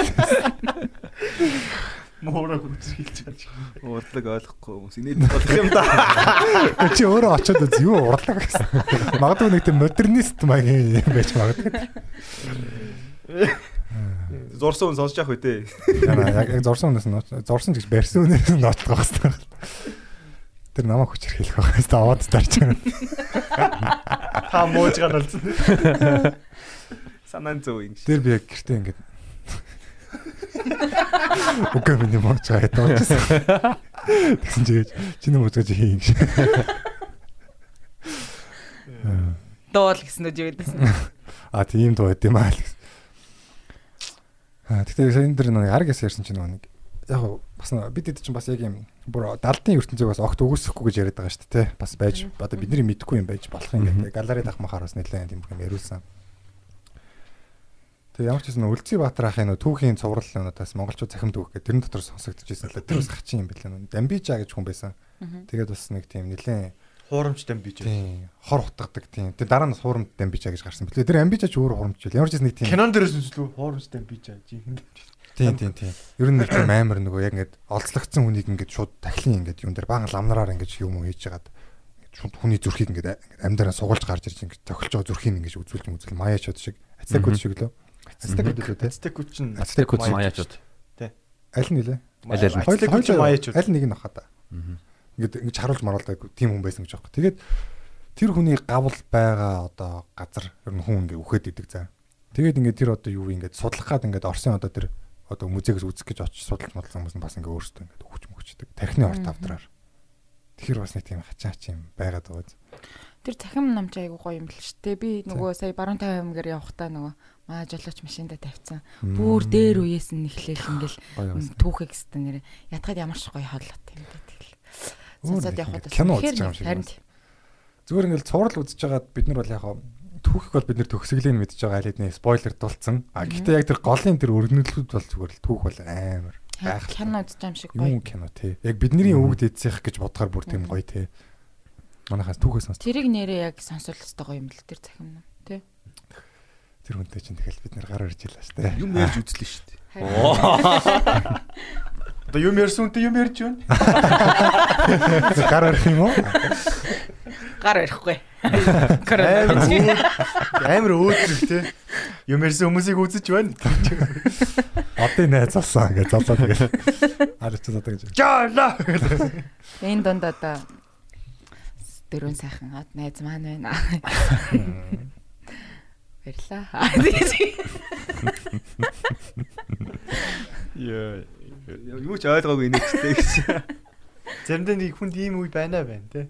Муура хүчрхийлж байгаа. Урдлаг ойлгохгүй хүмүүс инээд болох юм да. Чи өөрөө очиод үз юу урлаг гэсэн. Магадгүй нэг тийм модернист маягийн юм байж магадгүй. Зурсан хүн сонсож явах үү те. Яг зорсон хүнээс нь зорсон ч гэж барьсан хүнээс нь нотлох хэвээр. Тэр намайг хүчрхийлэх байх хэвээр аваад тарч байгаа. Та мууж гал болсон. Санаан зөв юм шиг. Тэр би яг гэртээ ингээд Үгүй миний мууж байгаа даа. Тэгсэн чигээ чиний мууж гэж хий гэж. Дуул гэсэн үү жигээдсэн. А тийм дуу байд юм аа. гэсэн. А тэгтээ энэ дэр нэг аргас ярьсан чинь нэг яг бас бид хэд чинь бас яг юм бүр далдын ертөнцийг бас огт өгөөсөхгүй гэж яриад байгаа шүү дээ тий. Бас байж одоо бидний мэдхгүй юм байж болох юм гэдэг. Галари дахмахаар бас нэлээд тийм юм яриулсан. Тэгээ ямар ч гэсэн Үлций Баатар ахын нөө түүхийн цуврал надаас монголчууд захимд өгөх гэдэг тэрэн дотор сонсогдчихсэн л тэр бас хачин юм билээ нөө Дамбижа гэж хүн байсан. Тэгээд бас нэг тийм нэлээд Хуурамчтай бич. тийм хор утгадаг тийм. Тэгээ дараа нь бас хуурамт Дамбижа гэж гарсан. Билээ тэр Амбижа ч өөр хуурамч байл. Ямар ч гэсэн нэг тийм Кинон дээрээс үзлүү хуурамчтай бич жинхэнэ. Тийм тийм тийм. Ер нь нэг тийм амар нөгөө яг ингээд олзлогдсон хүнийг ингээд шууд тахлын ингээд юун дээр баган ламнараар ингээд юм уу хийж хагаад шууд хүний зүрхийг ингээд амьдараа сугалж гарч ирж ингээд тохилж байгаа зүрхийг ингээд үзүүлж үзүүл маяачууд шиг ацтекууд шиг лөө. Ацтекууд лөө те. Ацтекууд чинь Ацтекууд маяачууд. Аль нь нэлээ? Аль аль? Ацтекууд чинь маяачууд. Аль нэг нь ахаа та. Ингээд ингээд харуулж маруулдаг тийм хүн байсан гэж байна. Тэгээд тэр хүний гавл байгаа одоо газар ер нь хүн ингээд үхээд идэг за. Тэгээд ингээд тэр одоо юу ингээд судлах гад ингээд Орсын одоо тэр одоо музейгээс үзэх гэж очиж судалж модлсон хүмүүс нь бас ингээд өөрсдөө ингээд өгч мөгчдөг. Тархины орт авдраар. Тэгэхээр бас нэг тийм хачаач юм байгаад байгаа. Тэр цахим намч айгу гоё юм л шүү дээ. Би нөгөө сая баруун тавь аймгаар явахдаа нөгөө маа жолооч машинда тавьсан. Бүр дээр үеэс нь эхлээл ингээл бас. түүхэг гэсэн нэр ятгаад ямар ч гоё хоолот юм дээ тэгэл. Сонсоод явахад ингээд кино үзэж байгаа юм шиг. Зүгээр ингээд цуврал үзэж байгаад бид нар бол яг хаа түүхийг бол бид нар төгсгөлийн мэдж байгаа аль хэдийн спойлер дулцсан. А гэхдээ яг тэр голын тэр өргөнөлтүүд бол зүгээр л түүх бол амар гайхалтай. кино үзэж байгаа юм шиг Юм гоё. кино тий. Яг бидний өвөг дээдсийнх гэж бодохоор бүр тийм гоё тий. Манайхаас түүхээс сонс. Тэрийг нэрээ яг сонсвол өстой гоё юм бэл тэр цахим нам. Тэ. Тэр хүнтэй чинь тэгэл бид нар гар ирж илаа штэ. Юм ярьж үзлээ шүү дээ. Одоо юм ярьсан үнтэй юм ярьж байна. <laughs> Гар ирэх юм уу? <laughs> Гар ирэхгүй. <laughs> Амар <laughs> өөдрөг те. Юм ярьсан хүмүүсийг үзэж байна. Одоо найз болсон гэж золоо тэгэл. Харилцаад одоо гэж. Жаала. Энэ донд одоо дөрөв сайхан ад найз маань байна. <laughs> Баярлаа. Яа. Юу ч ойлгоогүй инээчтэй гэж. Заримдаа нэг хүнд ийм үе байна байна те.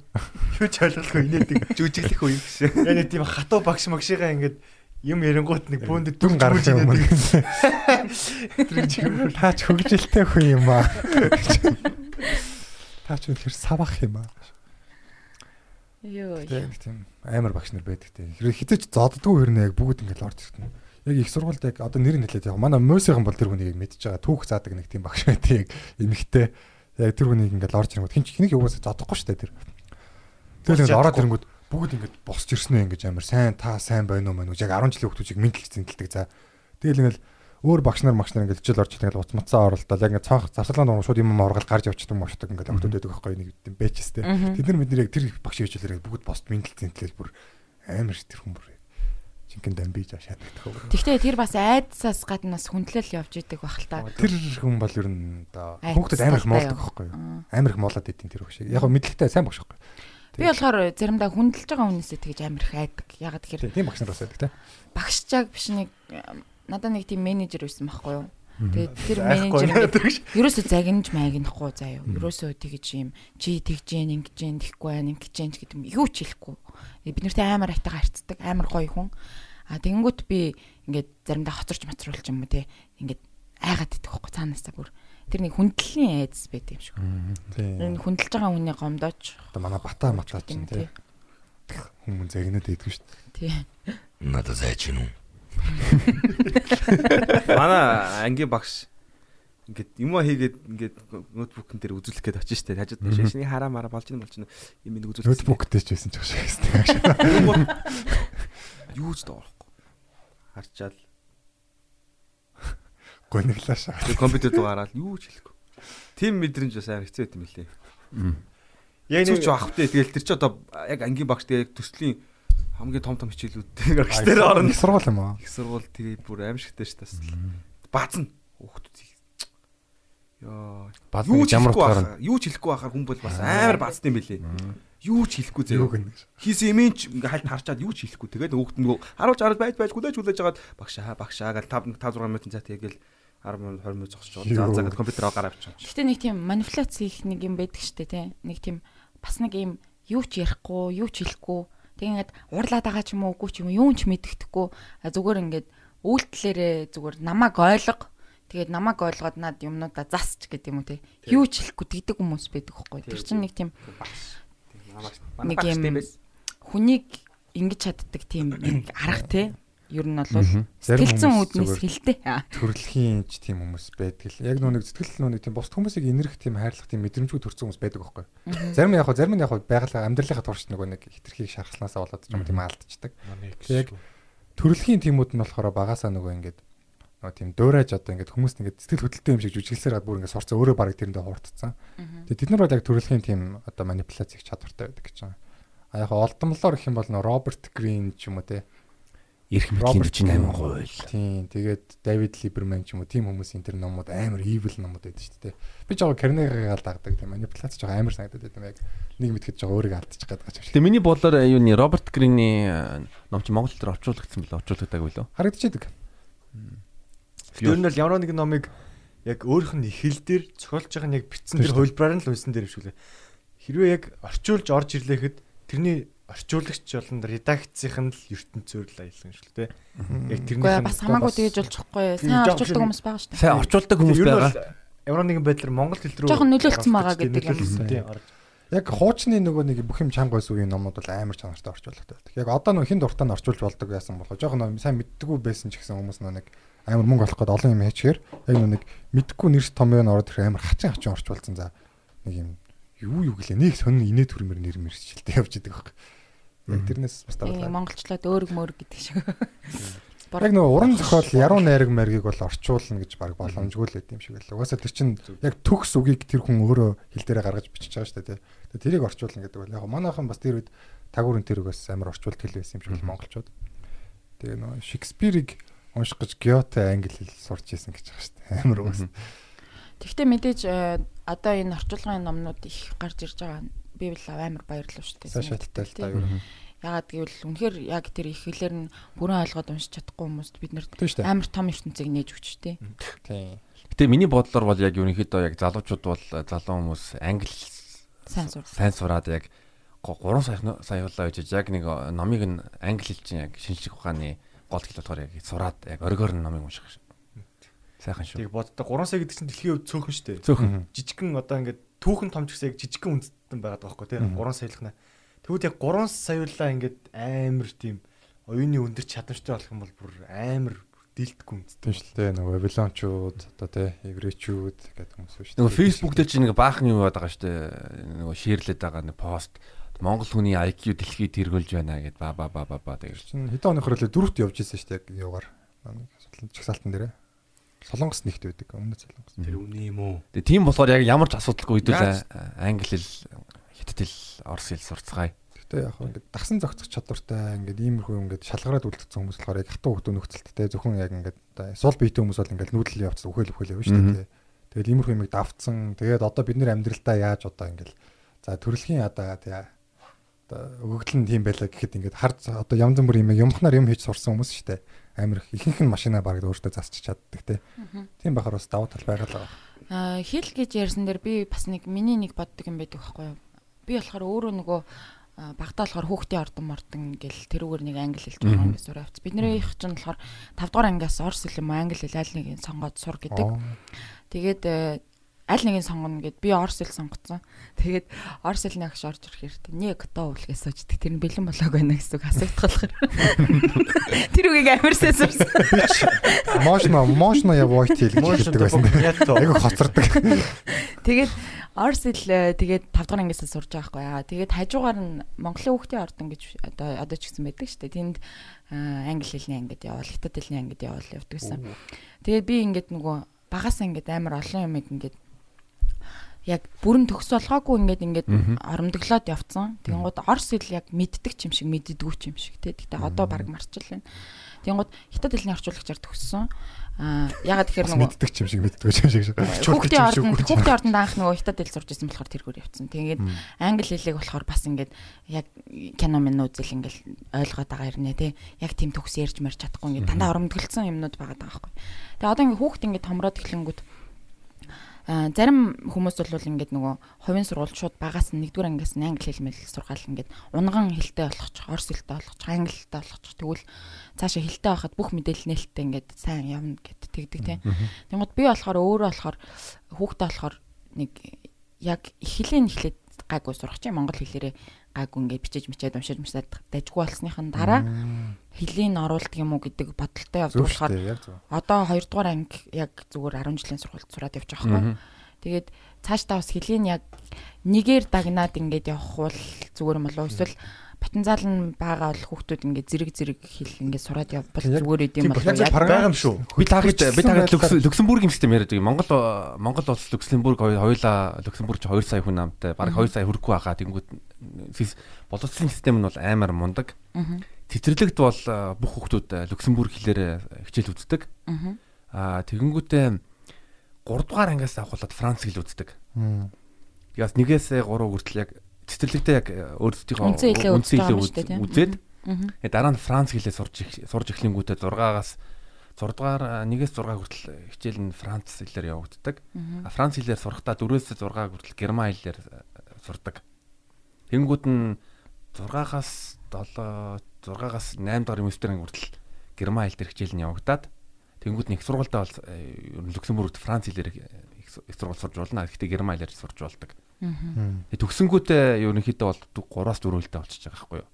Юу ч ойлгохгүй инээдэг. Жүжиглэх үе гэсэн. Яг нэг тийм хатуу багш магшигаа ингээд юм ярингуут нэг бөөнд дүн гарч юм уу? Тэр чиг Таач хөгжилтэй хүн юм аа. Таач үнэхээр савах юм аа. Йоо. Нэг тийм амар багш нар байдаг те. Хэрэг хитэж зоддгүй хэрнээ яг бүгд ингээд орж ирсэн. Яг их сургуульд яг одоо нэр нь хэлээд яг манай мөсийнхэн бол тэр хүнийг мэдж байгаа. Түүх заадаг нэг тийм багш байдаг яг эмэгтэй. Яг тэр хүнийг ингээд орж ирэнгүүт хин ч хэнийг юугаас зодохгүй шүү дээ тэр. Тэгэл ингээд ороод ирэнгүүт бүгд ингээд босч ирсэн ээ ингэж амар сайн та сайн байна уу мань уу яг 10 жилийн хүүхдүүд чиг мэдлэг зинтэлдэг за. Тэгэл ингээд өөр багш нар багш нар ингээд хичээл орж ирэл уц мацаа оролдол яг ингээд цаах завсарлаанд орно шууд юм оргал гарч явчихдаг юм очдог ингээд охтууд байдаг байхгүй нэг юм бэчстэй. Тэд нар бид нэр яг тэр багш хичээлээр бүгд босд мэдлэг зинтэлэл бүр амар ш тэр хүн бүр жинхэнэ дамбиж шаарддаг хөө. Тэгтээ тэр бас айдсаас гадна бас хүндлэл явж идэг бах л та. Тэр хүн бол ер нь одоо хүүхдэд амар их юу? байхгүй юу? Амар их муулаад идэв тэр багш. Яг мэдлэгтэй сайн багш байхгүй. Би болохоор заримдаа хүндэлж байгаа хүнээсээ тэгж амар их айдаг. Ягаад гэхээр Тийм багш нар бас байдаг те. багшчааг биш нэг надад нэг тийм менежер байсан байхгүй юу. Тэгээд тэр менежер <laughs> ерөөсөө загинж магинахгүй заяа. Ерөөсөө тэгж юм чи тэгж гин ингэж гин тэхгүй байна ингэж гин гэдэг юм юу ч хэлэхгүй. Бид нартай амар айтайгаа харцдаг амар гоё хүн. А тэгэнгүүт би ингээд заримдаа хоцорч моцруулж юм уу те ингээд айгаад идэх байхгүй цаанаасаа бүр тэр нэг хүндлийн айдас байт юм шиг. Тийм. Энэ хүндэлж байгаа хүний гомдооч Одоо манай бата матаа тийм чинь те. Хүмүүс загнаад идэх шүү дээ. Тий. надад зайч юм уу? <laughs> Манай ангийн багш ингээд юм хийгээд ингээд ноутбукн дээр үзүүлэх гээд очиж штэ. Хажууд нь шашны хараа мараа болж ин болж юм нэг үзүүлэх. Ноутбуктэй ч байсан ч багш шүү. <laughs> Юу ч доорохгүй. Харчаал. Гониглаа шаа. Компьютер руу гараад юу ч хэлэхгүй. Тим мэдрэмж бас амар хэцүү байт юм лээ. Яг нэг ч авахтай. Тэгэл тэр чи одоо яг ангийн багш тэгээ яг төслийн хамгийн том том хичээлүүдтэй багш дээр орно. Их сургууль юм аа. Их сургууль тэгээ бүр аимшигтай ш тас. Баазна. Хүүхдүүд. Яа. Баазна Юу гэж ч ямар хэлэхгүй утгаар байхаар, юу ч хэлэхгүй байхаар хүн бол бас амар баазтай юм билээ. Юу ч хэлэхгүй гэнэ. Хийсэн юм ч ингээ хальт харчаад юу ч хэлэхгүй. Тэгээд хүүхд нөгөө харуулж харуулж байж байж хүлээж хүлээж жагаад багшаа багшаа гал 5 5 6 минутын цаа тэгээл 10 минут 20 минут зогсож байгаа. За за компьютероо гараа авчих. Гэтэ нэг тийм манипуляц хийх нэг юм байдаг штэ тий. Нэг тийм бас нэг юм юу ч ярихгүй, юу ч хэлэхгүй. Тэг ингээд уурлаад байгаа ч юм уу, үгүй ч юм юу ч мэддэхгүй. Зүгээр ингээд үйлдэлээрээ зүгээр намайг ойлго. Тэгээд намайг ойлгоод над юмнуудаа засч гэдэг юм уу тий. Юу ч хэлэхгүй тэгдэг хүмүүс байдаг хөөхгүй. Тэр чинь нэг тийм Нэг юм- хүнийг ингэж чаддаг тийм нэг арга тий. Ер нь бол хүмүүс үүднээс. Аа. төрөлхийн ч тийм хүмүүс байдаг л. Яг нөө нэг сэтгэл нөө нэг тийм бусд хүмүүсийг инэрх тийм хайрлах тийм мэдрэмжгүй төрсэн хүмүүс байдаг байхгүй. Зарим нь яг хаа зарим нь яг хаа байгалаа амьдралынхаа турш нөгөө нэг хитрхийг шархлаасаа болоод ч юм тийм алдчихдаг. Яг төрөлхийн тиймүүд нь болохоор багасаа нөгөө ингээд нөгөө тийм дуурайж одоо ингээд хүмүүс ингээд сэтгэл хөдлөлтөө юм шиг жүжиглсээр гад бүр ингээд сурцсан өөрөө баг тэрэндээ хуурдцсан. Тэгээ тэд нар бол яг төрөлхийн тийм одоо манипуляц их чадвартай байдаг гэж байна. А яг олдомлоор гэх юм бол нөгөө Роберт Грин ч юм уу те эрх мэдлийн 48 гуйл. Тийм. Тэгээд Давид Либерман ч юм уу тийм хүмүүсийн тэр номууд амар evil номууд байдаг шүү дээ. Би жоо Карнегагаа дагдаг тийм манипуляц жоо амар санагдаад байдаг юм яг нэг мэтгэж жоо өөрийгөө алдчих гээд байгаа шиг. Тэгээ миний бодлоор юуны Роберт Грины ном чи Монгол дээр орчуулагдсан билээ орчуулдаг байлоо. Харагдчихэдэг. Тэр нь бол ямар нэгэн номыг яг өөрийнх нь их хэл дээр зохиолж байгаа нь яг битсэн тэр хувилбараар нь л унсан дээр юм шиг лээ. Хэрвээ яг орчуулж орж ирлээхэд тэрний орчуулагч болон редакцийн нь л ертөнд зөөрл аялсан шүү дээ. Яг тэрнийх нь бас хамаагүй тэгэж болчихгүй. Тийм, Сайн орчуулдаг хүмүүс байгаа шүү дээ. Сайн орчуулдаг хүмүүс нь байгаа. Ямар нэгэн байдлаар монгол хэл рүү Жоохон нөлөөлсөн байгаа гэдэг юм. Яг хуучны нөгөө нэг бүх юм чанга байсан үеийн номууд бол амар чанартай орчуулгатай байдаг. Яг одоо нөгөө хин дуртаа нь орчуулж болдог байсан болохоо жоохон сайн мэддэггүй байсан ч гэсэн хүмүүс нөгөө нэг амар мөнгө олох гээд олон юм хийчихээр яг нөгөө нэг мэддэггүй нэрс том юм ороод ирэх амар хачин хачин орчуулсан за нэг юм юу юу гэлээ нэг сонин инээ төрмөр нэр мэрсжилтэй явж идэг байхгүй. Яг тэрнээс бас Э, тавлаа. монголчлоод өөрөг мөрөг гэдэг шиг. Яг нөгөө уран зохиол яруу найраг мэргийг бол орчуулна гэж баг боломжгүй л байт юм шиг байлаа. Угаасаа тэр чинь яг төгс үгийг тэр хүн өөрөө хэл дээрээ гаргаж бичиж байгаа шүү дээ. Тэгээ тэрийг орчуулна гэдэг бол яг манайхан бас тэр үед тагуурын тэр үгээс амар орчуулт хэл байсан юм шиг л монголчууд. Тэгээ нөгөө Шекспирийг унших гэж Гёте англи хэл сурч исэн гэж байгаа шүү дээ. Амар угаас. Тэгвэл мэдээж э, одоо энэ орчуулгын номнууд их гарч ирж байгаа. Би бол амар баярлав шүү дээ. Сайн шаттай л та юу. Ягаад гэвэл үнэхээр яг тэр их хэлээр нь бүрэн ойлгоод уншиж чадахгүй хүмүүст бид дээ. амар том ертөнцийг нээж өгч тээ. Тийм. Гэтэ миний бодлоор бол яг ерөнхийдөө яг залуучууд бол залуу хүмүүс англи Сайн сур. сайн сураад яг 3 сая сая явуулаа гэж яг нэг номыг нь англи хэл чинь яг шинжлэх ухааны гол хэл болохоор яг сураад яг оргоор нь номыг унших. Сайхан шүү. Тийг боддог 3 сая гэдэг чинь дэлхийн хувьд цөөхөн шүү дээ. Цөөхөн. Жижигхэн одоо ингээд түүхэн том ч гэсэн яг жижигхэн үндэстэн байгаад байгаа байхгүй тийм 3 саялхна. Тэгвэл яг 3 саяулаа ингээд амар тийм оюуны өндөр чадамжтай болох юм бол бүр амар дилдэхгүй үндэстэн. Тийм шүү дээ. Нөгөө Вавилончууд одоо тий еврейчүүд гэдэг хүмүүс шүү дээ. Нөгөө Facebook дээр чинь нэг баахан юм яваад байгаа шүү дээ. Нөгөө шеэрлээд байгаа нэг пост Монгол хүний IQ дэлхийд тэргүүлж байна гэд ба ба ба ба ба тэгэр чинь. Чин хэдэн оны хөрөлөө дөрөвт явж ирсэн шүү дээ юугаар. Чагсаалтан дээрээ. Солонгос нэгт байдаг. Өмнө солонгос. Тэр үний юм уу? Тэгээ тийм болохоор яг ямар ч асуудалгүй хэдүүл англи хэл хятад хэл орос хэл сурцгаая. Гэтэ яг ингээд дагсан зохицох чадвартай ингээд иймэрхүү ингээд шалгараад үлдсэн хүмүүс болохоор яг хатуу хөлтөө нөхцөлттэй зөвхөн яг ингээд сул биетэй хүмүүс бол ингээд нүүдэл явцсан үхэл үхэл явна шүү дээ. Тэгэл иймэрхүү юмыг давцсан. Тэгээд одоо бид нэр амьдралдаа яаж одоо ингээд за төрөлхийн одоо тий өгөгдөл нь тийм байлаа гэхэд ингээд хар одоо янз бүр юм юмхнаар юм хийж сурсан хүмүүс шүү дээ. Амир их ихэнх нь машинаа бараг өөртөө засчих чаддаг те. Тийм бахаар бас давуу тал байгаа л байгаа. Аа хэл гэж ярьсан дээр би бас нэг миний нэг боддог юм байдаг байхгүй юу? Би болохоор өөрөө нөгөө багтаа болохоор хүүхдийн ордон мордон гэл тэрүүгээр нэг англи хэлж байгаа юм гэсэн авц. Бидний их чинь болохоор 5 дугаар ангиас орс хэл юм англи хэл аль нэгийг сонгоод сур гэдэг. Тэгээд аль нэгийг сонгоно гэд би орс хэл сонгоцсон. Тэгээд орс хэлний агш орж ирэхээр нэг кто үлгээс сууждаг. Тэр нь бэлэн болоог байна гэсэн болохоор. <laughs> Тэр үгийг амарсаа сурсан. Мошно мошно я войт хэл гэж хэлдэг байсан. Айгу хоцордог. Тэгээд орс хэл тэгээд 5 дахь ангиас сурж байгаа байхгүй яа. Тэгээд хажуугаар нь Монголын хүүхдийн ордон гэж одоо одоо ч гэсэн байдаг шүү дээ. Тэнд англи хэлний ангид явал, хятад хэлний ангид явал явдаг гэсэн. Тэгээд би ингээд нөгөө багасаа ингээд амар олон юм ингээд яг бүрэн төгс болгоогүй ингээд ингээд оромдоглоод явцсан. Тэнгууд орс хэл яг мэддэг ч юм шиг мэддэггүй ч юм шиг те. Гэтэ одоо баг марчил байна. Тэнгууд хятад хэлний орчуулагчаар төгссөн. Аа ягаад тэгэхээр нөгөө мэддэг ч юм шиг мэддэг ч юм шиг. Хүүхдийн ордонд хүүхдийн ордонд анх нөгөө хятад хэл сурч ирсэн болохоор тэргээр явцсан. Тэгээд англи хэлийг болохоор бас ингээд яг кино минь үзэл ингээд ойлгоод байгаа юм нэ те. Яг тийм төгс ярьж марч чадахгүй ингээд дандаа оромдголцсон юмнууд байгаа даа байхгүй. Тэгээ одоо ингээд хүүхд ингээд томроод эхлэнгүүт зарим хүмүүс бол ингээд нөгөө хувийн сургууль шууд багаас нь нэгдүгээр ангиас нь англи хэл мэл сургаал ингээд унган хэлтэй болгочих, орс хэлтэй болгочих, англи хэлтэй болгочих. Тэгвэл цаашаа хэлтэй байхад бүх мэдээлэл нээлттэй ингээд сайн явна гэд тэгдэг тийм. Тэгмэд би болохоор өөрөө болохоор хүүхдээ болохоор нэг яг хэлийн эхлээд гайгүй сурах чинь монгол хэлээрээ гайгүй ингээд бичиж мичээд уншиж мичээд дайггүй болсныхан дараа хэлийн оруулдаг юм уу гэдэг бодолтой явдаг болохоор одоо 2 дугаар анги яг зүгээр 10 жилийн сургуульд сураад явж байгаа байхгүй. Тэгээд цааш та бас хэлийн яг нэгээр дагнаад ингээд явах бол зүгээр юм болов эсвэл потенциал нь байгаа бол хүүхдүүд ингээд зэрэг зэрэг хэл ингээд сураад явбал зүгээр идэм болов яг байгаа юм шүү. Би таагт би таагт Люксембургийн систем яриад байгаа. Монгол Монгол улс Люксембург хоёулаа Люксембург 2 сая хүн амтай баг 2 сая хүрэхгүй байгаа. Тэнгүүд боловсролын систем нь бол амар мундаг. Цэцэрлэгт бол бүх хүүхдүүд Люксембург хэлээр хичээл үздэг. Аа тэгэнгүүтээ 3 дугаар ангиас авахулаад Франц хэл үздэг. Ягс нэгээс 3 хүртэл яг цэцэрлэгтээ яг өөрсдийнхөө үнцэн хэлээ үзээд дараа нь Франц хэлээ сурж сурж эхлэнгүүтээ 6-аас 6 дугаар 1-ээс 6 хүртэл хичээл нь Франц хэлээр явагддаг. Франц хэлээр сурахдаа 4-ээс 6 хүртэл герман хэлээр сурдаг. Тэнгүүд нь 6-аас 7 6-аас 8 дахь семестр анги хүртэл герман хэл дээр хичээл нь явагдаад тэнгууд нэг сургуультай бол ер нь Люксембургт Франц хэлээр их сургууль сурж болно. Гэхдээ герман хэлээр сурж болдог. Төгсөнгүүтээ ерөнхийдөө бол 3-аас 4 хэлтэй болчихж байгаа байхгүй юу?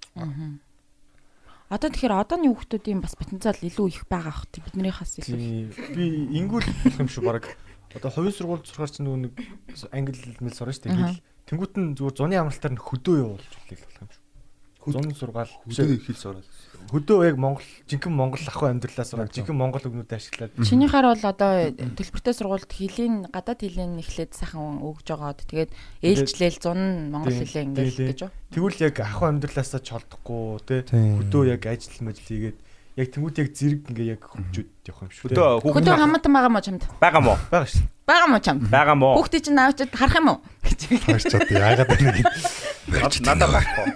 Одоо тэгэхээр одооны хүүхдүүдийн бас потенциал илүү их байгаа ах тий биднийхээс илүү. Би ингүүл болох юм шүү баг. Одоо хувийн сургуульд сурахаар чинь нөгөө нэг англи хэлмэл сурна шүү дээ. Тэнгүүт нь зүгээр зуны амралтаар нь хөдөө явуулж хэлэх болох юм шүү. Зун сургаал хөдөө хэл сураад. Хөдөө яг Монгол жинхэнэ Монгол ахуй амьдралаас сураад жинхэнэ Монгол өгнүүдэд ашиглаад. Чинийхаар бол одоо төлбөртэй сургуульд хэлийн гадаад хэлийн эхлээд сайхан өгж байгаад тэгээд ээлжлээл зун Монгол хэлээ ингээд гэж. Тэгвэл яг ахуй амьдралаасаа чолдохгүй те хөдөө яг ажил мэл хийгээд яг тэмүүт яг зэрэг ингээ яг хөвчүүд явах юм шүү. Хөдөө хөдөө хамаатан байгаа мó чамд? Бага мó. Бага шүү. Бага мó чамд? Бага мó. Хүүхдээ чинь наавчад харах юм уу? Харчаад яагаад нэг надад байхгүй.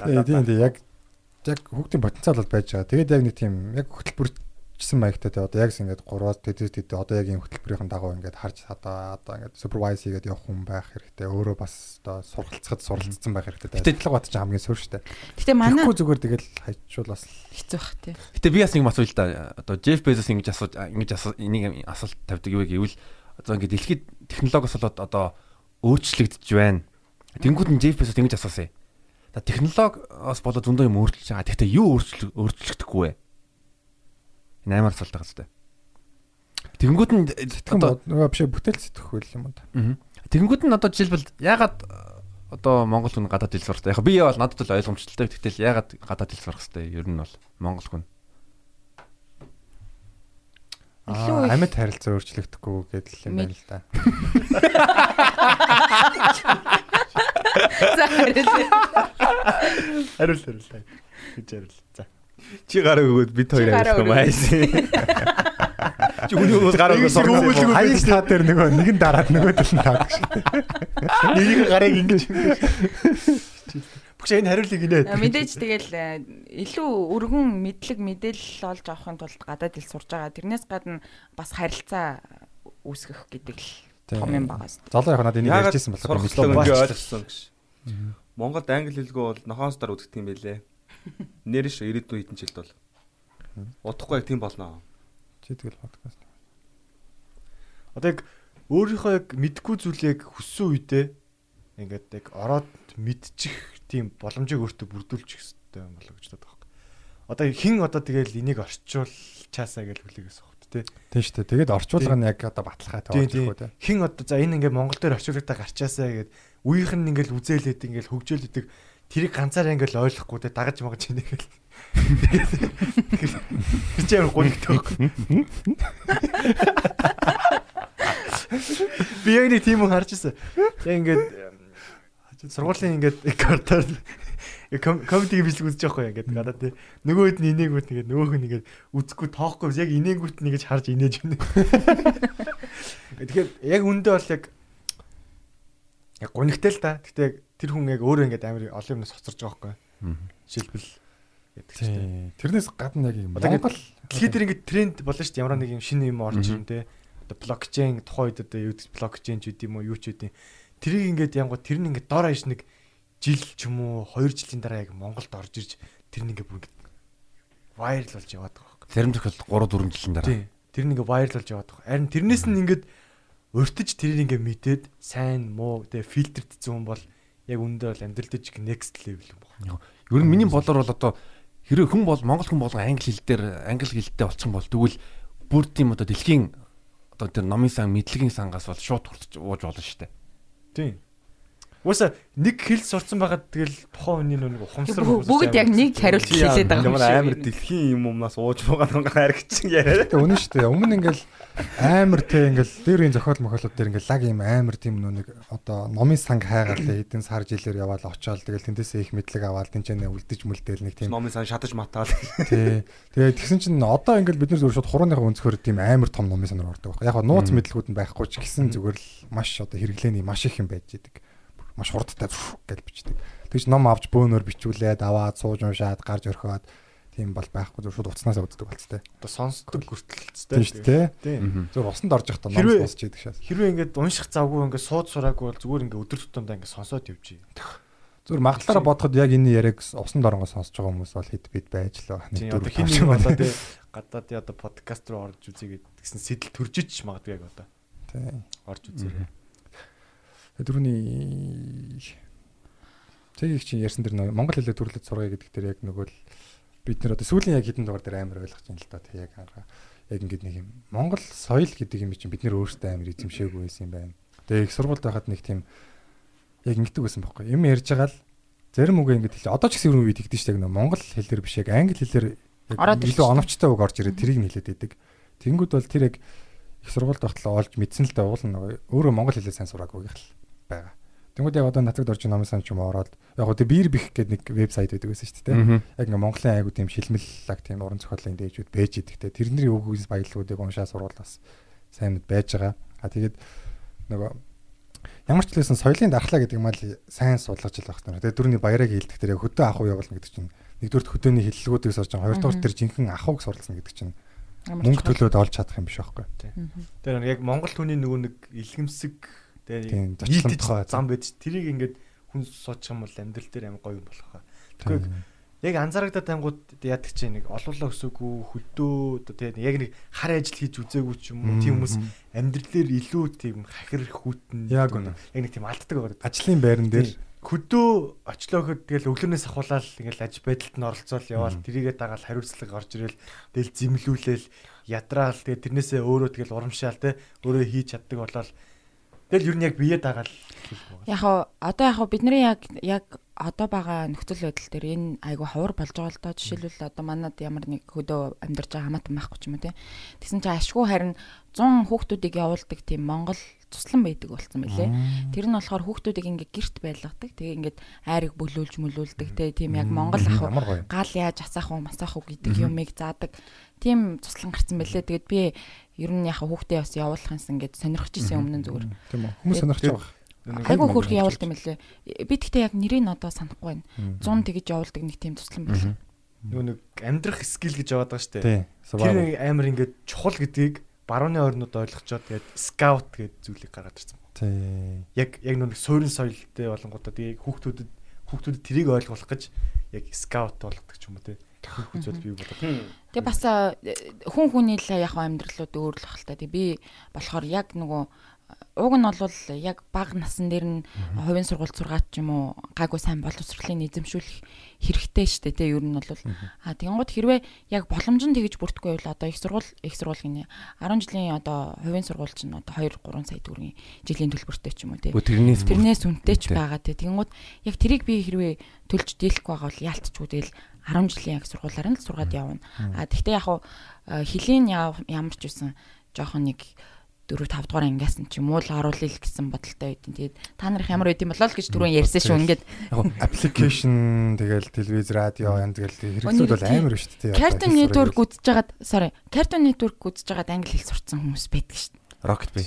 Тийм тийм яг яг хүүхдийн потенциал бол байж байгаа. Тэгээд яг нэг тийм яг хөтөлбөр урьдчилсан маягтай те одоо яг ингэж 3-аас тэтэс тэт одоо яг ийм хөтөлбөрийн дагуу ингэж харж одоо одоо ингэж супервайз хийгээд явах хүн байх хэрэгтэй. Өөрөө бас одоо сургалцахад суралцсан байх хэрэгтэй. Тэтгэл бат ч хамгийн суурь штэ. Гэтэ манай Тэгэхгүй зүгээр тэгэл хайчвал бас хэцүү бах тий. Гэтэ би бас нэг юм асууя л да. Одоо Jeff Bezos ингэж асууж ингэж асуу энийг асуулт тавьдаг юу гэвэл одоо ингэ дэлхийд технологиос болоод одоо өөрчлөгдөж байна. Тэнгүүд нь Jeff Bezos ингэж асуусан юм. За технологиос болоод зөндөө юм өөрчлөж байгаа. Гэхдээ юу өөрчлө өөрчлөгдөхгүй вэ? Энэ амар асуулт байгаа зү. Тэнгүүд нь сэтгэн одоо нөгөө биш ээ, бүтээл сэтгэх үйл юм да. Тэнгүүд нь одоо жишээлбэл ягаад одоо Монгол хүн гадаад хэл сурах. Яг би бол надад л ойлгомжтой. Тэгтэл ягаад гадаад хэл сурах хэрэгтэй? Ер нь бол Монгол хүн. Аа, амьд харилцаа өөрчлөгдөхгүй гэдэл юм байна л да. <laughs> За харин Хариул хариул. Гэж хариул. За. Чи гараа өгөөд бид хоёр арилах юм айс. Чи хүний хүмүүс гараа өгөөд өгүүлгүй Хаяг та дээр нөгөө нэг нь дараад нөгөө төл нь таадаг шүү. Нэрийг гарыг ингэж. Бүгд энэ хариулыг инээ. А, мэдээж тэгэл э, илүү өргөн мэдлэг мэдээлэл олж авахын тулд гадаад хэл сурж байгаа. Тэрнээс гадна бас харилцаа үүсгэх гэдэг л том юм байгаа шүү. Залуу яг надад энийг ярьжсэн болох сурах юм хэрэгтэй байна. гэж ойлгосон гэж. Монголд англи хэлгүй бол нохоос дор үздэг юм байлээ. Нэрш ирээдүйн хэдэн жилд бол. Удахгүй яг тийм болно. Чи тэгэл подкаст. Одоо яг өөрийнхөө яг мэдгүй зүйлийг хүссэн үедээ ингээд яг ороод мэдчих тийм боломжийг өөртөө бүрдүүлчих хэрэгтэй юм болоо гэж боддог байхгүй. Одоо хин одоо тэгэл энийг орчуулчаасаа гэж хүлээгээс багт тий. Тийм шүү дээ. Тэгээд орчуулга нь яг одоо баталгаа үү те. Хин одоо за энэ ингээд Монгол дээр орчуулгатаа гарчаасаа гэгээд үеийнх нь ингээд үзээлээд ингээд хөгжөөлөдөг тэрийг ганцаараа ингээд ойлгохгүй те дагаж магаж ийнэ гэл. Тэр чинь ямар гонхтой байхгүй. Би яг нэг тийм үг харж ирсэн. Яг ингээд сургуулийн ингээд картаар комеди бичлэг үзэж юм ингээд гадаа тий. Нөгөөд нь инээгүүт ингээд нөгөөх нь ингээд үзэхгүй тоохгүй яг инээгүүт нь ингэж харж инээж байна. Тэгэхээр яг үндэ бол яг яг гонигтай л да. Гэтэ яг тэр хүн яг өөрөө ингээд амар олон юмнаас хоцорж байгаа байхгүй. Жишээлбэл гэдэг чинь. Тэрнээс гадна яг юм. Одоо ингээд Монгол Дэлхийд тэр ингээд тренд болно шүү дээ. Ямар нэг юм шинэ юм орж ирнэ те. Одоо блокчейн тухайн үед одоо юу гэдэг блокчейн ч үгүй юм уу юу ч үгүй. Тэрийг ингээд янгууд тэр нь ингээд дор хаяж нэг жил ч юм уу 2 жилийн дараа яг Монголд орж ирж тэр нь ингээд бүр ингээд вайрал болж яваад байгаа байхгүй. Зарим тохиолдолд 3 4 жилийн дараа. Тийм. Тэр нь ингээд вайрал болж яваад байгаа. Харин тэрнээс нь ингээд өртөж тэрийг ингээд мэдээд сайн муу тэгээ фильтрдсэн хүн бол яг үндэ бол амьдрал дээр next level юм байна. Ер нь миний бодлоор бол одоо хэрэв хүн бол монгол хүн бол англи хэл дээр англи хэлтэй болчихсон бол тэгвэл бүр тийм одоо дэлхийн одоо тэр номын сан мэдлэгийн сангаас бол шууд хурцж ууж болно шүү дээ. Тийм. Уусаа нэг хэл сурцсан байгаад тэгэл тухайн хүний нэг ухамсар Бүгд яг нэг хариулт хэлээд байгаа юм шиг. амар дэлхийн юм умнаас ууж байгаа нэг харагчин яриа. Тэгээ үнэн шүү дээ. Өмнө ингээл амар те ингээл дээрийн зохиол мохиолууд дээр ингээл лаг юм амар тийм нэг одоо номын санг хайгаал те эдэн сар жилээр яваал очоод тэгэл тэндээсээ их мэдлэг аваад тэнцэнэ үлдэж мүлдээл нэг тийм Номын сан шатаж матаал. тий. Тэгээ тэгсэн чинь одоо ингээл бид нар зөв шууд хурууныхаа өнцгөр тийм амар том номын санаар ордог байхгүй. Яг нууц мэдлгүүд нь байхгүй ч гэсэн зүгээр л маш одоо хэрэглээний маш их юм байж идэг. Маш хурдтай гэж бичдэг. Тэгж ном авч бөөнөр бичүүлээд аваад сууж уншаад гарч орхиод тийм бол байхгүй зөв шууд уцнаасаа үздэг болцтой. одоо сонсдог хүртэлцтэй. Тийм шүү дээ. Тийм. Зөв усанд орж явахдаа ном сонсч идэг шээс. Хэрвээ ингээд унших завгүй ингээд сууд сураагүй бол зүгээр ингээд өдөр тутамдаа ингээд сонсоод явж. Зүгээр магадлаараа бодоход яг энэ яриаг усанд оронгоо сонсож байгаа хүмүүс бол хэд бид байж л байгаа. Тийм одоо хин нэг болоо тий гадаад тий одоо подкаст руу орж үзье гэдгсэн сэтэл төржиж магадгүй яг одоо Тийм. орж үзээрэй. Дөрөвний Тэгийг чинь ярьсан дэр монгол хэлээр төрлөж сургая гэдэг дээр яг нөгөө л бид нар одоо сүүлийн яг хідэн дугаар дээр амар ойлгож байна л да. Тэг яг анхаа яг ингэдэг нэг юм монгол соёл гэдэг юм чинь бид нар өөрсдөө амар эзэмшээгүй байсан юм байна. Тэгээ их сургуульд байхад нэг тийм яг ингэдэг байсан байхгүй. Юм ярьж байгаа л зарим үг ингэж хэлээ. Одоо ч гэсэн үед тэгдэж штэ нэг монгол хэлээр биш яг англи хэлээр илүү оновчтой үг орж ирээд тэрийг нь хэлээд идэг. Тэнгүүд бол тэр яг их сургуульд байхад олж мэдсэн л да уул нэг өөрөө монгол хэлээ сайн сураагүй гэх л байгаа. Тэнгүүд яг одоо нацагд орж номын сан ч юм ороод яг гоо тэр биер бих гэдэг нэг вебсайт байдаг байсан шүү дээ. Яг ингээ Монголын айгуу тийм шилмэллаг тийм уран зохиолын дээжүүд байж идэг те. Тэрний үгээс баялагуудыг уншаа сурвалаас сайн мэд байж байгаа. А тэгээд нөгөө ямар ч хэлсэн соёлын дархлаа гэдэг юм аа сайн суулгаж л хэрэгтэй. Тэгээд дөрөвний баярыг хилдэг тэр хөдөө ахуй явуулна гэдэг чинь нэгдүгээр хөдөөний хиллэгүүдийг сурж байгаа. Хоёрдугаар тэр жинхэнэ ахуйг сурласан гэдэг чинь Ямар мөнгө төлөөд олж чадах юм биш байхгүй. Тэр яг Монгол хүний нөгөө нэг илгэмсэг Нийтэж тухай. зам байж тэрийг ингээд хүн суучих юм бол амьдрал дээр амар гоё юм болох хаа. Тэгэхгүй яг анзаарагдаад ангууд яадаг чи нэг олуулаа өсөөгүй хөдөө одоо тэгээд яг нэг хар ажил хийж үзээгүй ч юм уу тийм хүмүүс амьдралээр илүү тийм хахир хүүтэн Яг үнэ. яг нэг тийм алддаг байгаа. Ажлын байран дээр хөдөө очлоо гэхэд тэгэл өглөөнөөс ахуулаад ингээл аж байдалд нь оролцоол яваал тэрийгээ дагаал хариуцлага орж ирэл тэгэл зэмлүүлээл ядраал тэгээ тэрнээсээ өөрөө тэгэл урамшаал те өөрөө хийж чаддаг болол тэгэл ер нь яг бие дагаал. Яг одоо яг бидний яг яг одоо байгаа нөхцөл байдал дээр энэ айгу ховор болж байгаа л доо жишээлбэл одоо манад ямар нэг хөдөө амьдарч байгаа хамаатан байхгүй ч юм уу те. Тэгсэн чинь ашгүй харин 100 хүүхдүүдийг явуулдаг тийм Монгол туслан байдаг болсон мөлий. Тэр нь болохоор хүүхдүүдийг ингээ гэрт байлгадаг. Тэгээ ингээд айрыг бөлүүлж мөлүүлдэг те. Тийм яг Монгол ах гал яаж асаах уу масаах уу гэдэг юмыг заадаг. Тийм туслан гарцсан байлээ. Тэгээд би ер нь яхаа хүүхдээ бас явуулах юмсан ингээд сонирхож исэн өмнө зүгээр. тийм үү. Хүмүүс сонирхож байгаа. Айгу хөрх явуулт юм лээ. Би тэгтээ яг нэрийг нь одоо санахгүй байна. 100 тэгж явуулдаг нэг тийм туслан байна. Нөгөө нэг амьдрах скил гэж яваад байгаа шүү дээ. Тийм. Тэр амар ингээд чухал гэдгийг барууны орнууд ойлгочоод тэгээд скаут гэдэг зүйлийг гаргад ирсэн. Тийм. Яг яг нүг суурин соёлтой болонгуудаа тэгээд хүүхдүүдэд хүүхдүүдэд тэрийг ойлгуулах гэж яг скаут болгодог ч юм уу те төхөх үзэл бий болоод. Тэгээ бас э, хүн хүний л яг амьдралууд өөр л бахал та. Тэг би болохоор яг нөгөө э, уг нь бол яг бага насан дээр нь хувийн сургууль сургаад ч юм уу гайгүй сайн боловсролын эзэмшүүлэх хэрэгтэй шүү дээ тий ер нь бол. А тэгэнгუთ хэрвээ яг боломж нь тэгж бүртгэхгүй бол одоо их сургууль их сургууль гинэ. 10 жилийн одоо хувийн сургууль чинь одоо 2 3 сая төгрөгийн жилийн төлбөртэй ч юм уу тий. Тэрнээс тэрнээс үнэтэй ч байгаа тий. Тэгэнгუთ яг тэрийг би хэрвээ төлж дийлэхгүй байгаа бол яалтчгүй тэгэл 10 жилийн яг сургуулаар нь л сургаад явна а тэгтээ яг хуу хөлийн ямар ч байсан жоохон нэг 4 5 дугаар ангиас нь ч юм уу л оруулъя л гэсэн бодолтой байдیں۔ Тэгээд та нарыг ямар байд юм болоо л гэж түрүүн ярьсан шүү. Ингээд application тэгэл телевиз радио янз тэгэл хэрэглүүд бол амар шүү дээ. Cartoon Network үзэж байгаад sorry, Cartoon Network үзэж байгаад англи хэл сурцсан хүмүүс байдаг шүү. Rocket Bay.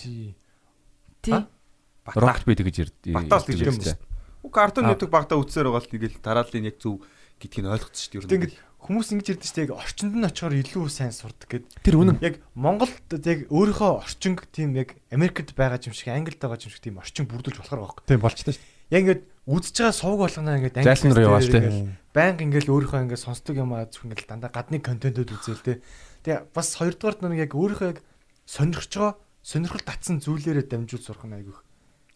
Тий. Rocket Bay гэж ярьд. Батаас гэж юм шүү. Картон нэтг багтаа үтсээр байгаа л тэгэл дараалын яг зөв гэдгийг ойлгоцсон шүү дээ. Ингээд хүмүүс ингэж ярьдаг шүү дээ. яг Орчинд нь очихоор илүү сайн сурдаг гэд. Тэр үнэн. Яг Монголд яг өөрийнхөө орчин тийм яг Америкт байгаа юм шиг, Англид байгаа юм шиг тийм орчин бүрдүүлж болохоор байгаа Тийм болчтой шүү Яг ингээд үзэж байгаа сувг болгоно ингээд англи Зайлшгүй руу явааш хэлээр тий. ингээд Баян ингээд өөрийнхөө ингээд сонсдог юм аа зөвхөн ингээд дандаа гадны контентууд үзээл те. Тэгээ бас хоёрдугаарт нэг яг өөрийнхөө яг сонирхож байгаа сонирхол татсан зүйлээрээ дамжуул сурах нь айгүйх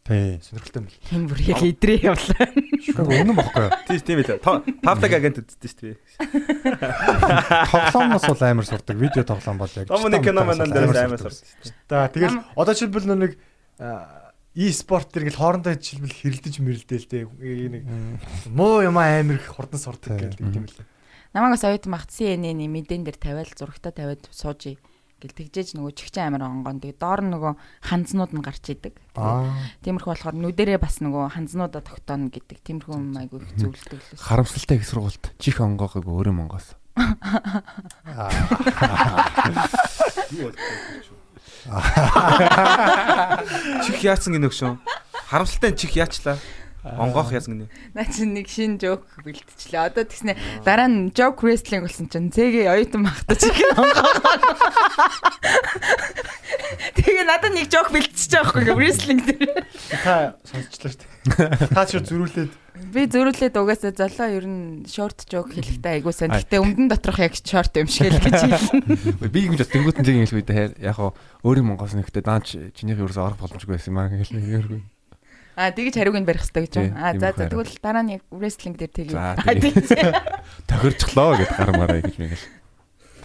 дээ. сонирхолтой юм бэл. Тийм бүр яг идрээ явлаа. Тийм. Үнэн бохгүй юу? Тийм тийм ээ. Павлаг агент үздэг шүү дээ. Тоглоомноос бол амар сурдаг. Видео тоглоом бол яг. Нэг кино манан дээрээс амар сурдаг. сурдаг. За тэгэл одоо жишээлбэл нэг e-спорт төр гэл хоорондоо жишээлбэл хэрэлдэж мэрэлдээл те. Нэг муу юм амар их хурдан сурдаг гэдэг юм лээ. Намайг бас оюутан багт CNN-ийн мэдэн дээр тавиал зурагтаа тавиад суужий гэл тэгжээж нөгөө чихчэн амар онгон. Тэгээ доор нь нөгөө ханзнууд нь гарч идэг. Тиймэрхүү болохоор нүдэрээ бас нөгөө ханзнуудаа тогтооно гэдэг тиймэрхүү юм айгүй их зөвлөдөг лээс. Харамсалтай их сургуульд чих онгоог өөрөө Монгоос. <laughs> Чих яатсан гинэ өгшөө. Харамсалтай чих яачлаа. Онгоох гинэ. Наа чи нэг шин жоок бэлтчихлээ. Одоо тэгснэ дараа нь joke wrestling болсон чинь цэгээ оюутан багтаж их онгоо. Тэгээ надад нэг joke бэлтчихэж байгаа байхгүй wrestling дээр. Та сонсчлаа шүү дээ. Та ч зөрүүлээд Би зөрүүлээд угаасаа золоо ер нь short joke хэлэхдээ айгуу сайн. Гэтэ өмдөн доторх яг short юм шиг л гэж хэлнэ. Би ингэж бас тэнгуут нэг хэлэх үедээ яг хоо өөрийн Монгоос нэгтээ даач чинийх ерөөсөө орох боломжгүй байсан юм аа гэж хэлнэ. Аа тэгж хариуг нь барих хэрэгтэй гэж байна. Аа тийм за за тэгвэл дараа нь яг wrestling дээр Аа, тэгээ. тий. <laughs> Тохирчглоо гэд гармаараа гэж мэгэл.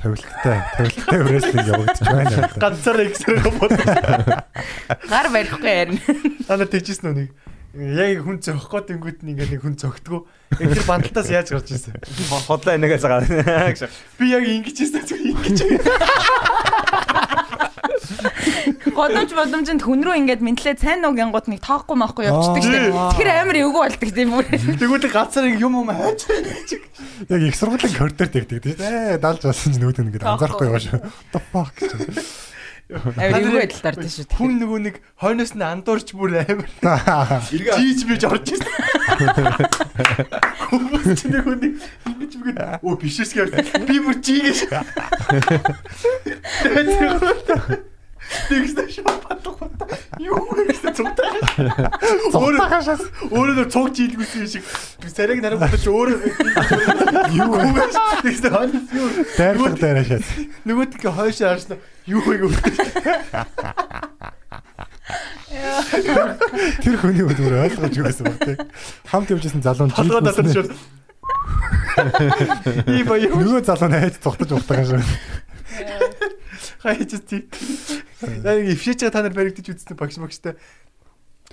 Тавилттай. Тавилттай wrestling явагдаж байна. ганцаараа ихсрэх бод. Гар барихгүй ярина. Та нар тэгжсэн нэг яг хүн зөхгүй тэнгууд нь ингээ нэг хүн зөгтгөө. Яг тэр бандалтаас яаж гарч ирсэн? Хотлоо энэгээс гараа. Би яг ингэж ирсэн зүг ингэж. Годомж бодомжинд хүн рүү ингээд мэдлээ сайн уу гингууд нэг тоохгүй маахгүй явчихдаг шүү дээ. Тэр амар эвгүй болдог тийм бүр. Тэгвэл ингээ юм юм хайж. Яг их сургуулийн коридор тэгдэг тийм. Ээ далж болсон ч нүүдэн ингээд анзаарахгүй яваа шүү. The fuck гэж. Амар эвгүй байдалд ордон шүү. дээ. Хүн нөгөө нэг хойноос нь андуурч бүр амар жийж бийж орж ирсэн. Хүмүүс ч нэг хүн ингэж үгээд өө бишээс гэр би бүр жийгэж. <laughs> Тэгсэн шоп батлах. Юу гэсэн цугтаа. Өөрөө өөрөө цуг жилгүүсэн шиг царайг нарах бодож өөрөө юу вэ? Тэгсэн хань юу Дайрлах дайраа шат. нөгөөдгөө хойшоо харсан. Юу вэ гэж. Тэр хүний өөр ойлгож юусэн баг тий. Хамт явжсэн залуу нь Толгой дотор жилсэн. шууд. И ба юу Нөгөө залуу нь хайж цухтаж ухтагаа шүү. Хайж тий. Яг ившээч та нар баригдаж үзсэн багш багштай.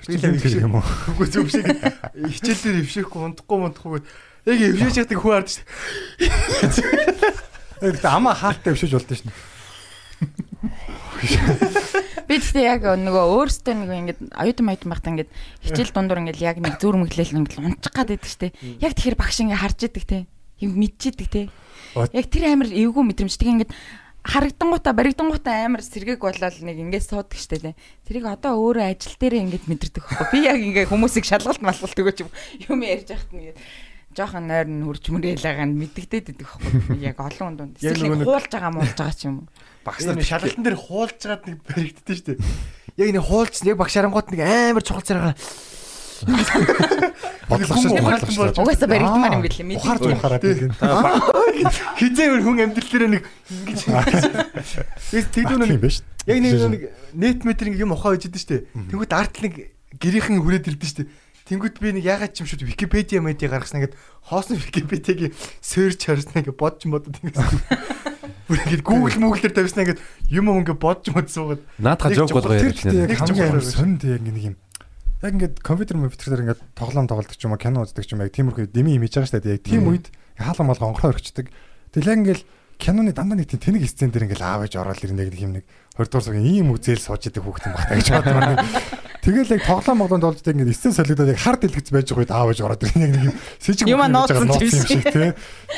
Тэр чинь юм уу? Үгүй зөв шиг хичээлээр ившээхгүй унтахгүй унтахгүй. Яг ившээч гэдэг хүн хард шүү. Тэгээд амаа хаалттай өвшөж болдсон шин. Би гэхдээ яг нөгөө өөрөөсөө нэг ингээд оюутан оюутан байхдаа ингээд хичээл дундуур ингээд яг нэг зүр мөглөл ингээд унчих гад байдаг штэ. Яг тэгэхээр багш ингээд харж идэг те. Юм мэдчихэдэг те. Яг тэр амар эвгүй мэдрэмж. Тэгээ ингээд харагдангуудаа баригдангуудаа амар сэргээг болоод нэг ингээд суудаг штэ те. Тэрийг одоо өөрөө ажил дээр ингээд мэдэрдэг байхгүй. Би яг ингээд хүмүүсийг шалгалт малгалт өгөөч юм ярьж яхад нэг жоохон нойр нь хурж мөрөөлэгаа нь мэддэгдээд идэх байхгүй. Яг олон хүнд. Эсвэл хуулж байгаа муулж байгаа ч юм уу. Багш нар шалгалтын дээр хуулж жаад нэг баригддаг шүү дээ. Яг нэг хуулцсан яг багш харангууд нэг амар чухал царайгаа Бодлого шүү бодлого шүү. Угаасаа баригдмаар юм билээ. Ухаарч Мэдээ. ухаараад тийм. <laughs> хизээ хүн амьдрал дээр нэг ингэж Тэгээд тэгдүүн нэг биш. яг нэг нэг нет метр юм ухаа хийж идэв дээ. Тэнгүүд арт нэг гэрийнхэн хүрээд ирдэ дээ. Тэнгүүд би нэг ягаад ч юм шүүд Википедиа медиа гаргасан ингээд хоосон Википедиагийн search харсан ингээд бодж модод ингээд бүр ингээд Google Google дээр тавьсан ингээд юм юм ингээд бодж мод суугаад Наадха Нэг жоок болгоо Тэр байна. хамгийн сонд яг нэг юм. Яг ингээд компьютер компьютер дээр ингээд тоглоом тоглодог ч юм уу, кино үздэг ч юм яг тиймэрхүү дими юм хийж байгаа шүү дээ. Яг тийм үед хаалга малга онгороо орчдөг. Тэгэл ингээд киноны дандаа нэг тийм тэнэг сцен дээр ингээд аавж ороод ирнэ нэг юм нэг 20 дугаар цагийн ийм үзэл сууж идэг хүүхдэн багтаа гэж боддог байна. Тэгэл яг тоглоом моглонд болж идэг ингээд сцен солигдоод яг хар дэлгэц байж байгаа үед аавж ороод ирнэ нэг юм сэжиг Юм тий.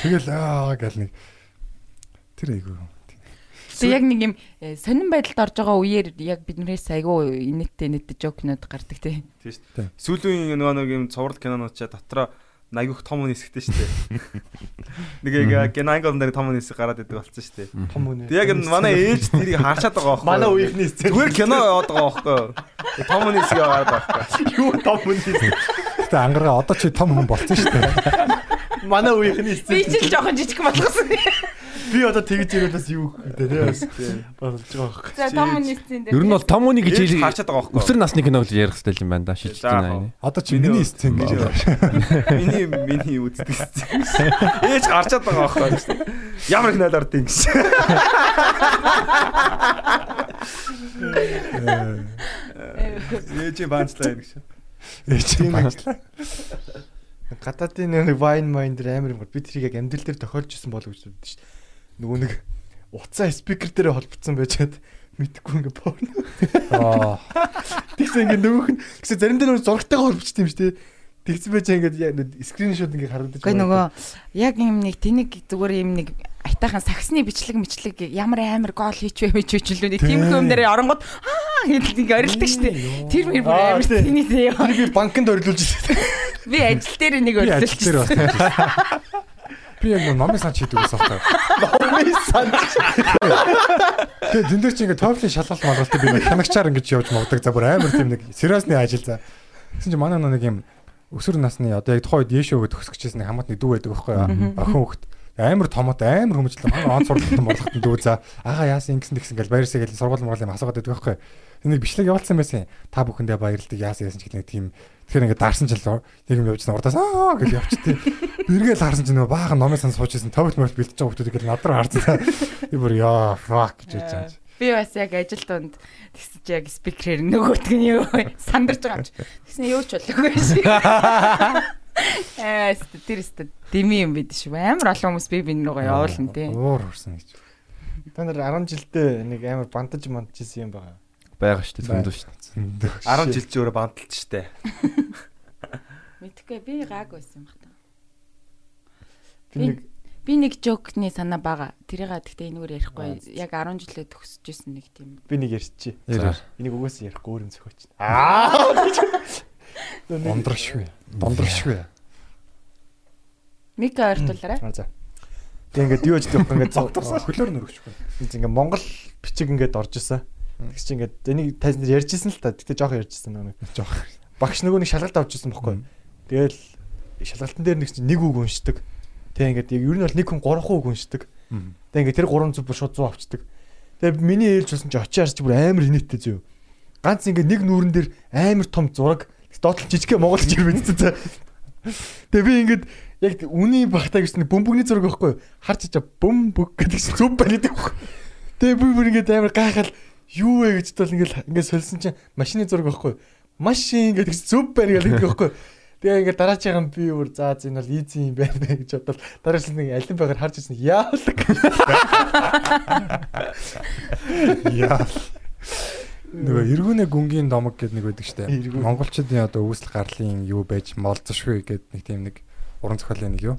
Тэгэл аа гэл нэг тэр айгуу. Тэгээ яг нэг юм э, сонирн байдалд орж байгаа үеэр яг биднээс айгүй инэттэй инэттэй жокнууд гардаг тий. Тийм шүү дээ. Сүүлийн нөгөө нэг юм цуврал кинонууд чаа дотроо айгүйх том хүн хэсэгтэй шүү дээ. <laughs> Нэг яг генангол дээр том хүн хэсэг гараад идэг болсон шүү дээ. том. Тэг яг энэ манай ээж тэрийг харшаад байгаа байхгүй. манай үеийнхний сцен Зүгээр кино яваад байгаа байхгүй. Том хүн хэсэг яваад байгаа байхгүй. юу том үнэ. Гэтэ ангараа одоо чи том хүн болцсон шүү дээ. <laughs> Манай үеийнхний Би ч жоохон жижиг болгосон. Би одоо тэгж ирээд бас юу гэдэг тий. Болж байгаа байхгүй. За том үнэсцэн дээр. Ер нь бол том үнийг гэж Ээж харшаад байгаа байхгүй. өсөр насны кино гэж ярих хэрэгтэй юм байна да. За, байна. Одоо чи миний сцен гэж байна. Миний миний үздэг гэсэн. Ээж гарчаад байгаа байхгүй. Ямар их найл орд юм гэж. Ээж баанчлаа гэж. Тийм ажлаа. Гадаадын нэг вайн майн дээр амар юм гол би тэрийг яг амьдрал дээр тохиолж исэн болов гэж боддоо шүү дээ. Нөгөө нэг уцаа спикер дээр холбогдсон байжгаад мэдхгүй ингээ порно. Аа. Тэгсэн ингээ нөгөөх нь гэсэн заримдаа нөгөө зургатайгаа холбогдсон юм шүү дээ. Тэгсэн байж ингээ скриншот ингээ харагдаж Гэхдээ нөгөө яг юм нэг тэнэг зүгээр юм нэг айтайхан саксны бичлэг мэтлэг ямар амар гол хийчвэ хийж хүчлээ. Тиймэрхүү юм дээр оронгод аа гэдэг нэг орилдог штеп. Тэр мөр бүр амар тэний зээ. би банкнд орилуулж ирсэн. Би ажил дээр нэг орилуулчихсан. бас. Би яг нэг номын сан чийдэг ус ахтай. Номын сан. Тэгээ зэн дээр чи ингээ TOEFL-ийн шалгалт малгалт би нэг хянагчаар ингэж явж магдаг. За бүр амар тийм нэг сериусны ажил за. Гэсэн чи манай нэг юм өсвөр насны одоо яг тухайн үед Ешөө гэдэг төгсгчээс нэг хамаатны дүү байдаг байхгүй? Охин хөхт. Амар томот амар хүмүүжлээ. Манай он сурлалтан борлоготон дүү за. Ага яасан ингэсэн тэгсэн гэл баярсаа гэл сургууль мургал юм асуугаад байдаг байхгүй юу? Тэнийг бичлэг явуулсан байсан. Та бүхэндээ баярлалаа яасан яасан ч гэх нэг тийм Тэгэхээр ингээд даарсан ч л нэг юм явжсан урдаас аа гэж явчихдээ. Бэргээл харсан чинь нөгөө баахан номын сан суужсэн товт мөрт бэлтэж байгаа хүмүүс тэгэл над руу харсан. Би бүр яа fuck гэж байгаа. Би бас яг ажил донд тэгсэн чи яг спикерээр нөгөөтг нь юу сандарч байгаа юм чи. Тэгсэн юу ч болоогүй шиг. Аа тэр өстө дими юм бид шүү. Амар олон хүмүүс би бин руугаа явуулна тий. Уур урсан гэж. Та нар 10 жилдээ нэг амар бантаж мантажсэн юм байгаа шүү дээ зөндөө шүү дээ. 10 жил чи өөрөө банталж штэ. <laughs> Мэдхгүй би гайг байсан юм байна. Би нэг би нэг жокны санаа байгаа. Тэрийг гэхдээ энэгээр ярихгүй. Яг 10 жилээ төгсөж исэн нэг тийм. би нэг ярьчих. Энийг угаасаа ярихгүй өөр юм зөхөж. <laughs> Аа. <laughs> Дондршгүй. Дондршгүй. Мика ойртуулаарай. Аа за. Тэг ингээд юу ч төгөх ингээд Хөлөөр нөрөгчгүй. ингээд Монгол чиг ингээд орж исэн. Тэгс чи ингээд энийг тань ярьжсэн л та. Гэтэ жоох ярьжсэн нэг. жоох. Багш нөгөө нэг шалгалт авч ирсэн бохгүй. Тэгэл шалгалтын дээр нэг чинь нэг үг уншдаг. Тэг ингээд яг ер нь бол нэг хүн 3 үг уншдаг. Тэг ингээд тэр 3 зүг бүр шууд 100 авчдаг. Тэгээ миний ээлж болсон чи очиар чи бүр амар инээдтэй зөө. Ганц ингээд нэг нүүрэн дээр амар том зураг доотлол жижигхэн монголч ир мэдсэн. Тэгээ би ингээд яг үний багтаа гэж нэг бөмбөгний зураг байхгүй? Харж чаа бөмбөг гэдэг чинь зүм байна гэдэг байхгүй. Тэгээ би бүр ингээд амар гайхал юу вэ гэж бодвол ингээд ингээд сольсон чинь машины зураг байхгүй? Машин гэдэг чинь зүм байна гэдэг байхгүй? Тэгээ ингээд дараачихын би бүр за энэ бол easy юм байна <laughs> гэж бодвол дараач нэг алин байгаар харж ирсэн яалаг. Яа. Нөгөө эргүүнэ гүнгийн домог гэдэг нэг байдаг штэ. Монголчуудын одоо үүсэл гарлын юу байж молцошгүй гэдэг нэг тийм нэг уран зохиолын нэг юу.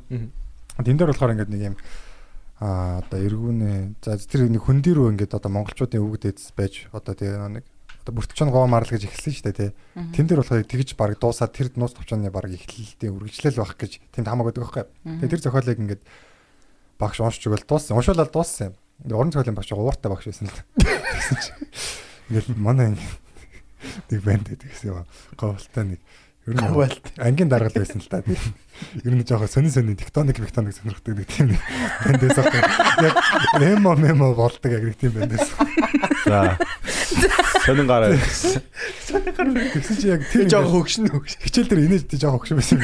Тэн дээр болохоор ингээд нэг юм а одоо эргүүнэ за тэр нэг хөндөр рүү ингээд одоо монголчуудын өвөг дээдс байж одоо тэгээ нэг одоо бүртгчэн гоо марл гэж эхэлсэн шүү дээ тий. Тэн дээр болохоор тэгж баг дуусаад тэр нууц товчооны баг эхлэлтийн үргэлжлэл байх гэж тэнд хамаагүй байдаг байхгүй. Тэгээ тэр зохиолыг ингээд багш уншиж өгөл дууссан. Уншуулаад дууссан юм. Уран зохиолын багш ууртай багш байсан л. Тэгсэн <laughs> чинь Ингээл манай нэг банд гэдэг гэсэн юм. Говьлтай нэг ер нь ангийн даргал байсан л та. Ер нь жоохон сонин сонин тектоник тектоник сонирхдаг нэг тийм бандээс авах. Яг мемо мемо болдог яг нэг тийм бандээс. За. Сонин гараа. Сонин гараа. Тэгсэн чи яг тэр жоохон хөгшин хөгшин. Хичээл дээр инээж тий жоохон хөгшин байсан.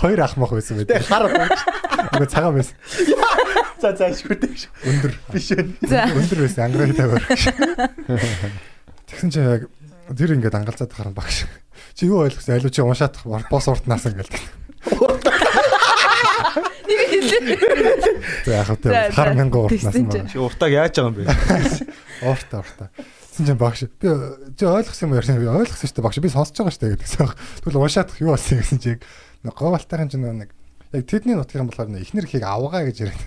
Хоёр ах мах байсан байдаг. Хар хөгш. Ингээ цагаан байсан. За за шүтэг ш. Өндөр биш ээ. Өндөр байсан ангарын тавиар. Тэгсэн чи яг тэр ингээд ангалзаад харан багш. Чи юу ойлгосон? Алуу чи уншаад бос уртнаас ингээд. За яг хөө хар мянган уртнаас нь. Чи уртаг яаж байгаа юм бэ? Уртаа уртаа. Тэгсэн чинь багш би чи ойлгосон юм ярьсан. Би ойлгосон шүү дээ багш. Би сонсож байгаа шүү дээ гэдэгсэн. Тэгвэл уншаад юу болсон гэсэн чи яг говалтайхан ч нэг яг тэдний нутгийн болохоор эхнэр ихийг авгаа гэж яриад.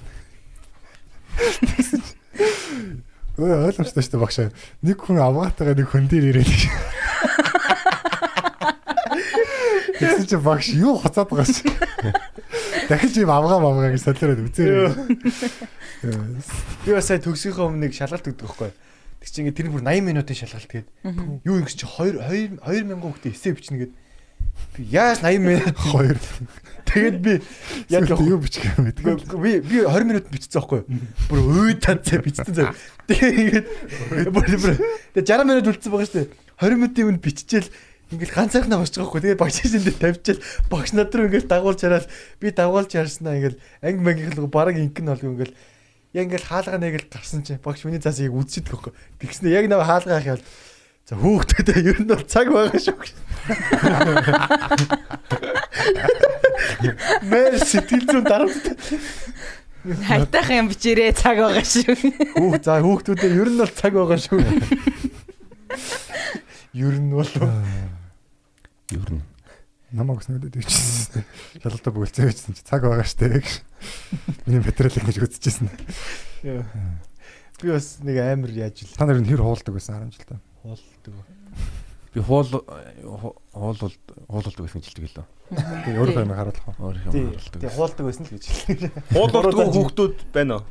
Чи Өө ойлгомжтой шүү дээ багш. Нэг хүн авгаатайгаа нэг хүн дээр ирээд. Тэгсэн чи багш юу хоцоод байгаа шүү. Дахиж юм авгаа мавгаа гэж солиороод үзээрэй. Би бас сая төгсгийнхөө өмнө нэг шалгалт өгдөг байхгүй. Тэг чи ингээд тэр бүр 80 минутын шалгалт тэгээд юу юм чи 2 2 2000 хүүхдээ эсээ бичнэ гээд би яаж 80 минут 2 Тэгээд би яг юу бичих юм бэ? Би би 20 минут бичсэн байхгүй юу? Бүр үй танцаа бичсэн зав. Тэгээд бүр бүр тэгээд 60 минут үлдсэн байгаа шүү дээ. 20 минутын өмнө биччихэл ингээл ганцаархнаа босч байгаа хгүй. Тэгээд багш шиндээ тавьчихэл багш над руу ингээл дагуулж хараад би дагуулж харснаа ингээл анги мангийнхлго баг инкэн болго ингээл яг ингээл хаалгаа нэгэл гарсан чинь багш миний цаас яг үдчихэд байхгүй. Тэгснэ яг нэг хаалгаа хаяал За хүүхдүүдээ ер нь бол цаг байгаа шүү. Мэр сэтгэл зүйн дарамт. Хайтах юм бичээрээ цаг байгаа шүү. Хүүх за хүүхдүүдээ ер нь бол цаг байгаа шүү. Ер нь бол ер нь намайг өснөдөд бичсэн. Шалгалтаа бүгэлцээ бичсэн чи цаг байгаа штэ гэж. Миний материалыг гэж үзчихсэн. Би бас нэг амар яаж ил. Та нар нь хэр хуулдаг байсан 10 жилдээ хуулдаг. Би хуул хуулвал хуулдаг гэсэн жилдэг лөө. Тэгээ өөрөө юм харуулах уу? Өөрөө харуулдаг. Тэгээ хуулдаг байсан л гэж хэлээ. Хуулдаг хүүхдүүд байна уу?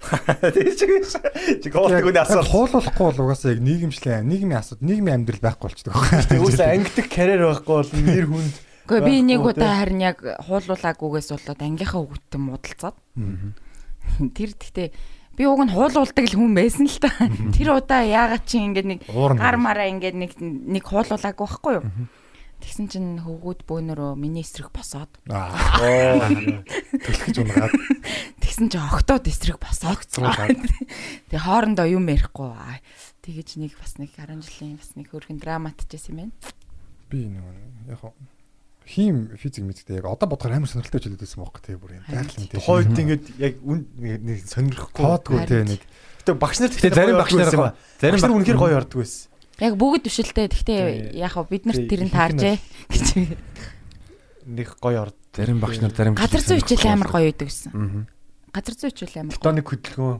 Тэгээ чи чи хуулдаг үний асуулт. Хуулахгүй бол угаасаа яг нийгэмшлэн нийгмийн асуудал нийгмийн амьдрал байхгүй болчихдог байхгүй. Тэгээ үгүй ангидах карьер байхгүй бол нэр хүнд Гэхдээ би нэг удаа харин яг хуулуулаагүйгээс болоод ангийнхаа хүүхдтэй муудалцаад. Тэр гэхдээ би уг нь хуулуулдаг л хүн байсан л та. Тэр удаа яагаад чи ингээд нэг гар мараа ингээд нэг нэг хуулуулаагүй байхгүй юу? Тэгсэн чинь хөвгүүд бөөнөрөө миний эсрэг босоод. Аа. Төлөхөж унгаад. Тэгсэн чинь октод эсрэг босоод. Тэгээ хоорондоо юм ярихгүй. Тэгэж нэг бас нэг 10 жилийн бас нэг хөрхэн драматчсэн юм байна. Би нэг яг хим физик мэддэг яг одоо бодохоор амар сонирхолтой хэлээд байсан бохоо тэгээ бүр юм гайхалтай тийм. Хойд ингээд яг нэг сонирхохгүй. Тоодгүй тэгээ нэг. Гэтэ багш нар тэгээ зарим багш нар зарим багш нар үнэхээр гоё ордог байсан. Яг бүгд бишэлтэй. Гэхдээ яг хаа бид нарт тэр нь тааржээ <laughs> гэж. Нэг гоё орд. Зарим багш нар зарим газар зүй хичээл амар гоё байдаг гэсэн. Газар зүй хичээл амар. Тектоник хөдөлгөөн.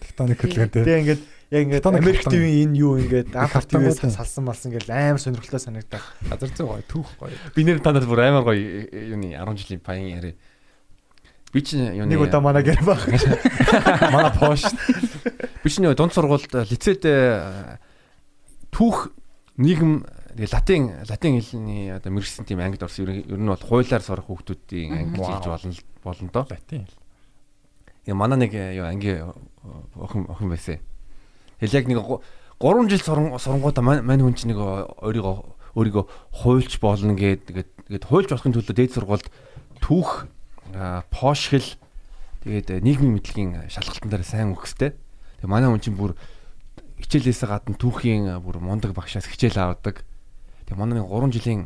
Тектоник хөдөлгөөнтэй. Тэгээ ингээд яг ингээд Америк ТV энэ юу ингээд Африк ТV-с салсан малсан гэл амар сонирхолтой санагдаа. Газар зүй гоё түүх гоё. Би нэр танад бүр амар гоё юуны 10 жилийн паян яриа. Би ч юу Нэг удаа манай гэр баг. <laughs> Манай пош. би ч нэг дунд сургуульд лицейд э, түүх нийгэм тэгээ латин латин хэлний одоо мэрэгсэн тийм ангид орсон ер нь бол хуулиар сурах хүүхдүүдийн анги хэлж болно болно доо. Латин. Тэгээ манай нэг э, юу анги охин охин байсан. Тэгэл яг нэг 3 жил суран сурангуудаа мань хүн чинь нэг өөрийгөө өөрийгөө хуульч болно гэд тэгээд хуульч болохын төлөө дээд сургуульд түүх пош хэл тэгээд э, нийгмийн мэдлэгийн шалгалтын дээр сайн өгөхтэй. Тэгээ манай хүн чинь бүр хичээлээс гадна түүхийн а, бүр мундаг багшаас хичээл авдаг. Тэгээ манай нэг 3 жилийн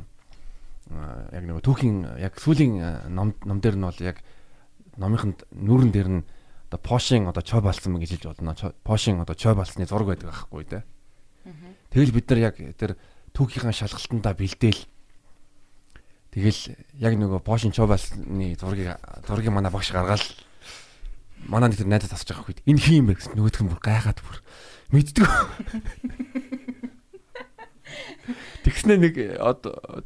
яг нэг түүхийн яг сүүлийн а, ном ном дээр нь бол яг номынханд нүүрэн дээр нь одоо пошин одоо чой балсан мэг гэж хэлж болно. Пошин одоо чой балсны зураг байдаг аахгүй те. Тэгэл бид нар яг тэр түүхийнхаа шалгалтандаа бэлдээл тэгэл яг нөгөө пошин чой балсны зургийг зургийг манай багш гаргаал манай нэг тэр найдад тасч байгаа хэд энэ хин юм бэ гэсэн нөгөөх нь бүр гайхаад бүр мэддэг. Тэгснэ нэг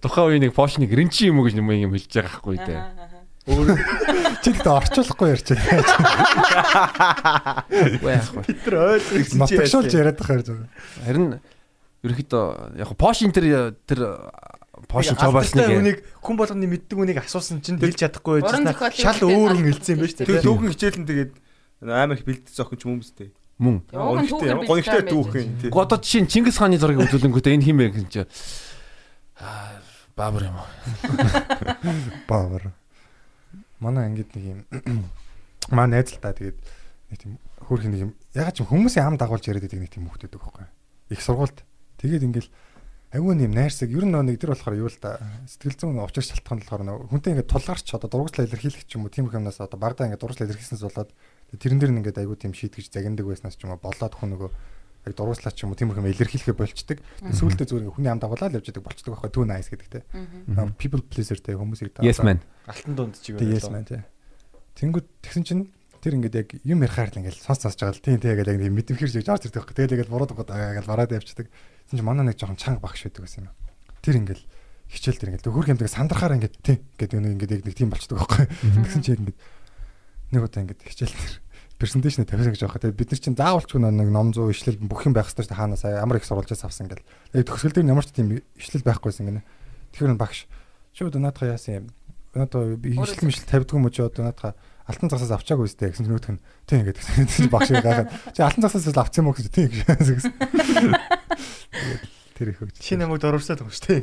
тухайн үеийн нэг пошныг ренчи юм уу гэж юм юм хэлж байгаа хгүй те. Чи гэдэг орчуулахгүй ярьж байна. Үгүй яах вэ? Тэр ойлгосон чи. Нотгшуулж яриад байгаа зүгээр. Харин ерөөхдөө яг пошин тэр тэр пошин чобасныг үнийг хүн болгоны мэддэг үнийг асуусан чинь хэлж чадахгүй зохиолын шал өөр хүн хэлсэн юм байна шүү дээ. түүхэн хичээлэн тэгээд амар их бэлдсэн охин ч юм юмстэй. мөн. Гонхтой түүхэн одоо чинь Чингис хааны зургийг үзүүлэнгүүтээ энэ хин бэ гэж чи аа баабар юм уу? Баавар. Манай ангид нэг юм <clears throat> маа найз л та тэгээд нэг тийм хөөрхөн нэг юм ягаад ч хүмүүсийн ам дагуулж яриад байдаг нэг тийм хүүхдүүд байгаа байхгүй. Их сургуульд тэгээд ингээл Агуу нэм найрсаг ер нь нэг тэр болохоор юу л да сэтгэл зүйн учир шалтгаан болохоор нөө хүнтэй ингээд тулгарч одоо дургуслаа илэрхийлэх ч юм уу тийм юмнаас одоо багадаа ингээд дургуслаа илэрхийлснээс болоод тэрэн дээр нь ингээд агуу тийм шийтгэж загиндаг байснаас ч юм уу болоод хүн нөгөө яг дургуслаа ч юм уу тийм юм илэрхийлэхэ болчдөг. Сүүлдээ зүгээр хүний ам дагуулаад явж байдаг болчдөг байхгүй түү найс гэдэгтэй. People pleaser те хүмүүсийг та Yes man. Алтан дунд чиг Тэг yes man те Тэнгүүд тэгсэн чинь тэр ингээд яг юм ярихаар л ингээд сонс сонсож байгаа л тийм тийм яг яг мэдвхэр жиж орж ирдэг байхгүй. Тэгэл ингээд буруу дугаад ингээд бараад явчихдаг. Тэгсэн чинь манай нэг жоохон чанга багш байдаг байсан юм. Тэр ингээд хичээл тэр ингээд хөрх юмдаг сандрахаар ингээд тийм ингээд нэг ингээд яг нэг тийм болчдөг байхгүй. Тэгсэн чинь яг ингээд нэг удаа ингээд хичээл тэр презентацийн тавьсан гэж байгаа. Тэгээд бид нар чинь заавалчгүй нэг ном зуу ишлэл бүх юм байх хэрэгтэй хаанаас амар их сурвалжаас авсан гэл. Тэгээд төгсгөл дээр ямар ч тийм ишлэл байхгүйсэн гэнэ. Тэгэхээр багш шууд наадха яасан юм. Одоо ишлэл мишлэл тавьдгүй мөч одоо наадха алтан цагсаас авчаагүй үстэй гэсэн нөгөөх нь тийм гэсэн <laughs> багш гайхаад чи алтан цагсаас л авсан юм уу <laughs> гэсэн тийм гэсэн. Тэр их хөгж. Чи намайг дөрвсаад байгаа шүү дээ.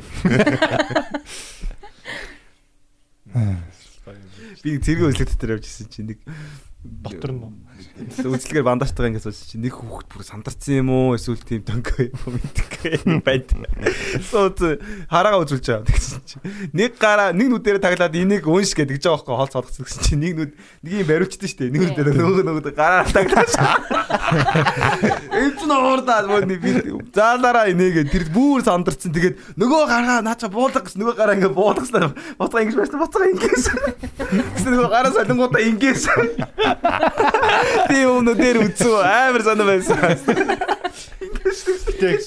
<laughs> Би зэрэг үзлэг дотор явж ирсэн чинь нэг Дотор нь. Үзлэгээр бандажтайгаа ингэж сууж чинь нэг хүүхэд бүр сандарсан юм уу эсвэл тийм дөнгөө юм мэдгүй байд. Сууд хараагаа үзүүлж байгаа гэсэн чинь нэг гараа нэг нүдээр таглаад энийг унш гэдэг жаа байхгүй хоол цодгосон гэсэн чинь нэг нүд нэг юм бариучдсан шүү дээ. Нэг нүдээр нөгөө нөгөө гараа таглаад. Эвч нуурдаа мөн би заалаараа инээгээ тэр бүр сандарсан тэгээд нөгөө гараа наача буулга гэсэн нөгөө гараа ингээ буулгаснаа боцоо ингэж байсан боцоо ингэж. Гэсэн нөгөө гараа солонгуудаа ингэж. Тийм өнөдөр үзүү амар санаа байсан. Тэг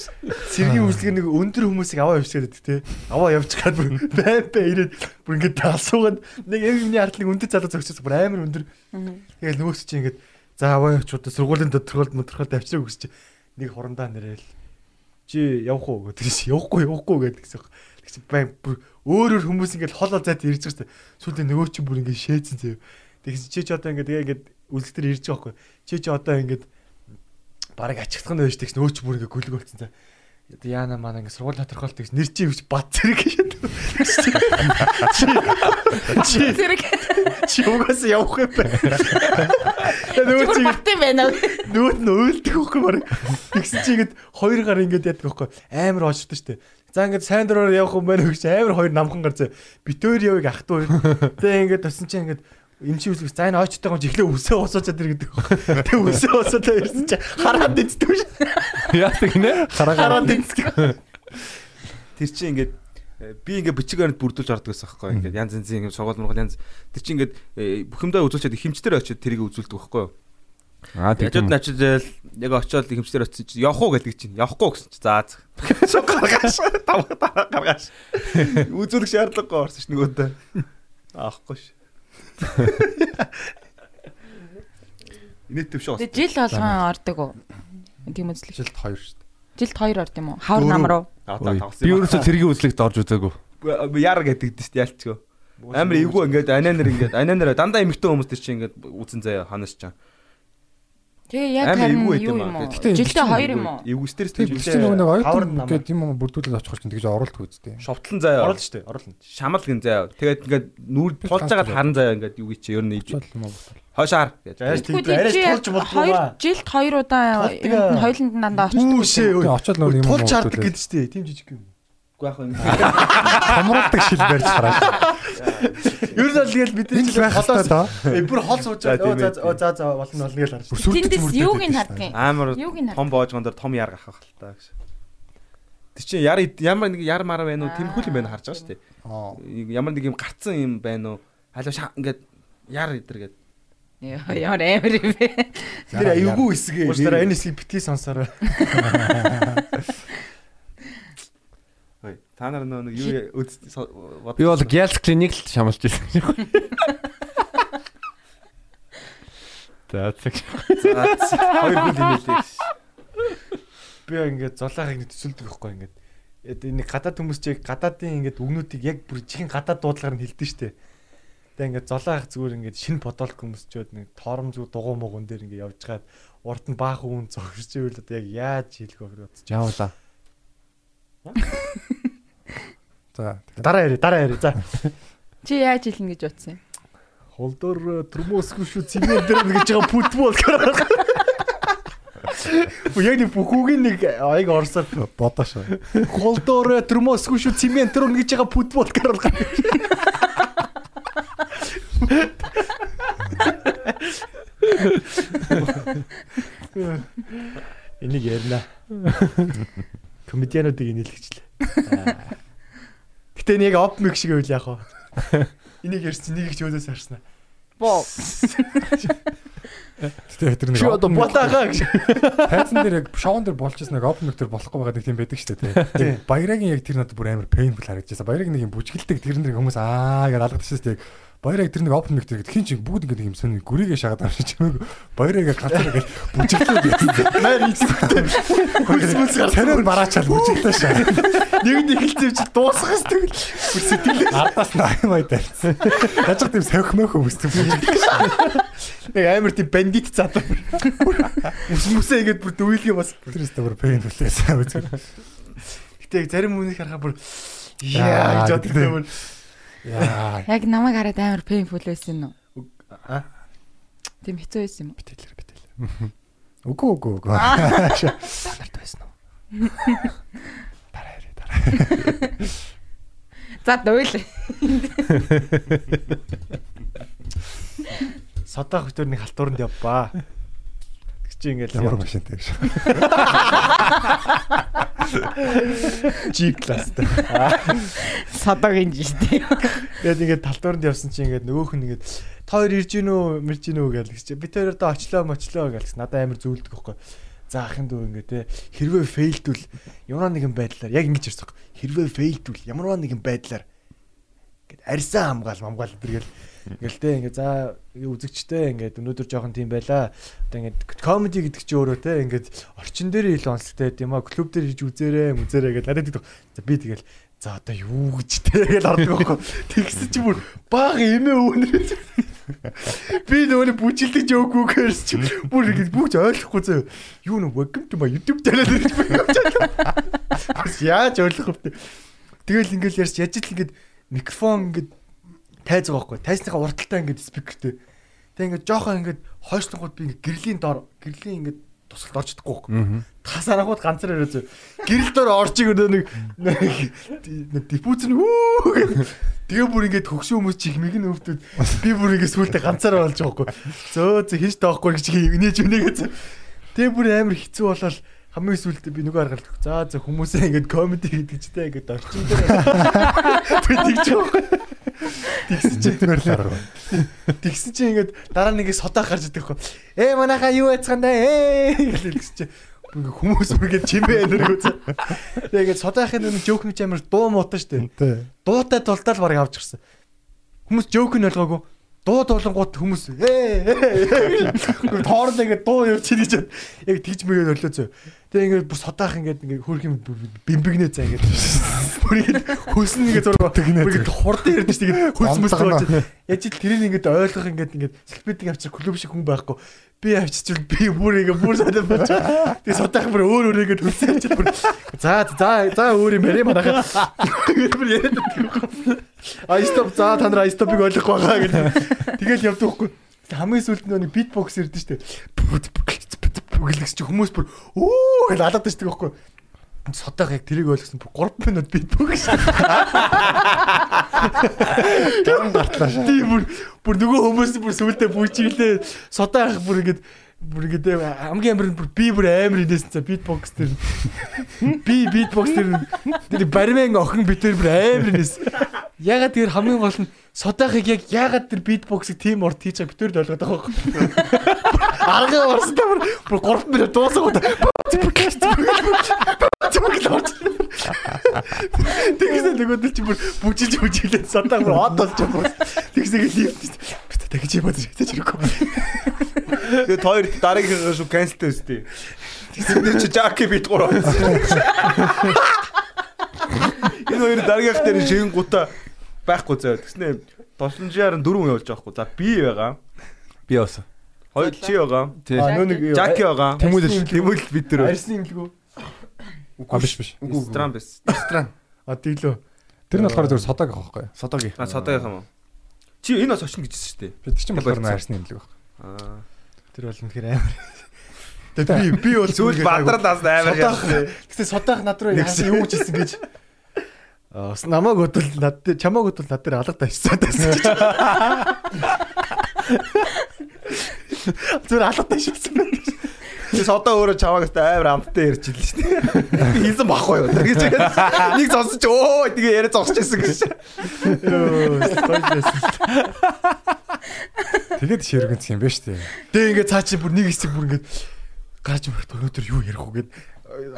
сэргийн үзлэг нэг өндөр хүмүүсийг аваа явчихад байдаг те. Аваа явж гад бүр бай бай ирээд бүр ингээд таасуугаад нэг юмний ардлыг өндөр залуу зогсож бүр амар өндөр. Тэгэл нөгөөс чи ингээд за аваа явчууд сургуулийн тодорхойлт модорхойлт авчираа чи нэг хурандаа нэрэл чи явах уу гэдэг чи явахгүй явахгүй гэдэг гэсэн. Тэг чи бай бүр өөр өөр хүмүүс ингээд хол хол зайд ирж байгаа шүү дээ. Сүүлдээ нөгөө чи бүр ингээд шээцэн заяа. Тэгсэн чи ч одоо ингээд тэгээ ингээд үлдэлтэр ирж байгаа байхгүй. Чи чи одоо ингээд бараг ачигдах нь байж тэгс нөөч бүр ингээ гүлг болцсон за. Одоо яана маа ингээ сургууль тодорхойлт тэгс нэр чи юуч бат зэрэг гэж. Чи Зэрэг чи угаас явах юм байна. Чигээр чи бат байна нөгөө нь өөлдөх хөхгүй бараг. Тэгсэн чи ингээд хоёр гар ингээд яадаг хөхгүй амар оочтой штэ. За ингээд сайн дураар явах юм байна гэж амар хоёр намхан гар зэ. Битээр явыг ах トゥ. Тэгээ ингээд тусан чи ингээд эмчи үсгээс за энэ очтой гоо жихлээ үсээ уусаачаад ир гэдэг. Тэгээ үсээ уусаалаа ирсэн чи хараад иддэг ш. Яадаг нэ? Хараад иддэг. Тэр чинь ингээд э, би ингээд бичиг баримт бүрдүүлж ордог гэсэн байхгүй ингээд янз янзын ингээд сургууль мургал янз тэр чинь ингээд э, бүх юмдаа үзүүлчихэд хэмжтэр очиод тэрийг үзүүлдэг байхгүй юу Аа тийм. начижэл яг очиод хэмжтэр очиж чинь явах уу гэдэг чинь явахгүй гэсэн чинь за за <laughs> гаргаш тав гаргаш <laughs> үзүүлэх шаардлагагүй орсон ш нөгөөдөө аахгүй ш <laughs> Инээт төв шүү. Тэгээ жил болгон ордог уу? Тийм үзлэг. жилд 2 шүү дээ. Жилд 2 орд юм уу? Хавар нам руу. Би ерөөсө цэргийн үзлэгт орж үзээгүй. яар гэдэг дэс ялцгүй. Амар эвгүй ингээд ананер ингээд ананер дандаа эмэгтэй хүмүүс тэр чинь ингээд үзэн заяа ханаас чаа. Тэгээ яг харин юу юм? Гэтэ Жилдээ 2 юм уу? Стресс Тийм тийм биш нэг оюутан гэдэг юм уу бүрдүүлээд очихгүй чинь тэгж оруулдаг үстэй. шовтлон заяа. Оруулна шүү дээ. Оруулна. Шамал гин заяа. Тэгээд ингээд нүүр тулж байгаа харан заяа ингээд юу чи ер нь ийж. Хойшаар гэж. Чи туулж болдгоо. 2 жилд 2 удаа хоёуланд дандаа очдог. Тэгээ очоод нөр юм? Тулж чардаг гэдэг шүү дээ. Тийм жижиг юм. Үгүй яах вэ? Хамруулдаг шил барьж хараа. Ер нь л тэгэл бидний Энэ л байх хэрэгтэй доо. Э бүр хол сууж За, байгаа. Оо за за болно болно гэж харж. Тэндээс юуг нь шүү харддаг юм? Амар том боожгон дээр том яр гахах л та гэж. Тэг чи яр ямар нэг яр мар байна уу? Тэмхүүл юм байна харж байгаа шүү дээ. Ямар нэг юм гарцсан юм байна уу? Халуу шаа ингээд яр идэр гээд. Ямар амар юм бэ? Тэр аюулгүй хэсгээ. Уушдаа энэ хэсгийг битгий сонсороо. <laughs> Та нар нөө нэг юу үз Би бол Gals Clinic л шамалж байсан. За цаг. хоёр хөл инээлээ. Би ингээд золоохыг нэг төсөлдөг байхгүй ингээд. Энэ нэг гадаад хүмүүс чиг гадаадын ингээд үгнүүдийг яг бүр чихэн гадаад дуудлагаар нь хэлдэг штэ. Тэгээ ингээд золоох зүгээр ингээд шинэ бодолт хүмүүс ч нэг тоором зүг дугуй мууган дээр ингээд явж хаад урд нь баах үн зогсож ивэл одоо яг яаж хэлэх вэ гэж. Жаавла. За. Дараа яриа дараа яриа. За. Чи яаж хэлнэ гэж бодсон юм? Холдор термосгүй шүү цэмэр дээр нэг гэж байгаа футбол гараа. Бу яг нэг бүхүүгийн нэг аяг орсоор Бодоо шүү. холдор термосгүй шүү цэмент дээр нэг гэж байгаа футбол гараа. Энийг ярина. Комедиануудыг инээлгчлээ. Гэтэ нэг оп мэг шиг байл яах вэ? <laughs> Энийг ярьсан нэг их ч өөдөөс харснаа. Боо. Тэгээ тэр нэг Чи одоо болаага гэж. тайзан дээр яг шоун дээр болж ирсэн нэг опен дээр болохгүй байгаа нэг тийм байдаг шүү дээ. Баярагийн яг тэр надад бүр амар painful харагдчихсан. Баяраг нэг юм бүжгэлдэг тэр нэр хүмүүс аа гэж алгадчихсан шүү дээ. Баяраг тэр нэг опен мэг тэр хин чинь бүгд ингэ юм сонь гүрийгээ шагаад авчиж чимээг баяраг ганцаар ингэ бүжгэлдэг <laughs> гэсэн. Маар идэвхтэй. Хөлс мүлс гарсан. Тэрээр бараачаал бүжгэлдэж шаа. Нэг нь эхэлцээ чи дуусгах тэгэл. Бүр сэтгэл Ардаас нь аймаа тавьсан. Яаж тийм савх мөх өмсдөг бүжгэлдэг. нэг амар тийм бандит. Ус мүсээ ингэж бүр дүүйлгээ бас. Тэр өстө бүр painful байсан. Гэтэ зарим хүнийг харахаа бүр Яа, гэж боддог бүр. Яг намайг хараад амар painful байсан уу? А? Тийм хэцүү байсан юм уу? Битэлэр битэлэр. Үгүй үгүй үгүй. Нарт байсан уу? <laughs> Дараа ярэ дараа. За дуйл. Содоо хөтөр нэг халтууранд явбаа. Чи ингээл Ямар машинтай гэж. <laughs> G класстай. Содогийн жиштэй. Тэгээд ингээд талтууранд явсан чи ингээд нөгөөх нь ингээд та хоёр ирж гин үү, мэрж гин үү гэж чи бид хоёр одоо очлоо мочлоо гэж надад амар зүйлдэг байхгүй. За ахын дүү ингээд те хэрвээ фейлдвэл ямар нэгэн байдлаар яг ингэж ярьсан. Хэрвээ фейлдвэл ямар нэгэн байдлаар ингээд арьсан хамгаал хамгаал тэргээл ингээл те ингээд за үзэгчтэй ингээд өнөөдөр жоохон тийм байла. Одоо ингээд комеди гэдэг чи өөрөө те ингээд орчин дээр ил онцлогтой юм а клуб дээр хийж үзээрэй мүзээрэй гэж надад гэдэг. За би тэгэл за одоо юу гэж те гэж ордог байхгүй. Тэгсэн чи бүр баг эмээ өөнөр. Би нөгөө бүжилдэг жөөгүй гэрс чи бүр ингэж бүгд ойлгохгүй зөө. Юу нэ welcome to my YouTube channel гэж явж яаж ойлгох вэ? Тэгэл ингээл ярьж яж л ингээд микрофон ингээд тайз байгаа байхгүй. Тайзныхаа урталтай ингээд спикертэй. Тэг ингээд жоохон ингээд хойшлонгууд би ингээд гэрлийн дор гэрлийн ингээд тусалд орж чадахгүй байхгүй. Тасарахууд ганцаар яриа зөө. Гэрэл дор орж игээр нэг нэг диффуз нь хүү гэх. Тэгээ бүр ингээд хөгшөө хүмүүс чих мэг нь өвдөд би бүр ингээд сүултээ ганцаар болж байгаа байхгүй. Зөө зөө хийж таахгүй гэж инээж үнэгээ зөө. Тэгээ бүр амар хэцүү болол хамгийн сүүлдээ би нөгөө харгалт. За за хүмүүсээ ингээд комеди гэдэг чтэй ингээд орчин дээр би тэгж байгаа. Тэгсэн чинь Тэр л арга. <laughs> Тэгсэн чинь ингээд дараа нэгээ содоо гарч идэх хөө. Ээ манайхаа юу яцгаандаа ээ гэсэн чинь ингээ хүмүүс үргээд чимээ энерг үзээ. Тэгээ ингээд содоохын нэг жоокны ч амар дуу муутай штэ. Тэ. Дуутай тултал барыг авч гисэн. Хүмүүс жоок нь ойлгоогүй. дуу дуулангууд хүмүүс ээ тоорлоо ингээд дуу явж гэж яг тэгж мэгээд өрлөө зөө. Тэгээ ингээд бүр содоох ингээд ингээд хөрх юм бимбигнээ цаа ингээд. Бүр ингээд хөлсөн ингээд зураг. Бүр ингээд хурд ярьдэн чинь ингээд хөлс мөс болж яж ил тэрийг ингээд ойлгох ингээд ингээд сэлбэдик авчир клуб шиг хүн байхгүй. Би авчиж би бүр ингээд бүр санаа болж тэгээ содоох бүр өөр өөр ингээд хөлсөн авчир бүр. За за за өөр юм яриа манайхаа ингээд бүр яриад байдаг. А стоп. За та нар стопыг ойлгохгүй байгаа гэдэг. Тэгэл явдаг хгүй. Хамгийн сүүлд нэг битбокс ирдэ штэ. Бүгэлгч чи хүмүүс бүр өө гэж алаад штэ гэхгүй. Содоох яг тэрийг ойлгосон бүр 3 минут битбокс. Гэрэн гартлаа шаа. Тийм бүр бүр нөгөө хүмүүс бүр сүултээ бүжиглээ. Содоох бүр ингэж бүр ингэ хамгийн амар нь бүр би бүр амар инээсэн цаа битбокс тэр би битбокс тэр тэр бармен охин битэр бүр амар инээс ягаад тэр хамгийн гол нь содоохыг яг ягаад тэр битбоксыг тийм урт хийж байгааг битэр ойлгоод байгаа юм арга орсдоо бүр бүр 3 минут дуусах удаа Тэгсэн нөгөөд чи бүр бүжиж бүжиглээд садаа бүр од болж байгаа. Тэгсэн ийм тэгж юм бодож хийж хэрэггүй. Тэгээд хоёр дараагийн шүү канселтэй өстэй. Тэгсэн чи жаки бит гурав. Энэ хоёр дараагийнх дээр шигэн гута байхгүй зөө. Тэгснэ тосонжаар нь дөрөв явуулж байгаа хгүй. За би байгаа. Би явсан. Хоёр чи байгаа. Нэг Жаки байгаа. Тэмүүлэл Тэмүүлэл бид дөрөв. Арсны юм лгүү. А биш биш. Стран бис. Стран. А тийлөө. Тэр нь болохоор зөв содог авах байхгүй. Содоги. А содогийн юм уу? Чи энэ бас очно гэжсэн шүү дээ. Бид чинь болохоор найрсны юм л байхгүй. Аа. Тэр бол үнэхээр амар. Тэгээ би би бол Сүүл бадрал нас амар яасан. Гэтэ содоох над руу яасан юу гэж хэлсэн гэж. Аа намайг өдөл над дээр чамааг өдөл над дээр алга тавьчихсан байсан гэж. Зүгээр алга тавьчихсан байна. Чи содоо өөрөө чаваагаас амар амттай ярьж илээ шүү дээ. Хийсэн баггүй юу. Тэгэж нэг сонсож өө тэгээ яриа зогсчихсан гэж. Тэгээд ширгэнц юм байна шүү дээ. Тэгээ ингээ цаа чи бүр нэг хэсэг бүр ингээ гарч мөрөд өнөөдөр юу ярих уу гэд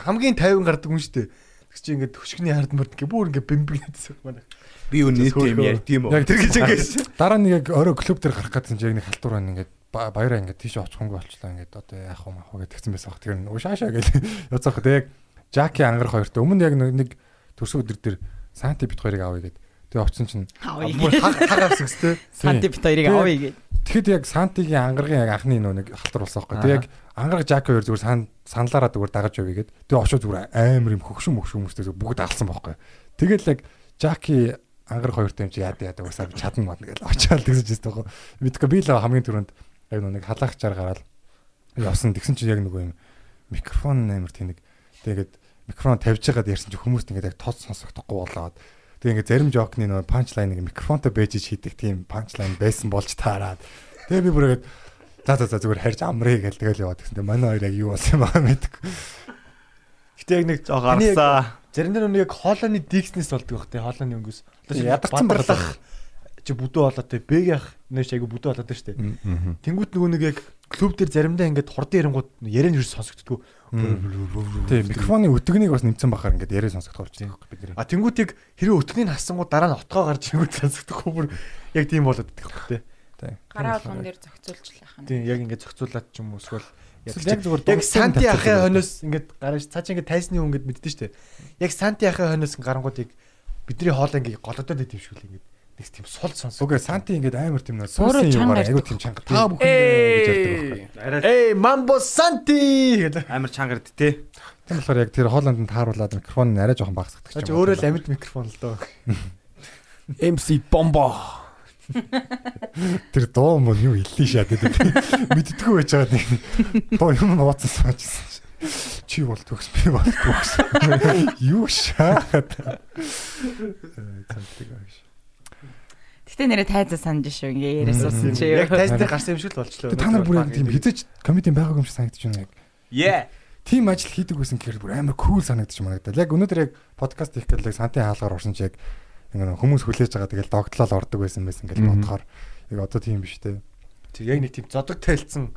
хамгийн 50 гардаг хүн шүү дээ. Тэг чи ингээ хөшгний хард мөрд ингээ бүр ингээ бэмбэгнэдсэн манай. Би юу нийт юм ярьд юм уу? Яг тэр гэж ингэж. Дараа нэг яг өөрөө клуб дээр гарах гэсэн чинь яг нэг халтур байна ингээд ба- баяраа ингээд тийш очихгүй болчлаа ингээд одоо яах вэ маах вэ гэдгсэн байсан баг. Тэр нь ушаашаа гэж <laughs> яцаах тэг яг Жаки ангарах хоёртой өмнө яг нэг төрсөн өдөр дээр Санти бит хоёрыг авъя гэд. Тэгээ очсон чинь бүр хаг хаг авсан гэстэй. <laughs> Санти бит хоёрыг авъя гэж. Тэгэхэд яг Сантигийн ангаргийн яг анхны нөө нэг халтур болсон байхгүй. Тэг яг ангараг Жаки хоёр зүгээр сан саналаараа зүгээр дагаж явъя гэд. Тэгээ очоо зүгээр амар юм хөгшин мөгшин хүмүүстэй бүгд алсан байхгүй. Тэгэл яг Жаки ангараг хоёртой юм чи яа яа уусаа чадна модно гэж очоод тэгсэж байсан байхгүй. Мэдгүй би л хамгийн түрүүнд яг нэг халаагчаар гараад явсан. Тэгсэн чинь яг нөгөө юм микрофон амар тэнэг. Тэгээд микрофон тавьж байгаад ярьсан чинь хүмүүст ингээд яг тод сонсогдохгүй болоод Тэгээ ингээ зарим жокны нөгөө панчлайныг микрофонтой бэжж хийдэг тийм панчлайн байсан болж таарад. Тэгээ би бүрээгээд за за за зүгээр харьж амрыг гэл тэгэл яваад гэсэн. Манай хоёр яг юу болсон юм байгаа мэдгүй. Гэтэ яг нэг Жоо гарсаа. Зарим дээр нэг хоолойны дикснес болдог байх те хоолойны өнгөс. Ядарсан барлах чи бүдүү болоод те бэг яах нэж айгу бүдүү болоод штэ. Тэнгүүт нөгөө нэг яг клуб дээр заримдаа ингээд хурдан ярингууд яриан ерөөс сонсогддгүү. Тийм микрофоны өтгөнийг бас нэмсэн бахаар ингээд яриа сонсогдох болж байгаа бид нэр. А тэнгүүтийг хэрэв өтгөнийг хасангууд дараа нь отгоо гарч ирэнгүүт сонсогдохгүй бүр яг тийм болоод идэх те. Тийм. Гараа болгон дээр зохицуулж лах юм. Тийм яг ингээд зохицуулаад ч юм уу эсвэл Яг зүгээр яг санти ахын хойноос ингээд гараж цаа чи ингээд тайсны хүн ингээд мэддэн штэ. Яг санти ахын хойноос гарангуудыг бидний хоол ингээд голодод идэв шүү л ингээд нэг тийм сул сонс. Угээ Санти ингээд амар тийм нөө суусан юм айгуу ярьдаг. тийм чанга. Та бүхэн гэж ярьдаг байхгүй. Эй, мамбо санти гэдэг. амар чангард те. Тийм болохоор яг тэр Холландд тааруулаад микрофон нь арай жоохон багасдаг Чи өөрөө л амьд микрофон л доо. <laughs> MC бомбо. Тэр дуу мөн юу хэллээ шаа гэдэг. Мэддэггүй байж байгаа нэг дуу юм нууцсан суужсэн. Чи бол төгс би бол төгс. <laughs> Юу шаагаад. Цантыг ааш. Гэтэ нэрэ тайзаа санаж шүү ингээ яриасуусан чи. Яг тайз дээр гарсан юм шиг л болчлоо. Та нар бүр тийм хизэж комедийн байгаагүй юм шиг санагдаж байна яг. Yeah. Тим ажил хийдэг байсан гэхээр бүр амар кул санагдаж манагдал. Яг өнөөдөр яг подкаст хийх гэдэг сантын хаалгаар орсон чи яг ингээ хүмүүс хүлээж байгаа тэгэл догтлол ордог байсан байсан гэж бодохоор яг одоо тийм биш те. Тэг яг нэг тийм зодог тайлцсан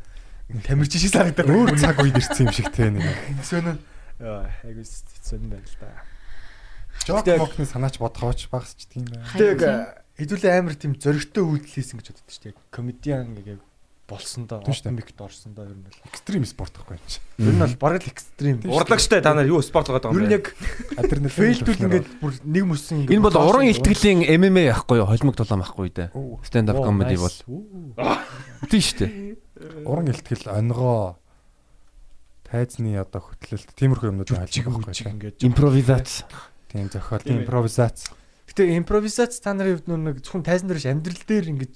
тамирч шиг санагдаад Өөр цаг үед ирсэн юм шиг те нэг. Өсөөнө айгуус сонин байна л да. Жок мокны санаач бодохооч багсч тийм байна. Тэг хэдүүлээ амар тийм зөрөгтэй үйлдэл хийсэн гэж боддог шүү дээ. Комедиан яг болсондоо оптимикт орсондоо ер нь бол Экстрим спорт гэхгүй юм чи. ер нь бол бараг л экстрим. Урлагчтай та нар юу спорт байгаа Ер юм нь бэ? яг Адреналин <laughs> фейлдүүл ингээд бүр нэг мөсөн ингээд Энэ бол уран ихтгэлийн MMA байхгүй юу? Холимог толом байхгүй дээ. Stand up comedy бол. <laughs> Тийм шүү дээ. уран илтгэл онгоо тайзны одоо хөтлөлт тиймэрхүү юмнууд байхгүй чиг тийм. ингээд Импровизац. Тийм зохиол, импровизац. Гэтэ импровизац та нарын хувьд нэг зөвхөн тайзан дээр ш амьдрал дээр ингэж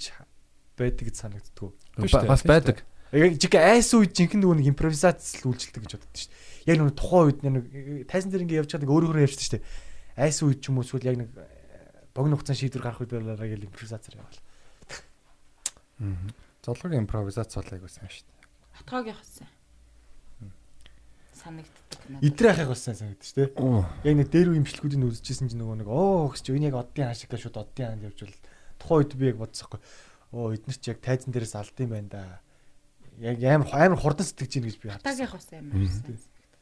байдаг гэж дээ, Бас байдаг. Яг жиг айс үед жинхэнэ нөгөө нэг импровизац л үйлчлдэг гэж боддог шүү дээ. Яг нөгөө тухайн үед нэг тайзан дээр ингэ явж байгаа нэг өөрөө явж шүү дээ. Айс үед ч юм уу эсвэл яг нэг богино хугацаанд шийдвэр гарах үед болоо яг импровизацаар явал. Золгогийн импровизац бол айгуу сайн шүү дээ. Хотгоогийн хосын. Санагддаг надад. Идрэх их бас сайн дээ. Оо. Яг нэг дээр үе имчилгүүдийг үзчихсэн чинь нөгөө нэг оо гэж энэ яг оддын хаан шиг шууд оддын хаанд явж бол тухайн үед би яг бодсоохгүй. Оо эднэр чи яг тайзан дээрээс алдсан байна да. Яг амар амар хурдан сэтгэж гин гэж би харсан. Хотгоогийн хос амар сайн.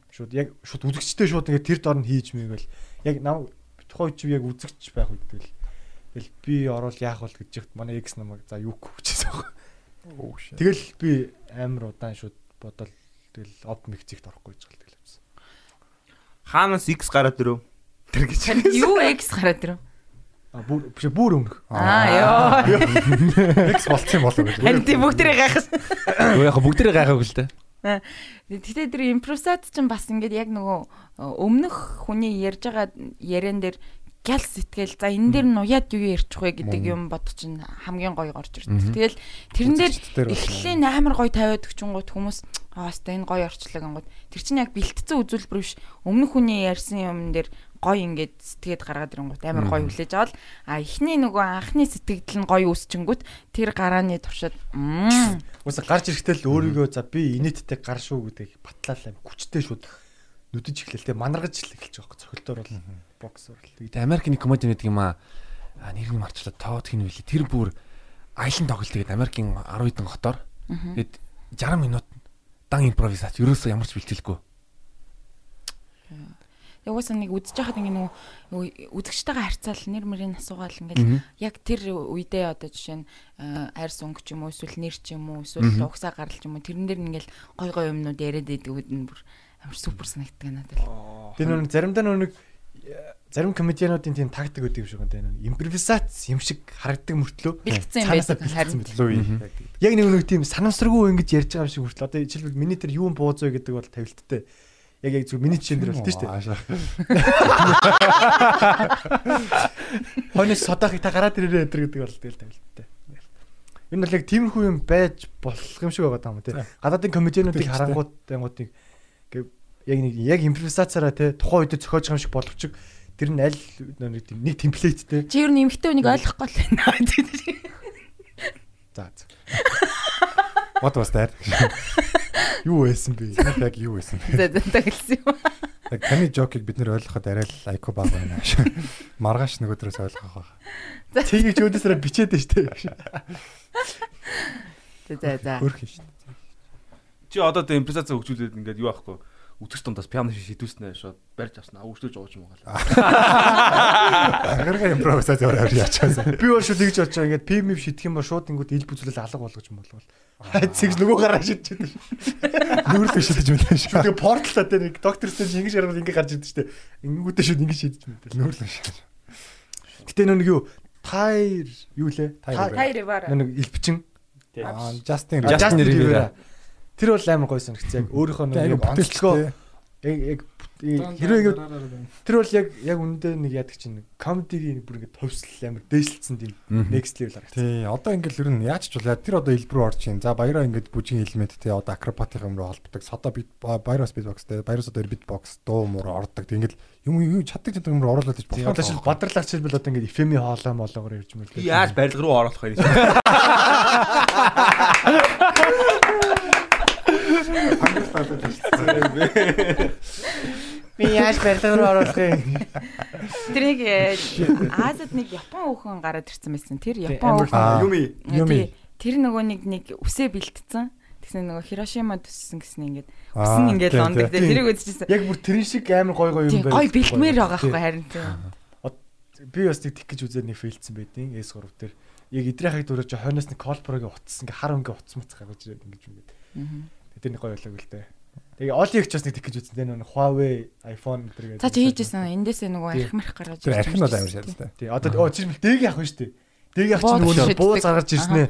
Шууд яг шууд үзэгчтэй шууд ингээд тэр дор нь хийж мэгэл яг нам тухайн үед чи яг үзэгч байх үед тэгэл тэгэл би орол яах бол гэж ихт манай X намайг за юу. Оо shit. Тэгэл би амар удаан шууд бодол тэгэл од мэгцэгт орохгүй гэж гал тэгэл явсан. Хаанаас X гараад ирв? Тэр гэж. Юу X гараад ирв? А бүр биш бүр өмнөх. Аа ёо. <laughs> X болцсон болоо гэж. Харин тийм бүгдээ гайхаж. Өө яг бүгдээ гайхаг л дээ. Гэтэ тэр импровизац чинь бас ингээд яг нөгөө өмнөх хүний ярьж байгаа яриан дээр гял сэтгэл. За энэ дээр нь уяад юу ярьчих вэ гэдэг юм бод чинь хамгийн гоё орж ирдэг. Тэгэл тэрэн дээр эхлэлийн амар гоё тавиад өгчөнгүүд хүмүүс аа хэвээ энэ гоё орчлог ангууд тэр чинь яг бэлтцэн үзүүлбэр биш. Өмнөх хүний ярьсан юм дээр гоё ингээд сэтгэхэд гаргаад ирэнгүүт амар гоё хүлээж авал а эхний нөгөө анхны сэтгэгдэл нь гоё үсчингүүт тэр гарааны туршид Уусаа гарч ирэхдээ л өөрийгөө за би инээдтэй гар шүү гэдэг батлал аим хүчтэй шууд нүдэж эхлэлтэй манаргаж эхэлж байгаа байхгүй цохилтоор бол боксер л тэгээд Тэгээд Америк нэг комеди гэдэг юм аа. А нэрийг марчлаа. Тоод хин вэли тэр бүр аялан тоглолт тэгээд Америкийн 10 хэдэн хотоор тэгээд 60 минут дан импровизац. Ерөөсөө ямар ч бэлтгэлгүй. Угаасаа нэг үдчихэж хахад ингээ нөгөө үдгчтэйгээ харьцаал нэр мөрийн асуугаал ингээл яг тэр үедээ одоо жишээ нь э, арьс өнгө ч юм уу эсвэл нэр ч юм уу эсвэл угсаа гарал ч юм уу тэрэн дээр нь ингээл гой гой юмнууд яриад идэг нь бүр амар супер санагддаг надад. тэр нэг заримдаа нэг зарим комедиануудын тийм тактик өгдөг юм шиг байна. Импровизац юм шиг харагддаг мөртлөө харин. бэлтгэсэн мөлөө. Яг нэг нэг тийм санамсаргүй ингэж ярьж байгаа юм шиг мөртлөө. Одоо жишээлбэл миний тэр юун бууз вэ гэдэг бол тавилттай. Яг яг зөв миний жишээн дээр бол тийм шүү дээ. Хонос содахыг та гараад ирээрээ өдр гэдэг бол тэгэл тавилттай. Энэ бол яг тиймэрхүү юм байж болох юм шиг байгаа юм тий. Гадаадын комедиануудыг харангууд ангуудыг ингээ яг нэг яг импровизацаараа тий тухайн үед зохиож байгаа юм шиг боловч тэр нь аль нэг темплейттэй. Чи ер нь эмхтэй үнийг ойлгохгүй л байна. <laughs> За. за. What was that? <laughs> Юу байсан бэ? Яг юу байсан бэ? За за тагласан юм. Яг таны жокийг бид нэр ойлгоход арай л айку баг байна. <laughs> Маргааш нөгөөдрөөс ойлгох байх. Тгийж өөдөөсөө бичээд шүү дээ. За за за. Хөрх юм шүү дээ. Чи одоо тэ импровизац хөгжүүлээд ингээд юу аахгүй үтгэж дундаас пиано шиг шидүүлснэ шууд барьж авснаа өвчлөж байгаа юм байгаа. Агарга импровизац яваад яачаасан. Би бол шууд тэгж байгаа. Ингээд пим шидэх юм бол шууд ингүүд ил бүзлэл алга болгож юм болвол. Хайцгс нөгөө гараа шидчихэд шүү. Нүрэлээ шидэж мэдэн шүү. Тэгээ портал одоо нэг доктор стеж ингэж ярил ингэ гарч идэв штэ. Ингэнгүүтээ шууд ингэ шидэж мэдээ. Нүрэлээ шидэж. Гэтэ нэг юу тайр юу лээ? Тайр. Тайр баар. нэг илбчин. Justin Justin Rivera. Тэр бол амар гоё санагцсан. Яг өөрийнхөө нэг онцлогоо яг яг хэрвээ ингэ тэр бол яг яг үндэ нэг яадаг чинь комедигийн бүр ингэ товсл амар дээшлсэн тийм next level харагдсан. Тий, одоо ингээл ер нь яаж ч болоо тэр одоо илбэр орж ийн. За баяраа ингээд бүжгийн элемент те одоо акробатик юм руу холбдог. Содо бит баяраас битбокс те баяраас одоо битбокс дуу мөр ордог. Ингээл юм юм чаддаг чаддаг юм руу оруулаад иж Тийм одоо шил бадралаар чилбэл одоо ингэ эфеми хоолой моолоогоор явж мэлээ. Яаж барилга руу оруулах вэ? <laughs> Би яаж барилга руу оруулах юм? Тэр нэг э, Азад нэг Япон хүүхэн гараад ирсэн байсан. Тэр Япон Юми. Юми. тий, Тэр нөгөө нэг нэг үсээ бэлтцсэн. Тэгсэн нөгөө Хирошима төссөн гэсэн ингээд үсэн ингээд лондог. тий. Тэрийг үзчихсэн. Яг бүр тэрэн шиг амар гой гой юм байна. гой бэлтмээр байгаа хгүй харин тийм. би бас нэг тих гэж үзээд нэг фейлдсэн байдیں۔ S3 дээр. Яг идрийнхийг дөрөж хойноос нэг колборогийн утас ингээ хар өнгө утас муц гаргаж ирээд ингэж үгээд. Тэр нэг гоё болоо л дээ. Тэгээ Оли их ч бас нэг тих гэж үзсэн. Тэр нэг Huawei iPhone гэдэг. Цаа чи хийжсэн эндээсээ нөгөө арх марх гаргаж Тэр арх нь бол амар шалтай. Тий. Одоо оо чи дэг яах вэ штэ. Дэг яах чи нөгөө бууз гаргаж ирсэн ээ.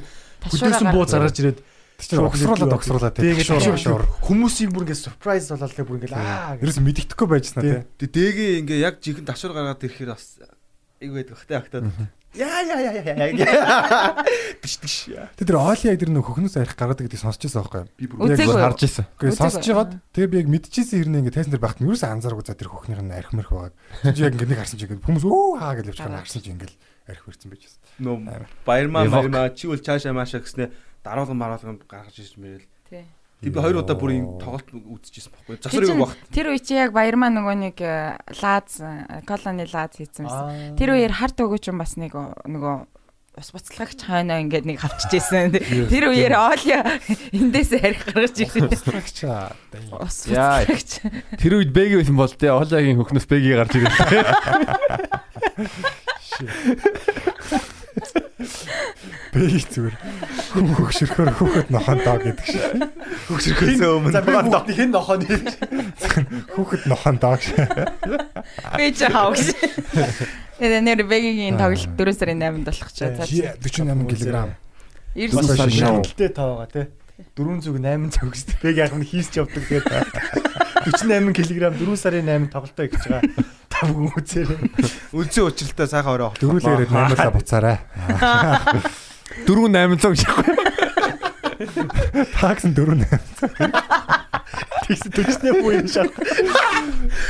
Хүлээсэн бууз гаргаж ирээд огсруулаад огсруулаад Тэгээ шуур. хүмүүсийг бүр ингээ surprise болоод тэгээ бүр ингээ аа Ерөөс мэддэхгүй байжснаа тий. Тэг дэгийн ингээ яг жихэн давшуур гаргаад ирэхээр бас ийг байдаг хтэй актаад. Яа яа яа яа яа. Биш биш. Тэ тэр Оли яг тэр нөх хөхнөөс арих гаргадаг гэдгийг сонсч байсан байхгүй юу? Би бүр харж ирсэн. Гэхдээ сонсч жагаад тэгээ би яг мэдчихсэн хэрнээ ингээ тайсан дээр багт нь ерөөсөө анзааргүй за тэр хөхнийх нь арих мэрх байгаад. Чи яг ингээ нэг харсан чи ингээ хүмүүс өө хаа гэж явж байгаа харсан чи ингээ арих хүрсэн байж байсан. нөө баярмаа баярмаа чи үл чаашаа маашаа гэснээр даруулган маруулган гаргаж ирж мэрэл. Тий. Тэг би хоёр удаа бүр энэ тоглолт үзчихсэн байхгүй. Тэр Засварыг чинь- баг. Тэр үе чи яг баярмаа нөгөө нэг э, лааз э, колони лааз хийсэн байсан. Тэр үеэр харт өгөөч юм бас нэг нөгөө ус буцалгагч хойноо ингээд нэг хавчижсэн. Тэр үеэр Оли эндээс арх гаргаж ирсэн. Ус Яа. буцалгагч. Тэр үед бэги байсан бол тэ Олагийн хөхнөөс бэги гарч ирсэн. <laughs> Бэй зүгээр. Хөгшөрхөр хүүхэд нохон доо гэдэг шиг. Хөгшөрхөөсөө өмнө. За би бүгд хэн нохоо нэр. Хүүхэд нохон доо гэж. Би ч хавч. Тэгээ нэр бэгийн тоглолт 4 сарын 8-нд болох ч цаа. 48 кг. Ирсэн Бас шин. шин. Шанталтай тавгаа тий. 4 зүг 8 зүг өстэй. Бэг яг нь хийсч явдаг тэгээд 48 кг 4 сарын 8 тоглолтоо гэж байгаа. Хүн үзээрэй. Үлзий учралтай сайхан орой авах. Дөрүүлээрээ 8-аа буцаарай. 4 800 гэж яахгүй. Такс 4 Тэгс төчнээ бүэн шах.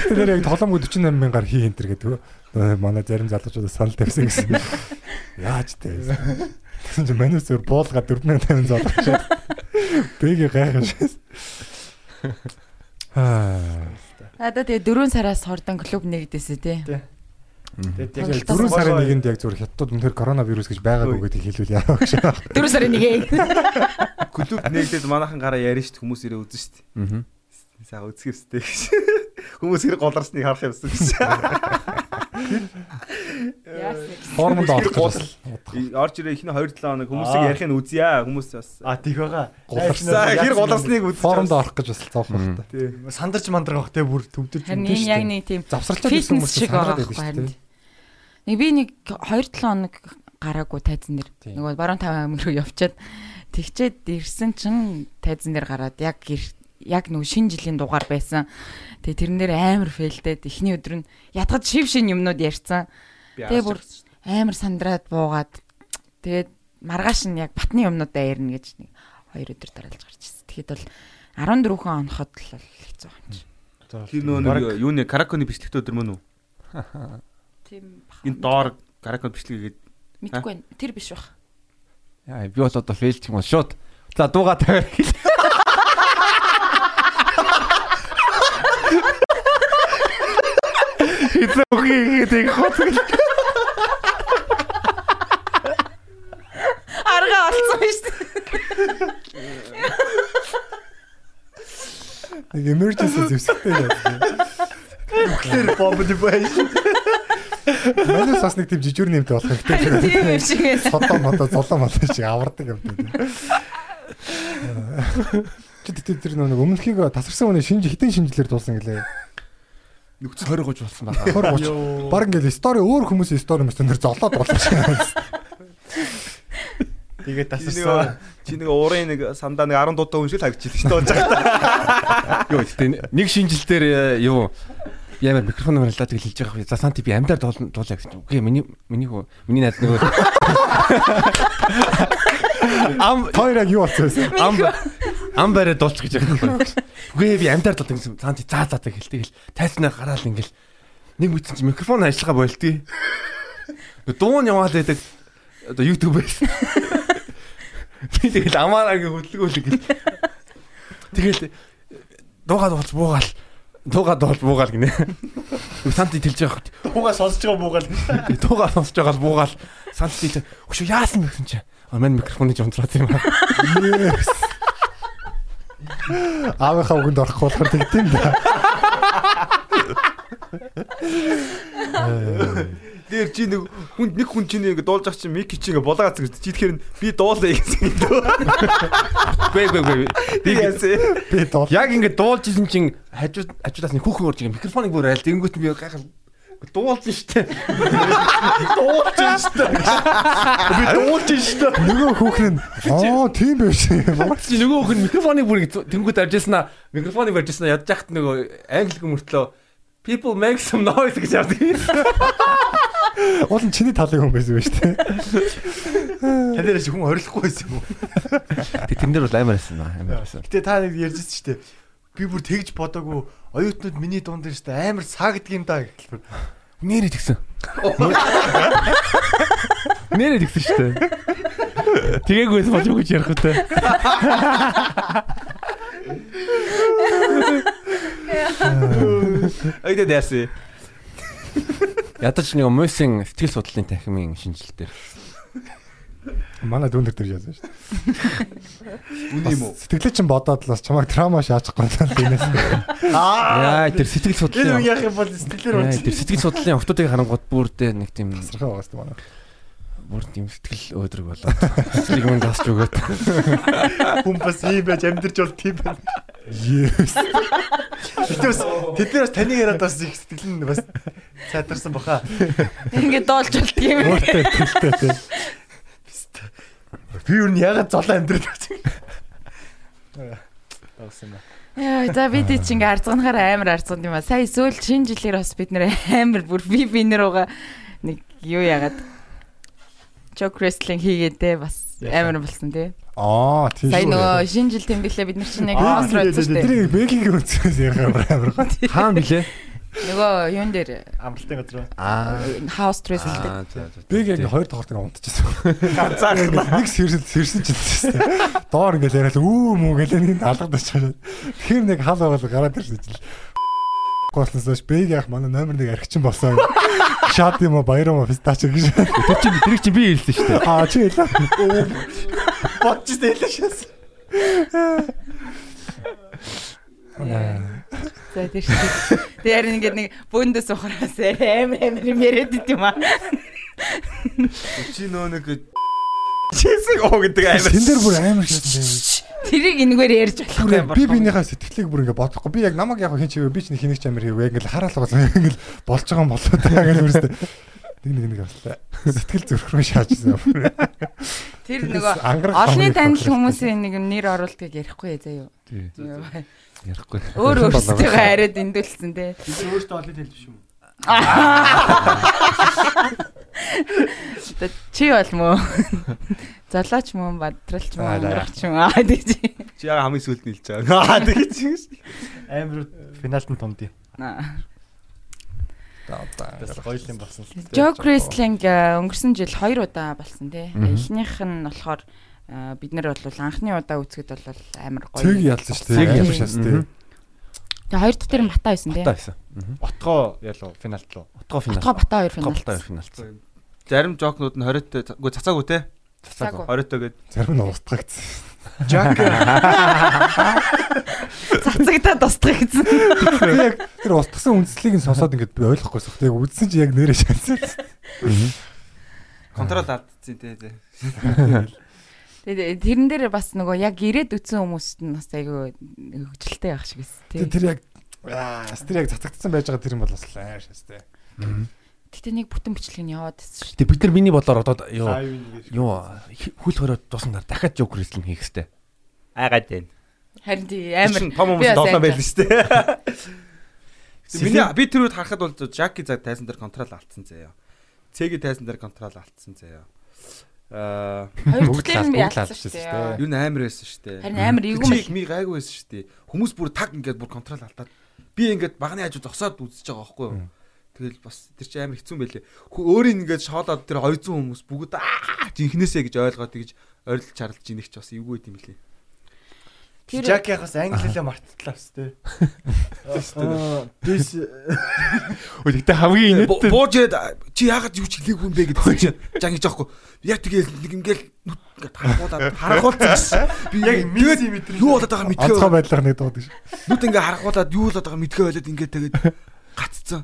Тэр яг тоглоомгүй 48 мянгаар хий хэнтер гэдэг. Нөө манай зарим залуучуудаа санал тавьсан гэсэн. Яаж тэ. Тэгсэн чинь манайс зур буулга 4850 золгож. Бэги гайхаж шээс. Аа. Надад тэгээ 4 сараас хордон клуб нэгдээсэ тий. Тэгээд яг Тоглолтоо 4 сарын нэгэнд яг зур хятад үнэхээр коронавирус гэж байгаагүй гэдгийг хэлвэл яах вэ? 4 сарын 1. <laughs> Клуб нэгдээд манайхан гараа ярина шүү дээ. Хүмүүс ирээ үзэн шүү дээ. Аа. Саа үзэх ёстой гэж. <laughs> Хүмүүс хэрэг голарсныг харах юмсан гэж. <laughs> Формонд орох гэж бас. Орж ирээ ихний 2 7 хоног хүмүүсийг ярихыг үзье аа. Хүмүүс бас А тийх байгаа. За хэр голарсныг үзэж Формонд орох гэж бас зовх байх та. тий. Сандарч мандрах те бүр Харин энэ яг нэг тийм завсарлаад ирсэн хүмүүс шиг байгаа байхгүй. Нэг би нэг 2-7 хоног гараагүй тайзан дээр. Тийм. Нөгөө баруун таван аймаг руу явчаад тэгчээд ирсэн чинь тайзан дээр гараад яг гэр- яг нөгөө шинэ жилийн дугаар байсан. Тэгээ тэрэн дээр амар фейлдээд эхний өдөр нь ятгад шив шин юмнууд ярьсан. Тэгээ бүр амар сандраад буугаад тэгээд маргааш нь яг батны юмнуудаа ярина гэж нэг хоёр өдөр дараалж гарч ирсэн. Тэгэхэд бол 14 хүн оноход л хэцүү юм чи. Тэр нөө нэг юуны караконы бичлэгт өдөр мөн үү? Тийм Энэ доор каракон бичлэг гэдэг мэдгүй байна. Тэр биш бах. Яа, би бол одоо фейлч юм бол шууд. За дууга тавиа гэх. Хэцүү үхийгээд их хот. Арга олцсон шүү дээ. Нэг emergency зэвсэгтэй яа. Тэгэхээр бомбд бай. Манайс бас нэг тийм жижигэр нэмтэй болох хэрэгтэй. Тийм юм шиг ээ. Содоо модоо золоо модоо шиг авардаг юм байна. Чи тэр тэр нэг өмнөхийг тасарсан хүний шинж хитэн шинжилээр дуусан гэлээ. Нөхцөл 20 гож болсон байгаа. 20 30. Баг ингээл стори өөр хүмүүсийн стори мэт тэр золоод дуулсан. Тэгээд тасарсан. нэг чи нэг уурын нэг сандаа нэг 10 дуудаа хүн шиг шүү дээ. Унж байгаа. Юу гэдэг нэг шинжилтээр э, юу ямар микрофон уралдаад гэж хэлж байгаа. За санти би амьдаар дуул- дуулаа гэсэн. Үгүй миний миний хөө миний найз нөгөө <laughs> ам Хоёр яг юу болсон вэ? ам ам барай дуулчих гэж байгаа юм. Үгүй би амьдаар дуулдаг гэсэн. Санти заа заа гэх хэлтэй гэл тайснаа гараал ингээл нэг мэдсэн чи микрофон ажиллагаа болтгий. Дуун яваал байдаг одоо YouTube-ээс. Би тэгэл амаараа ингээ хөдөлгөөл гэл. Тэгэл дуугаад болж буугаал дуугаад болж буугаал гинэ. Санти тэлж байгаа хөт. Дуугаа сонсож байгаа буугаал. Дуугаад сонсож байгаа буугаал санти тэлж. Хөшөө яасан гэсэн чи. А мань микрофоны ч унтраад юм аа. Аавынхаа үгэнд орохгүй болохоор тэгдэм да. Тэгэхээр чи нэг хүн нэг хүн чинь ингэ дуулж ах чинь мики чи ингэ булаагац гэж чи тэгэхээр би дуулаа гэсэн юм дөө. Гүй гүй гүй. Би дол. Яг ингэ дуулж исэн чинь хажууд хажуудаас нэг хүүхэн орж ингэ микрофоныг бүр айл дэнгүүт би гайхал дуулж штэ. Дуулж штэ. Би дуулж штэ. Нөгөө хүүхэн нь аа тийм байж. Чи нөгөө хүн микрофоныг бүр тэнгууд аржсна микрофоныг барьжсна ядж яхад нөгөө англи хүмүүртлөө people make some noise гэж яадаг. Уул нь чиний талын хүн байсан байж тээ. Танараа хүн орилохгүй байсан юм уу? Тэг тэн дээр бол амар байсан амар байсан. Гэтэ та нэг ярьж байсан шүү дээ. Би бүр тэгж бодоагүй оюутнууд миний дунд шүү дээ амар саагдаг юм да гэхэлбэр. Нэрээ тэгсэн. Нэрээ тэгсэн шүү дээ. Тэгээгүй болж өгч ярих үтэй. Айдэ дэсэ. Ядаж нэг мөсөн сэтгэл судлалын танхимын шинжилэл дээр Манай дүүнэр дээр яасан шүү дээ. Үний юм уу? Сэтгэлээ чинь бодоод л бас чамайг трама шаачихгүй л тиймээс. Яа тэр сэтгэл Энэ судлалын яах юм бол сэтгэлээр болж. тэр сэтгэл судлалын охтуудыг харангуут бүр дээ нэг тийм Сархаа байгаас тийм манай. бүр тийм сэтгэл өөдрөг болоод сэтгэл юм тасч өгөөд Хүн бас ийм байж амьдэрч бол тийм байна. Yes. Тэдний бас таны яриад бас их сэтгэл нь бас цайдарсан баха. Ингээд доолж болт юм. Өөртөө тэлтэй тийм. Би юу нь ягаад золоо амьдрал гэж. Тагсан ба. Яа, за бид чи ингээ арцганахаар амар арцган юм а. Сая сүүл шинэ жилээр бас бид нэр амар бүр би би нэрууга нэг юу яагаад Чок wrestling хийгээдээ бас амар болсон тий. Аа тийм Сая шүү. нөгөө шинэ жил тэмдэглээ бид нар чинь нэг Аа, хост руу үзсэн дээ. Тэрийг бэкинг ярих амар амар. <laughs> хаан билээ Нөгөө юун дээр Амралтын газар. дээр. аа за за Бэг яг хоёр дахь хортыг унтчихсан. Ганцаар Нэг сэрсэн сэрсэн ч гэсэн. Доор ингээл яриад үү мүү гэлээ нэг алгадаж чаад. Тэгэхээр нэг хал байгаад гараад ирсэн чинь. Гослосоош бэг яг манай номер 1 архичин болсон. Шат юм уу баяр юм уу пистач гэж. тэр чинь тэрийг чинь би хэлсэн шүү дээ Аа чи хэлээ. бодчих дээ шээс. За тэр шиг. Тэр ингээд нэг бөөндөөс ухраас амар амар юм яриад ид юм аа. Чи нөө нэг чисэг оо гэдэг амар. Тэн дээр бүр амар шатсан. Тэрийг энэгээр ярьж Бүр болохгүй би бинийхээ сэтгэлийг бүр ингээ бодохгүй. Би яг намайг яг хин чигээ би ч нэг хинэг ч амар хийв. Яг ингээл хараалга болсон. Ингээл болж байгаа юм болоо та гэж үрстэй. Нэг нэг нэг аслаа. Сэтгэл зүрх рүү шаажсан. Тэр нөгөө хамрыг танил хүмүүсийн нэг нэр оруулалтыг ярихгүй заяа. Ярихгүй Өөр өөрсдөө арайд эндүүлсэн те. Би өөртөө олон хэл биш юм. Тэ Чи болмоо. Золооч мөн бадралч мөн амрагч мөн аа гэж. Чи яга хамгийн сүүлд нь хэлж байгаа. Аа тэгэж чи. Амар финалт нь томд. За Бас гоёлын болсон л. Jog wrestling э, өнгөрсөн жил 2 удаа болсон те. Мгм. Эхнийх нь болохоор бид нар бол анхны удаа үзэхэд бол амар гоё. Цэг ялсан шүү Цэг дээ. Амар ялсан. шас дээ. Тэгээ хоёр дахь тэр нь бата байсан те. Бата байсан Отгоо ялуу финалт руу. утгаа финал Отгоо бата хоёр утгаа финал. бата финал Зарим жокнууд нь 20-т үгүй цацаагүй те. Цацаагүй. 20-т гээд Зарим нь устгагдсан. Жак Цацагдаад. Би яг тэр устгасан үндслийг нь сонсоод ингээд би ойлгохгүйсэн. Яг үзсэн чи яг нэрээ шаасан. контрол алдсан те <laughs> тэрэн дээр бас нөгөө яг ирээд үтсэн хүмүүст нь бас айгүй хөвгчлөлтэй байх шиг байсан те. тэр яг аа тэр яг цацагдсан байж байгаа тэр юм бол бас амар шастай. Гэтэ нэг бүтэн бичлэг нь яваад байсан шүү. Тэг бид нар миний бодлоор одоо юу юу хүл хороод дуусна дараа дахиад жог wrestling хийх хэрэгтэй. Айгаад байна. Харин тий амар том хүмүүс айж байлаа шүү дээ. Миний би тэр үед харахад бол Жаки цаг тайсан дээр контрол алдсан заяа. Цэгийн тайсан дээр контрол алдсан заяа. Аа Хоёр Бүгд дахь нь би лалчихсан шүү дээ. юу н амар байсан шүү дээ. Харин амар эвгүй ми гайгүй байсан шүү дээ. Хүмүүс бүр таг ингээд бүр контрол алдаад би ингээд багны хажуу зогсоод үзэж байгаа байхгүй юу? Тэгэл бас тэр чинь амар хэцүү юм байлээ. Хөө өөрийг ингээд шоолоод тэр 200 хүмүүс бүгд аа жинхнээсээ гэж ойлгоод тэгж ойрлж чарлж ийнэх ч бас эвгүй байт юм лээ. Тэр Жак яхаас англи хэлээ марттлаа өстэй. Аа, this Гэхдээ хамгийн Бу- Бууж ирээд чи яагаад юу ч хэлээгүй юм бэ гэдэг чинь жаа гэж аахгүй. Яг тэгэл нэг ингээл ингээд харахуулаад харахуулсан гэсэн. Би яг мэдрээ. юу болоод байгаа мэдхээ. Онцгой байдлаар нэг дуудаг шүү. Нүд ингээ харахуулаад юу болоод байгаа мэдхээ болоод ингээд тэгээд <laughs> гаццсан.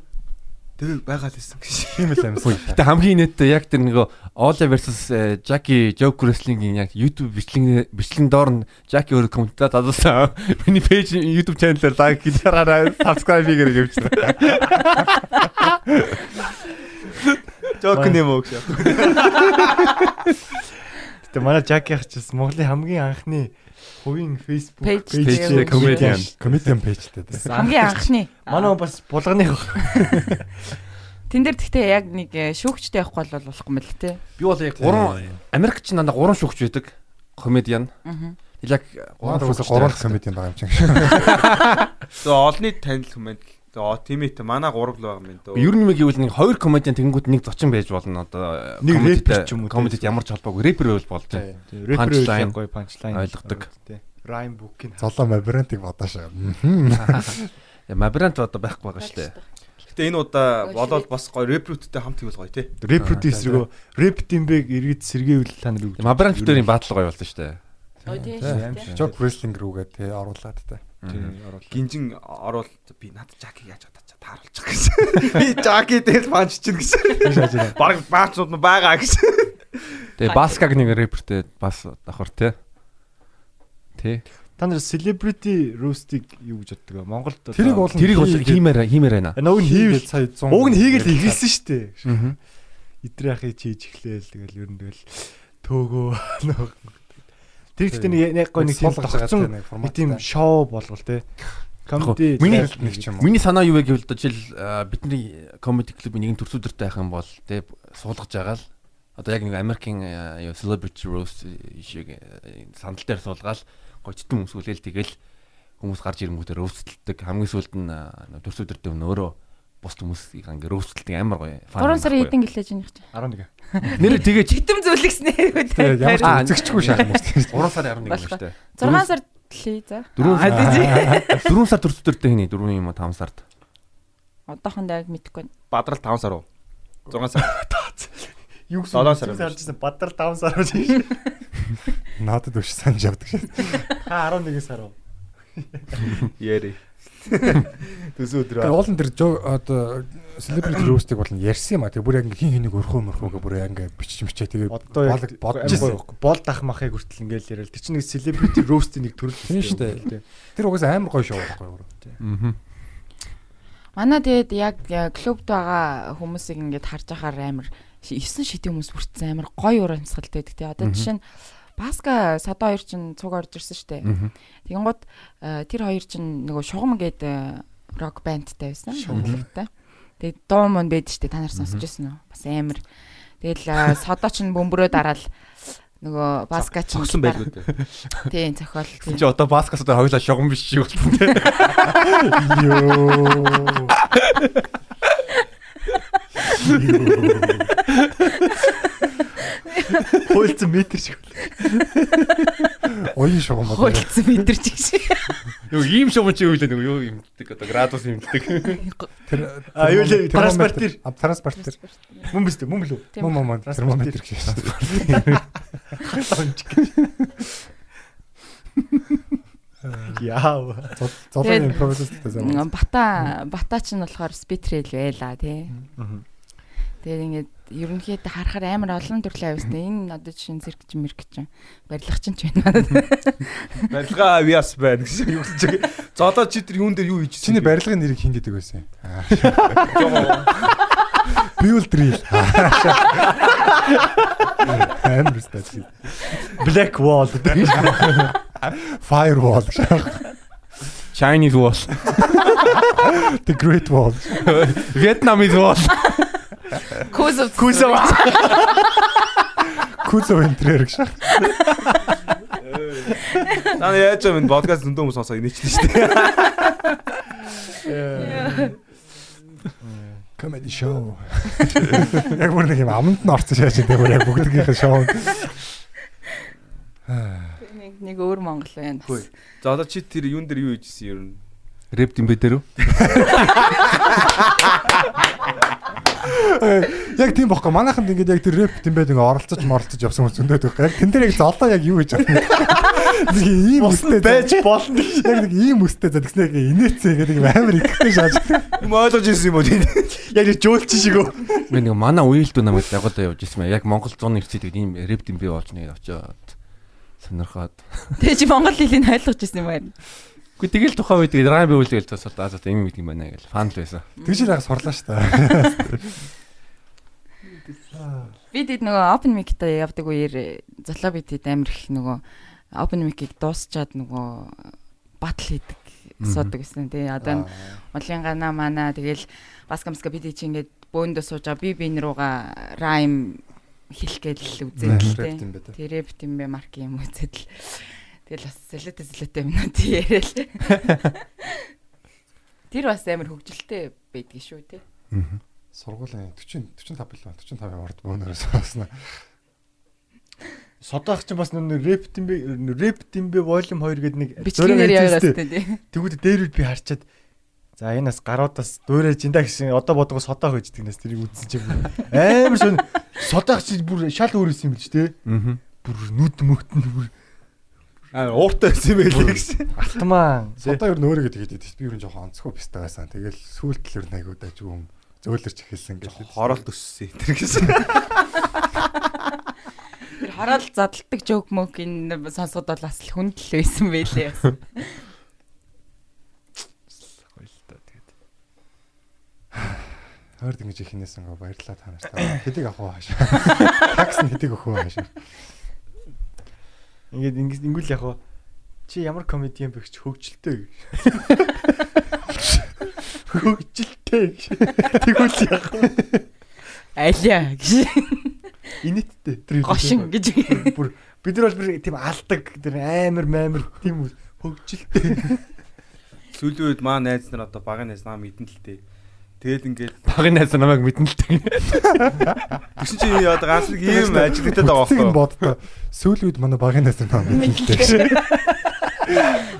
Тэгээ байгаа л байсан гэж. <laughs> Тийм л амьсан. Гэтэ хамгийн нэттэй яг тэр нөгөө Оля versus э, Jackie Joke Wrestling-ийн яг YouTube бичлэг бичлэгэн доор нь Jackie өөр комментад адуулсан. <laughs> Миний пэйж YouTube channel-аар лайк хийлээрээ subscribe хийгээрэй гэвч. Жок нэм өгш. Гэтэ манай ч бас Монголын хамгийн анхны хувийн Facebook Page page дээр comedian. Comedian page-тэй. Хамгийн анхны. Манай бас булганых. <laughs> Тэн дээр гэхдээ яг нэг э, шүүгчтэй явахгүй бол болохгүй мэл те. Би бол яг гурван Америк ч надаа гурван шүүгч байдаг. Комедиан. Аа. Яг Гурван гурван шүүгч шүүгч гурван комедиан байгаа юм чинь. <laughs> Тэгээ олны танил хүмүүс Тэгээ тийм ээ манай гурав л байгаа юм дөө. Ер нь мэг гэвэл нэг хоёр комедиан тэгэнгүүт нэг зочин байж болно одоо Нэг комедитэй- рэпер ч юм уу, комедид ямар ч холбоогүй рэпер байвал болж байна. Рэпер Punchline. гоё панчлайн Ойлгодог. Rhyme book-ийн Золоо мабрантыг бодоош. Яа, Мабрант одоо байхгүй байгаа шүү дээ. Гэтэ энэ удаа болоод бас гоё репруттэй хамт хийвэл гоё тий. Продюсер гоо рэп димбэг иргэд сэргээвэл та нар үг. Мабрант дээр юм баатал гоё болсон шүү дээ. Ой тийм шүү дээ. Жок wrestling рүүгээ тий оруулаад тий. Гинжин орвол би над жаки яаж бодож тааруулчих гэсэн. <laughs> Би жаки дээр панч чинь гэсэн. Бараг баачнууд нь байгаа гэсэн. Тэгээ Баскаг нэг рэпертэй бас давхар тий. Тий. Та нар celebrity roast-ыг юу гэж боддог вэ? Монголд Тэрийг бол Тэрийг бол хиймээр хиймээр байна. Нөгөө нь хийвэл сая 100. Уг нь хийгээл ихэлсэн шүү дээ. Ахыг чийж эхлээл тэгэл ер нь тэгэл төөгөө <laughs> нөгөө Тэр ихтэй нэг яг гоё нэг тийм суулгаж байгаа тогтсон нэг тийм шоу болгол те. Комеди Миний- нэг юм. Миний санаа юу вэ гэвэл жишээл бидний комеди клубын нэгэн төрсөдөртэй байх юм бол тий суулгаж байгаа л одоо яг нэг Америкийн celebrity roast шиг сандал дээр суулгаал гочтон хүмүүс үлээл тэгэл хүмүүс гарч ирэнгүүтээ roastэлдэг хамгийн сүүлд нь а, нэг төрсөдөртэй өн өөрөө бус хүмүүсийг ингээ roastэлдэг амар гоё fun 3 сарын хэдэн гэлээж байна гэж. 11. нэр тэгээ Читэм зөвлөгснээ <laughs> Тэгээ ямар ч үзэгчгүй шахах юм шүү дээ. 3 сарын 11 юм шүү дээ 6 сар лээ за. 4 4 сар төрсөдөртэй хэний 4 юм уу 5 сард Одоохондоо яг мэдэхгүй байна. Бадрал 5 сар уу? 6 сар. <laughs> Юу гэсэн сар юм юм саржсэн бадар 5 сар болж байна. <laughs> Надад өш санаж явдаг шээ. Та 11 сар уу? Яри. Төсөө өдрөө. Тэгээ уулын тэр одоо celebrity <coughs> roast-ыг бол ярьсан юм а. Тэгээ бүр яг хин хэнийг өрхөө мөрхөөгээ бүр яг ингээ бичиж мичээ тэгээ бодож ирсэн. бол дах махыг хүртэл ингээл яриад. Тэр чинь нэг celebrity roast-ийн нэг төрөл Тийм шүү дээ. Тэр угсаа амар гоё шоу байхгүй юу? аа Манай тэгээд яг клубд байгаа хүмүүсийг ингээд харж ахаар амар 9 шидийн хүмүүс бүртсэн амар гоё урамсгалтай байдаг тий. Одоо жишээ нь Баска садаа хоёр чинь цуг орж ирсэн штэ. Тэгэнгუთ тэр хоёр чинь нөгөө шугам гэдэг рок бандтай байсан. Шугамтай. Тэгээд дуу мөн байдаг штэ та нар сонсож байсан уу? Бас амар. Тэгэл э, содоо чинь бөмбөрөө дараал нөгөө баска чинь Цогсон байлгүй дээ. Тийм зохиол. чи одоо баскас одоо хойлоо шугам биш шиг болсон тий Йоо. <laughs> <laughs> <laughs> хуйлцсан метр шиг. Оюун шугам бол. Хойлцсон мэдэрч гэж. Юу ийм шугам чи юу лээ нөгөө юу юмддаг одоо градус юмддаг Тэр А, юу лээ, транспортер. А транспортер. Мөн биз дээ, мөн билүү? Мөн үү? мөн термометр гэж. Яав. Золоо Тэгээд- импровизацтай зам. Бата бата ч нь болохоор спитрэл байла тий. Тэгээд ингээд ерөнхийдөө харахаар амар олон төрлийн авьяастай. Энэ одоо жишээ цирк ч мэрк ч барилга ч ч байна. Барилга авиас байна гэсэн юу гэж. Золоо чи тэр юун дээр юу хийж Чиний барилгын нэрийг хин гэдэг байсан. Build drill. Амар стач. Black wall. Firewall. Chinese wall The Great Wall. Vietnamese wall Кузов Кузов. Кузов энтрээр гэж. Наа яаж юм подкаст зөндөө хүмүүс сонсоо инээчлээ шүү дээ. Comedy show. Яг бүр нэг юм аманд нь орсон энэ бүр яг бүгдгийнх нь шоу. нэг нэг өөр Монгол байна. Хөөе. Золоо чи тэр юун дээр юу хийжсэн ер нь? Рэп димбэ дээр үү? <laughs> Яг тийм бохгүй. Манайханд ингээд яг тэр рэп тэмбэд ингээд оролцож моролцож явсан хүмүүс зөндөд байхгүй. Яг тэн дээр яг золоо яг юу гэж байна. Нэг ийм үстэй байж болно. Яг нэг ийм үстэй за тэгснэ яг инээцээ гэдэг юм амар идэхтэй шааж. Юм ойлгож ирсэн юм уу тийм. Яг жуулчин шиг үү. Би нэг манай уйлдүү намайг дагуулж явж ирсэн мэ. Яг Монгол 100 нэрцээд ийм рэп дэм би болж нэг очоод сонирхоод. Тэгээ чи монгол хэлийг ойлгож ирсэн юм байна. Гэхдээ тэгэл тухайн үед тэгээд райм биүүлдэг л тасалт аа за ийм гэдэг юм байна гэж фан л байсан. Тэгж яг сурлаа шүү дээ. <laughs> Би тэд нөгөө open mic-тай явдаг үеэр золоо би тэд амар их нөгөө open mic-ийг дуусчаад нөгөө батл хийдэг асуудаг гэсэн тий. Одоо улын гана мана тэгэл баскамска бид чи ингээд бөөндөө сууж байгаа би бин руугаа райм хэлэх гээл үзээд л тий. тийм бэ тий. Тэр рэп тийм бэ марк юм үзээд л тэгэл бас солиотой солиотой юмнууд яриад. <laughs> Тэр бас амар хөвгөлтэй байдгийн шүү тий. Сургуулийн 40 45 билүү 45 орд бөөнөрөөс сонсноо. Содоох чинь бас нэг рэп тимбэ рэп тимбэ волюм 2 гэдэг нэг хийжтэй. тий. Тэгвэл дээр би харчаад за энэ бас гаруудаас дуурайж инда гэсэн одоо бодгоо содоох гэж тэгнээс тэрийг үзсэн чинь амар шон содоох чи бүр шал өөрөөс юм билж те. Аа. Бүр нүд мөгтөн бүр Аа ууртай байсан юм байлээ гэсэн. алтмаа. Одоо ер нь өөрийгөө тэгээд би ер нь жоохон онцгой пистай байсан. Тэгэл сүүлд л ер нь айгуу даж юм зөөлөрч эхэлсэн гэж. Хороолт өссөн тэр гэсэн. Тэр хараад задлагдаг жоок мөк энэ сонсоход бол бас л хүндэл байсан байлээ. Хойд ингэж их хинээс ингээ баярлалаа та нарт. Хэдийг авах уу хаашаа. Такс нь хэдийг өгөх үү хаашаа. Ингээд ингэж ингүүл яг хаа чи ямар комедиан бэгч хөгжилтэй. Хөгжилтэй. Тэгвэл яг Алиа гэж инэттэй. Тэр гошин гэж. бүр бид нар бол бүр тийм алдаг тэр амар маамар тийм хөгжилтэй. Сүүлийн үед маа найз нар одоо багын найз наа мэдэн л дээ. Тэгэл ингээд Багын найз намайг мэдэн л тэг. тэгсэн чинь одоо ганц нэг ийм ажиглагдаад байгаа байхгүй. боддоо. Сүүлийн үед манай багын найз нар мэдэлтэй.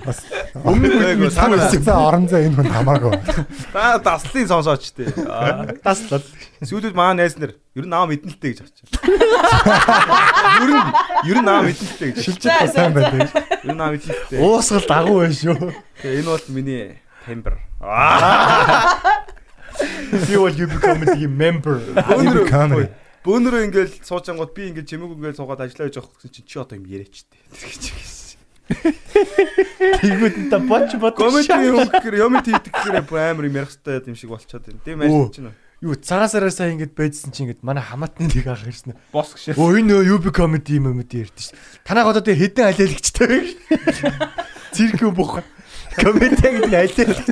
Бас Өмнө та мэдсэн орон зай энэ хүн хамаагүй. Та даслын сонсооч тээ. Таслал. <laughs> Сүүлийн үед маа найз нар ер нь аа мэдэн л дээ гэж авчих. Ер нь ер нь аа мэдэн л дээ гэж. Шилжиж сайн байдаг. Ер нь аа мэдэн л дээ. Уусгал дагуу байх шүү. Тэгээ энэ бол миний тембер. <laughs> <laughs> Би бол UB comedy member. Comedy. бөөнөрөө ингээл суучангууд би ингээд чимээг ингээл суугаад ажиллаа гэж авах гэсэн чинь чи одоо юм яриач тээ. Тэр <laughs> гэж хэлсэн. Тэгвэл та боч бод. Комеди юм гэхээр юм тийдэг гэхээр амар юм ярих хэрэгтэй юм шиг болчиход байна. Тийм ажил чинь. Юу цагаасаараа сая ингэж байдсан чинь ингэж манай хамаатны нэг ах ирсэн. Босс гişээ. Өө энэ UB comedy юм <laughs> юм дээ ярьдэн ш. Танайх одоо тэгээ хэдэн алиалагчтай. Цирк бох. Комеди гэдэг нь алиалагч.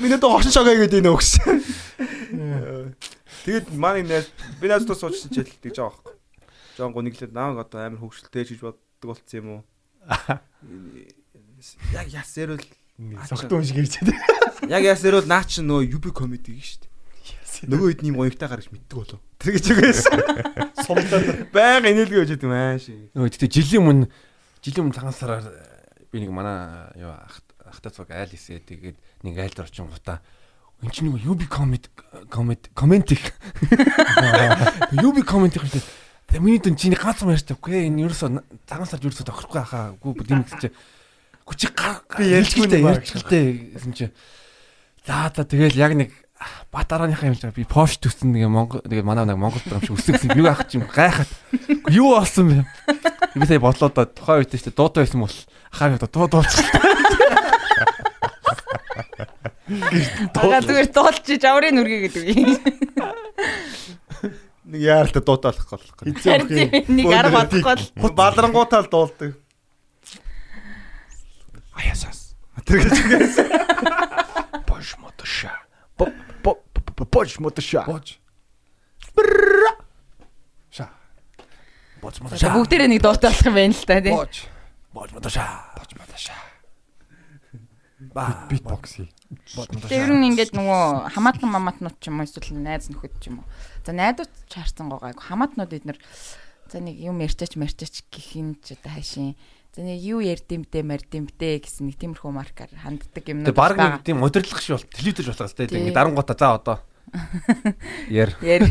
Миний доо хошин шагаа гэдэг энэ өгс. Тэгээд манай найз би найзтаа суучсан ч хэлдэг жаа байхгүй. Жон гуниглээд нааг одоо амар хөвгөлтэй гэж боддог болцсон юм уу? Яг ясэрэл Согтун шиг ярьчихэд. яг ясэрэл наа чи нөө UB comedy гэж шүү дээ. Нөгөө хэд нэм гоёгтай гарч мэддэг болов. Тэр гэж үгээс. Сумтаад. Баян инээлгээ гэж юм аа ши. Нөгөө тэгтээ жилийн өмнө жилийн өмнө цагаан сараар би нэг манай юу ах ахтай цог айл хийсээ тэгээд нэг айл дээр очин гутаа эн чинь нэг UB comment comment comment их. <laughs> UB comment их гэдэг Тэгээ миний дэн чиний ганц юм ярьж тавгүй энэ ерөөсө цагаан сард ерөөсө тохирохгүй хаа гүү бүдим гэж чи гүчи Би ярьчихгүй баг. ярьчихтэй гэсэн чи. За за тэгэл яг нэг бат арааныхаа юм шиг би пош төссөн нэг Монгол тэгээ манай нэг Монгол юм шиг өссөн гэсэн юу ах чим гайхаад. Юу болсон бэ би сая бодлоо да тухайн үед ч дуутай байсан бол ахаа дуу дуулчих Ага зүгээр дуулчих жаврын нүргээ гэдэг юм. Нэг яаралтай дуутаалах гол. Харин нэг арга бодохгүй л Балрангуутаал дуулдаг. Аясаас. Тэр гэж үгээс. Бош мотоша. Бош мотоша. Бож. Ша. Мод За, бүгдээрээ нэг дуутай болох юм байна л та тий. Бож. боц мод шаа Бож мадаша. ба Битбокс хий. Тэр нь ингээд нөгөө хамаатан мамаатнууд ч юм уу эсвэл найз нөхөд ч юм уу. За найдууд ч харсан гоо хамаатнууд эднэр за нэг юм ярьчаач марчаач гэх юм ч одоо хайшин. За нэг юу ярдимдээ мардимдээ гэсэн нэг тиймэрхүү маркаар ханддаг юм Тэгээ баг нэг тийм удирдлах шиг бол телевизэж болох хэвээр Тий. ингэ дарангуудаа за одоо <laughs> Яр. Яр.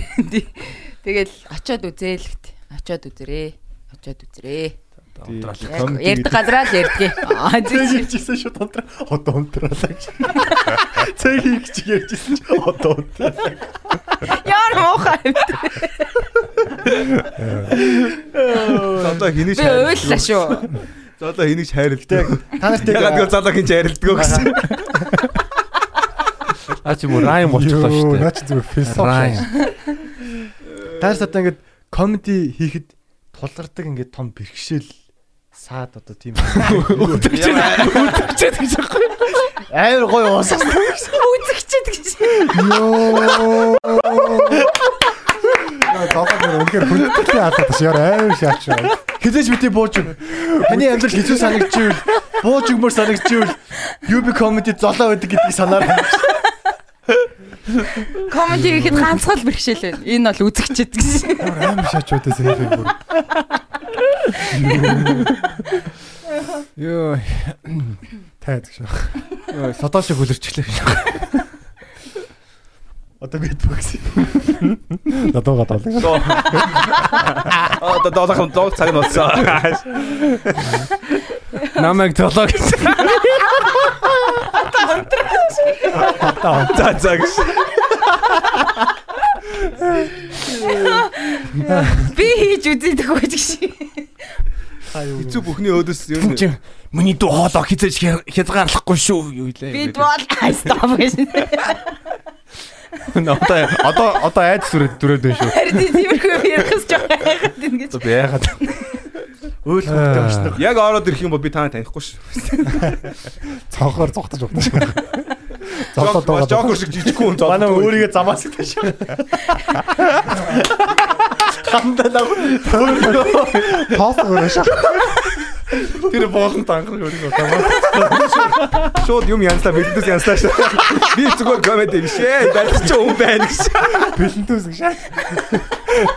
Тэгэл очиод үзээл гэт. Очиод үзэрээ. Очиод үзэрээ. Яг Ярддаг газараа л ярьдгийг. <laughs> Аа ярьжсэн шүү тонтроо. Одоо унтраалаа хийх гэж ярьжсэн чи одоо унтраалаа. Яар муухай. Одоо хэнийг Би уйллаа шүү. За одоо хэнийг хайрладаг. Та нарт яг Ягаад залуу хинч хайрладаг гэсэн. А чи мөр райм болчихлоо шүү дээ. Наач зүгээр философи. Райм. Та нарт одоо ингээд комеди хийхэд тулгардаг ингээд том бэрхшээл саад одоо тийм Үтгчээд гэж байхгүй. амар гоё уусах. Үзэгчэд гэж. Йоо. Тохоо нэр үнээр хүндэтгий хатаад бас яар амар шаач. Хизээж бити бууж өг. Таны амьдрал хэцүү санагдчихвэл бууж өгмөр санагдчихвэл UB comedy золоо байдаг гэдгийг санаар. Комеди хийхэд ганцхан л бэрхшээл байна. Энэ бол үзэгчэд гэж. Амар энэ film бүр. Йоо. Тайд гэж. Йоо, содоо шиг хөлөрчлээ. Одоо битбокс. Надад гадаа. Одоо доолох доог цаг нь болсон. Намайг толоо гэж. За за гэж. Би хийж үзээдэх байж гэж. Хэцүү бүхний өөдөөс ер нь миний дуу хоолоо хизээж хязгаарлахгүй шүү юу Би илээ. бол стоп гэж. Одоо одоо одоо айд сүрээд дүрээд байна шүү. Харин тиймэрхүү ярихс жоо хайхад байна гэж. Би яагаад Өөл хөвгтэй болчихно. яг ороод ирэх юм бол би таныг танихгүй шүү. Цонхоор зогтож өгдөө шүү. Зогтоод Жок байгаа. жокер шиг жижигхэн хүн Манай зодод. өөрийгөө замаас тааш. Хандаа нав. Тоос өөрөө шах. тэр боолн тангар өөрийгөө тамаа. Шууд юм янзлаа бэлдээс янзлаа шүү. Би зүгээр комеди биш ээ. Барьж чи хүн байна гэж. Бэлэнтүүс гэж.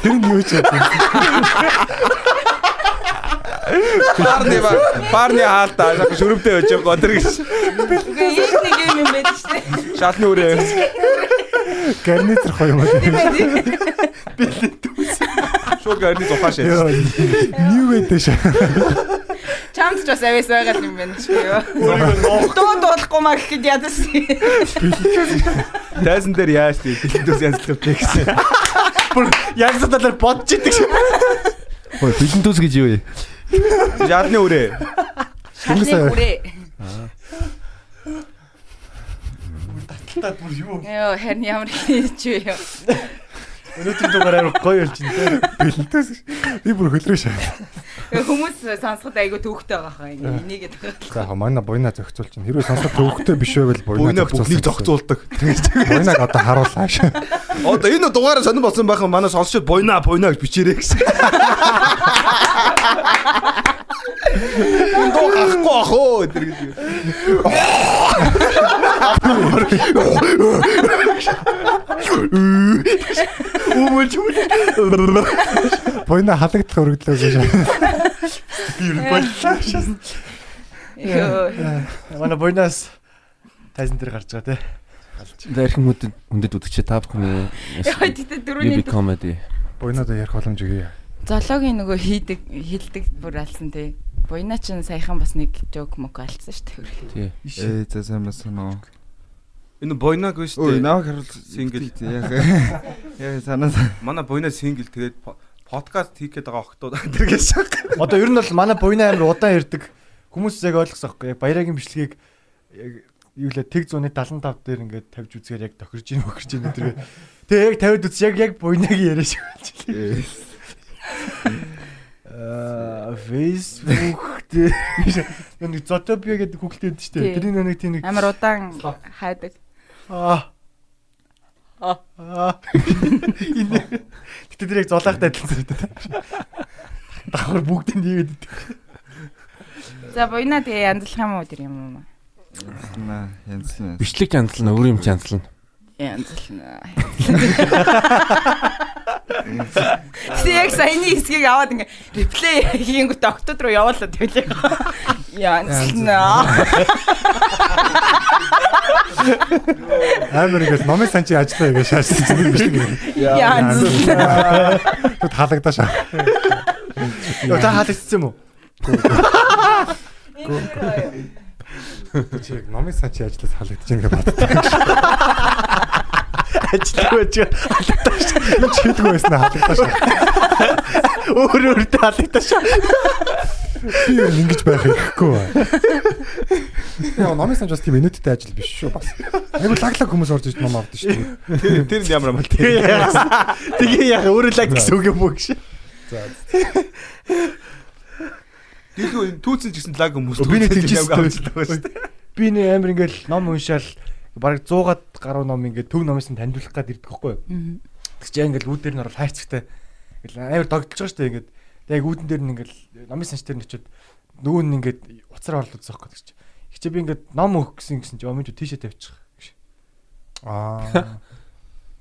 Тэр нь юу ч яа. Парны ба парны хаалтаа шүрэмтэй байж байгаа гоо тэр гэж. Үгүй нэг юм юм байдаг шүү дээ. Шатны үрээ. Гарнитер хоёр юм. Шууд гарны зухааш яа. Йоо. New гэдэг шаа. Чамд ч бас авьяас байгаа юм байна ч юу. Дуу дуулахгүй маа гэхэд ядаж. Тайзан дээр яаж тийм бэлдээс янзлах вэ гэсэн. Бүр яг задалаар бодож идэг. Хөөе бэлэнтүүс гэж юу вэ? Шатны үрээ. Хатны үрээ. Таад бүр юу. Йоо харин ямар хийж вэ? Өнөөдөр дугаар амар гоё болж байна. Бэлэнтүүс. Би бүр хөлрөө шаа. Хүмүүс сонсоход айгүй төвхтэй байгаа хаа. Энийг гэдэг. За манай буйна зохицуул чинь. Хэрвээ сонсох төвөгтэй биш байвал буйна Буйна бүхнийг зогцуулдаг. Буйнаг одоо харууллаа шаа. Одоо энэ дугаараа сонирн болсон байх манай сонсогчд буйна буйна гэж бичээрэй гэсэн. Энэ дуу гахгүй ах оо тэр гэж. Өмөлж үл. Буйна халагдах өргөдлөө гэж. Би юу боллоо шээ. Йоо. Манай буйнаас тайзан дээр гарч байгаа те. Дээрхэн хүндэд хүндэд үдчихэ та бүхэн. Яа тэгтээ дөрөвний UB comedy. Буйнадаа ярих боломж өгье. Зоологийн нөгөө хийдэг хилдэг бүр алсан тий. Буйна ч саяхан бас нэг жок мок алдсан шүү дээ. Тий. Ээ за сайн байна уу. Энэ буйнаг биш үү? наваг харуул Сингл. Яг яг санаа Манай буйна сингл тэгээд по- подкаст хийх гээд байгаа охтууд <laughs> тэр гэж. Одоо ер нь бол манай буйна амир удаан ирдэг. Хүмүүс яг ойлгосоо байхгүй. Яг баярагийн бичлэгийг яг юу лээ тэг 175 дээр ингээд тавьж үзгээр яг тохирж ийн өгөрч ийн тэр. Тэгээ яг тавиад үз яг яг буйнаг яриа шиг болж Аа Facebook дээр нэг Zotopia гэдэг байдаг шүү дээ. Тэрний нэг тийм нэг Амар удаан хайдаг. Аа. Аа. Энэ Гэтэ тэр яг золоохтой адилхан зэрэг. Давхар бүгд нэгээд идэг. За буйна тэгээ янзлах юм уу тэр юм уу? наа янзлна. Бичлэг янзлна, өөр юм янзлна. Янзлна. <laughs> Тэг яг саяны хэсгийг аваад ингээ реплей хийнгүүт октод руу явуулаад байлаа. Янзлна. Амар ингээд номын санчи ажиллаа гэж шаасан зүйл биш үү? Яа. Тут халагдаа шаа. Йоо та хаалцсан юм уу? Чи яг номын санчи ажиллаж халагдаж байгаа боддог. Ажиллаа чи Энэ ч хийдгүй байсан халагдаа шаа. өөр өөртөө шаа. Би ингэж байх ихгүй бай. Яа номын санчи бас тийм минуттай ажил биш шүү бас. Айгу лаглаг хүмүүс орж иж ном авдаг шүү. Тэр тэр нь ямар Тэгээ яасан. Тэгээ яа өөрөө лаг гэсэн үг юм уу гэж. Дэлгүү түүцэн ч гэсэн лаг хүмүүс Би нэг түүцэн явж авчихдаг байсан. Би нэг амар ингээл ном уншаал бараг 100-аад гаруй ном ингээд төв номоос нь танилцуулах гад ирдэг байхгүй юу? Тэг чи ингээл үүд дээр нь орол хайрцагтай. Ингээл амар догдолж байгаа шүү дээ ингээд. Тэг яг үүдэн дээр нь ингээл номын санч дээр нь очиод нөгөө нь ингээд уцаар орлоо зөөх гэдэг чи. Их чи би ингээд ном өгөх гэсэн гэсэн чи омын тийшээ тавьчих. Аа.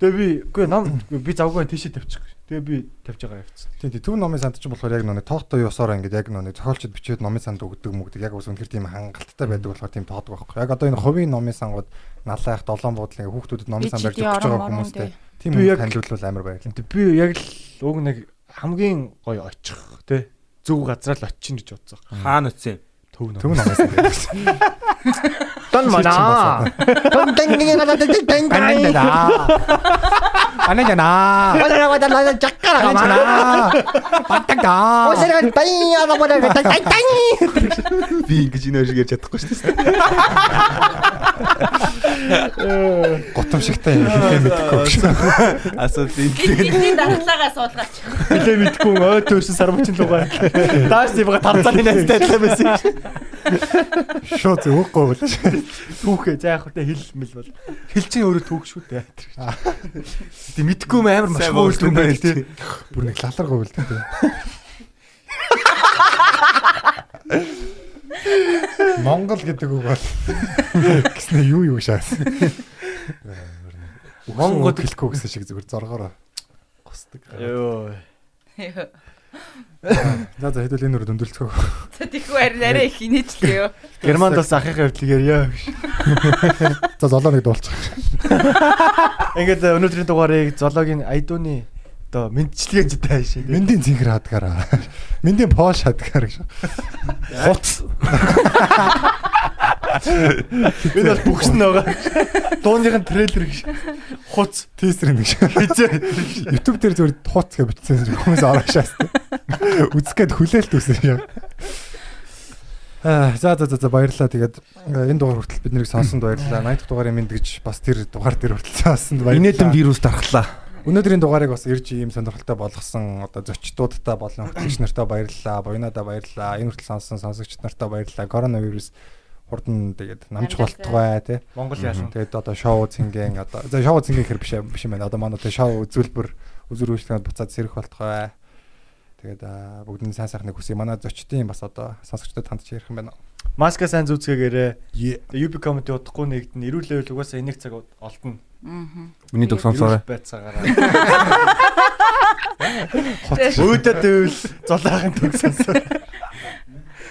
Тэгээ би үгүй ном би завгүй тийшээ тавьчих. Тэгээ би тавьж байгаа явцсан. Тийм тийм төв номын санд ч болохоор яг нэг тоохтой ёсоор ингээд яг нэг зохиолчд бичээд номын санд өгдөг мөгдөг яг бас үнэхэр тийм хангалттай байдаг болохоор тийм тоодог байхгүй. Яг одоо энэ хувийн номын сангууд налаах долоон буудлын хүүхдүүдэд номын сан барьж өгч байгаа хүмүүстэй тийм яг- танилцуулбал амар баярлалаа. Тэг би яг л уг нэг хамгийн гоё очих те зөв газраа л очих гэж бодсон. Хаана утсан юм? Төв ном. Төв номын сан гэсэн. <laughs> Тон мана. Тон тэнгэн гала тэ тэнгэн. Анэн да. Анэн да. Анэн да да чаккара га мана. Паттаг да. Осэрэг тай яла бода тай тай тай. Би ингэж энэ шиг ярьж чадахгүй шүү дээ. Готом шигтэй хэлээ мэдэхгүй шүү. Асуулт энэ. Бидний дараагаагаа суулгаач. Хэлээ мэдэхгүй ой төрсөн сарвчин лугаа. Дааш зэвга тарцааны найзтай адилхан байсан. Шот өгөхгүй болш. Түүхээ за яг хөтэ хэл мэл бол. Хэл чинь өөрөө түүх шүү дээ. Тэг мэдгүй юм амар маш хөөлдөм болдог байл тий. Бүр нэг лаларгүй болдог тийм. Монгол гэдэг үг бол гэснээр юу юу шаас. Монгол хэлэхгүй гэсэн шиг зүгээр зоргоороо госдог. Йоо. За за хэдүүл энэ үрд өндөрлцгөө. За тийхүү харин арай их инээчлээ юу. Германд бас ахихын явдлыг ярья. За золоо нэг дуулчих. Ингээд өнөөдрийн дугаарыг зоологийн айдууны одоо мэдчилгээ зэтэй шээ. Мэндийн цэнхэр хадгаараа. Мэндийн поош хадгаар гэж. Хуц. <laughs> Энэ бол бүгсэн байгаа. Дууныхын трейлер гэж. Хуц. Тийсэр юм гэж. YouTube дээр зүгээр хуц гэж бичсэн хүмүүс ороо шаас. Үзгээд хүлээлт үсэн юм. Аа за за за баярлалаа. Тэгээд э, энэ дугаар хүртэл бид нарыг сонсонд баярлалаа. 80 дахь дугаарын мэд гэж бас тэр дугаар дээр хүртэл сонсонд баярлалаа. Инээдэн вирус дархлаа. Өнөөдрийн дугаарыг бас ирж ийм сонирхолтой болгосон одоо зочдуудтай болон хөтлөгч нартай баярлалаа. Буйнадаа баярлалаа. Энэ хүртэл сонссон сонсогч нартай баярлалаа. Коронавирус хурдан тэгээд намж болтугай тий. Монгол яасан. Тэгээд одоо шоу цингийн одоо за шоу цингийн хэр биш биш юм байна. Одоо манай тэгээ шоу үзүүлбэр үзүр үйлчлэгэнд буцаад сэрэх болтугай. Тэгээд аа, бүгдний сайн сайхныг хүсье. Манай зочдын бас одоо сонсогчдод хандж ярих юм байна. Маска сайн зүүцгээгээрээ. Тэгээ UB comedy удахгүй нэгдэн эрүүл level угаасаа энийг цаг олдно. Аа. Миний дог сонсоорой. байцаагаараа. <laughs> Өөдөө тэгвэл золоогийн төг сонсоо. <laughs>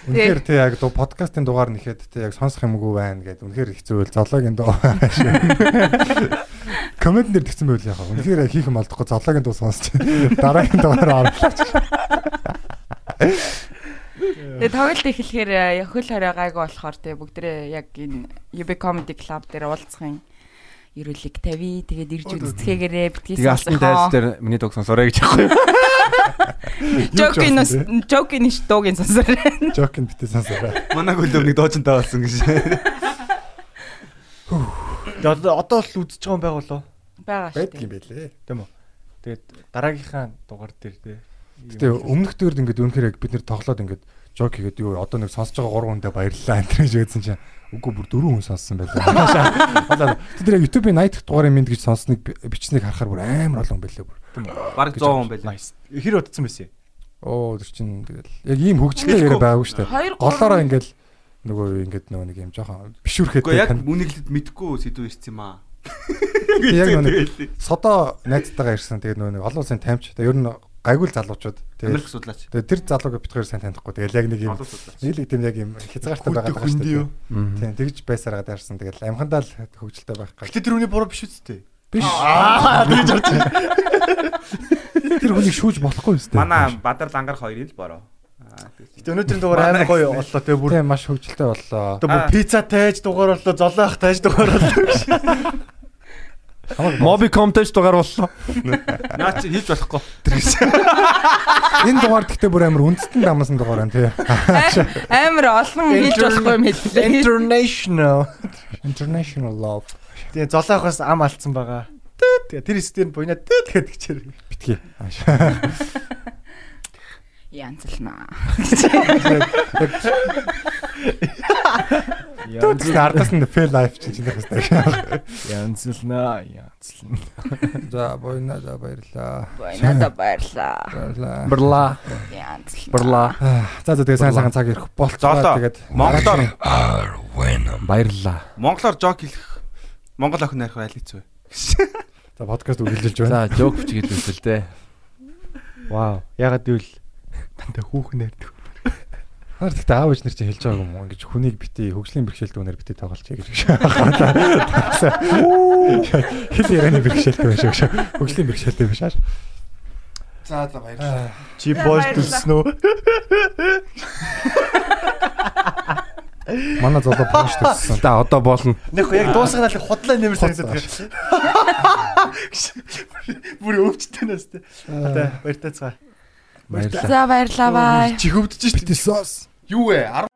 Үнэхээр тий яг дуу подкастын дугаар нэхэд тий яг сонсох юмгүй байна гэдэг. Үнэхээр хэцүү байл зоологийн дуу. <laughs> Коммент дээр тэгсэн байл яхаа. Үнэхээр хийх юм олдохгүй зоологийн дуу сонсч <laughs> дараагийн дугаар оруулах. Тэгээ тоглолт эхлэхээр э, хөл хорой гайгүй болохоор тэгээ бүгдээ яг энэ UB Comedy Club дээр уулзахын ерөөлийг тавь. Тэгээд ирж үздэхээрээ битгий Тэгээ алтан дайз дээр миний дог сонсоорой гэж яахгүй. <laughs> Жокин жокин ш дуугийн сонсороо. Жокин битээ сонсороо. Манай хөлөвний доочонтой болсон гэж. Тэгээ одоо одоо л үзэж байгаа юм байгуулаа. Бага шүү. юм байлээ. Тийм үү. Тэгээд дараагийнхаа дугаар дээр тий. Гэтэ өмнөх дөрөд ингээд үнэхээр яг бид нэр тоглоод ингээд жок хийгээд юу одоо нэг сонсож байгаа гурван хүндээ баярлалаа энэ гэж хэлсэн чинь үгүй бүр дөрвөн хүн сонссон байлаа. Одоо тэр яг YouTube-ийн 80 дахь дугаарын мэд гэж сонсныг би- бичснийг харахаар бүр амар олон байлээ бүр. Бараг 100 хүн байлаа. Nice. Хэр удацсан байсан юм? Оо тэр чинь тэгэл яг ийм хөгжлөлтэй яриа дээ. Хоёр Голоороо ингээд нөгөө ингээд нөгөө нэг юм жоохон Гэхдээ бишүүрхээтэй яг үнэглэд мэдгүй сэдв ирсэн юм аа. яг нөгөө нэг содоо найзтайгаа ирсэн. Тэгээд нөгөө нэг олон улсын таймч. Тэгээд ер нь гайгүй залуучууд. Америк Тэгээд судлаач. тэгээд тэр залууг бид хоёр сайн танихгүй. Тэгээд яг нэг юм л тийм яг юм хязгаартай байгаа хүнд юу? Тийм тэгж байсараад ярьсан. Тэгээд амхандаа л хөвгөлтэй байх гал. Гэтэ тэр үний буруу биш үсттэй. Биш. Аа тэгж орж. <laughs> Тэр хүнийг шүүж болохгүй юм Манай Бадар Лангар хоёрын л бороо. Гэтэ өнөөдрийн дугаар амар гоё боллоо те бүр. Тийм маш хөвгөлтэй боллоо. Одоо бүр пицца тайж дугаар боллоо, золоох тайж дугаар боллоо. Mobicom-тэй <laughs> ч дугаар боллоо. Наа чи хийж болохгүй. Энэ дугаар гэхдээ бүр амар үндэстэн дамсан дугаар байна тий. Амар олон хэлж болохгүй юм хэллээ. International International love Тэгээ золоохоос ам алдсан байгаа. Тэгээ тэр стен буйна гэдэг чир. битгий. Янзлнаа. Тэгсэн ардаас нь fail life чи чиний хэвээр. Янзлнаа, янзлна. За бойна за баярлаа. Надад баярлаа. Баярлаа. Брлаа. Янзлнаа. Брлаа. За за тэгээ сайн сайхан цаг ирэх болцоо Золоо. тэгээд Монголоор Баярлаа. Монголоор жок хэлэх. Монгол охин найрах айл хэцүү. за подкаст үргэлжилж байна. За жоок бич хэлүүлсэн л дээ. Вау. Ягаад гэвэл тантаа хүүхэн ярьдаг. Хаар гэхдээ аав ээж нар чинь хэлж байгаа юм уу? Ингэж хүнийг бити хөгжлийн бэрхшээлт үнээр бити тоглолцъя гэж. Хэл ярианы бэрхшээлт байх шиг. Хөгжлийн бэрхшээлт биш ааш. За за баярлалаа. Чи бош төлсөн үү? Манай золоо пост төссөн. За одоо болно. Нэг яг дуусгана л худлаа нэмэр санагдаад байна. Бүр өвчтэй нас тэ. Одоо баяртай цаа. Баярлалаа. За баярлаа бай. Чи хөвдөж штэ. Юу вэ?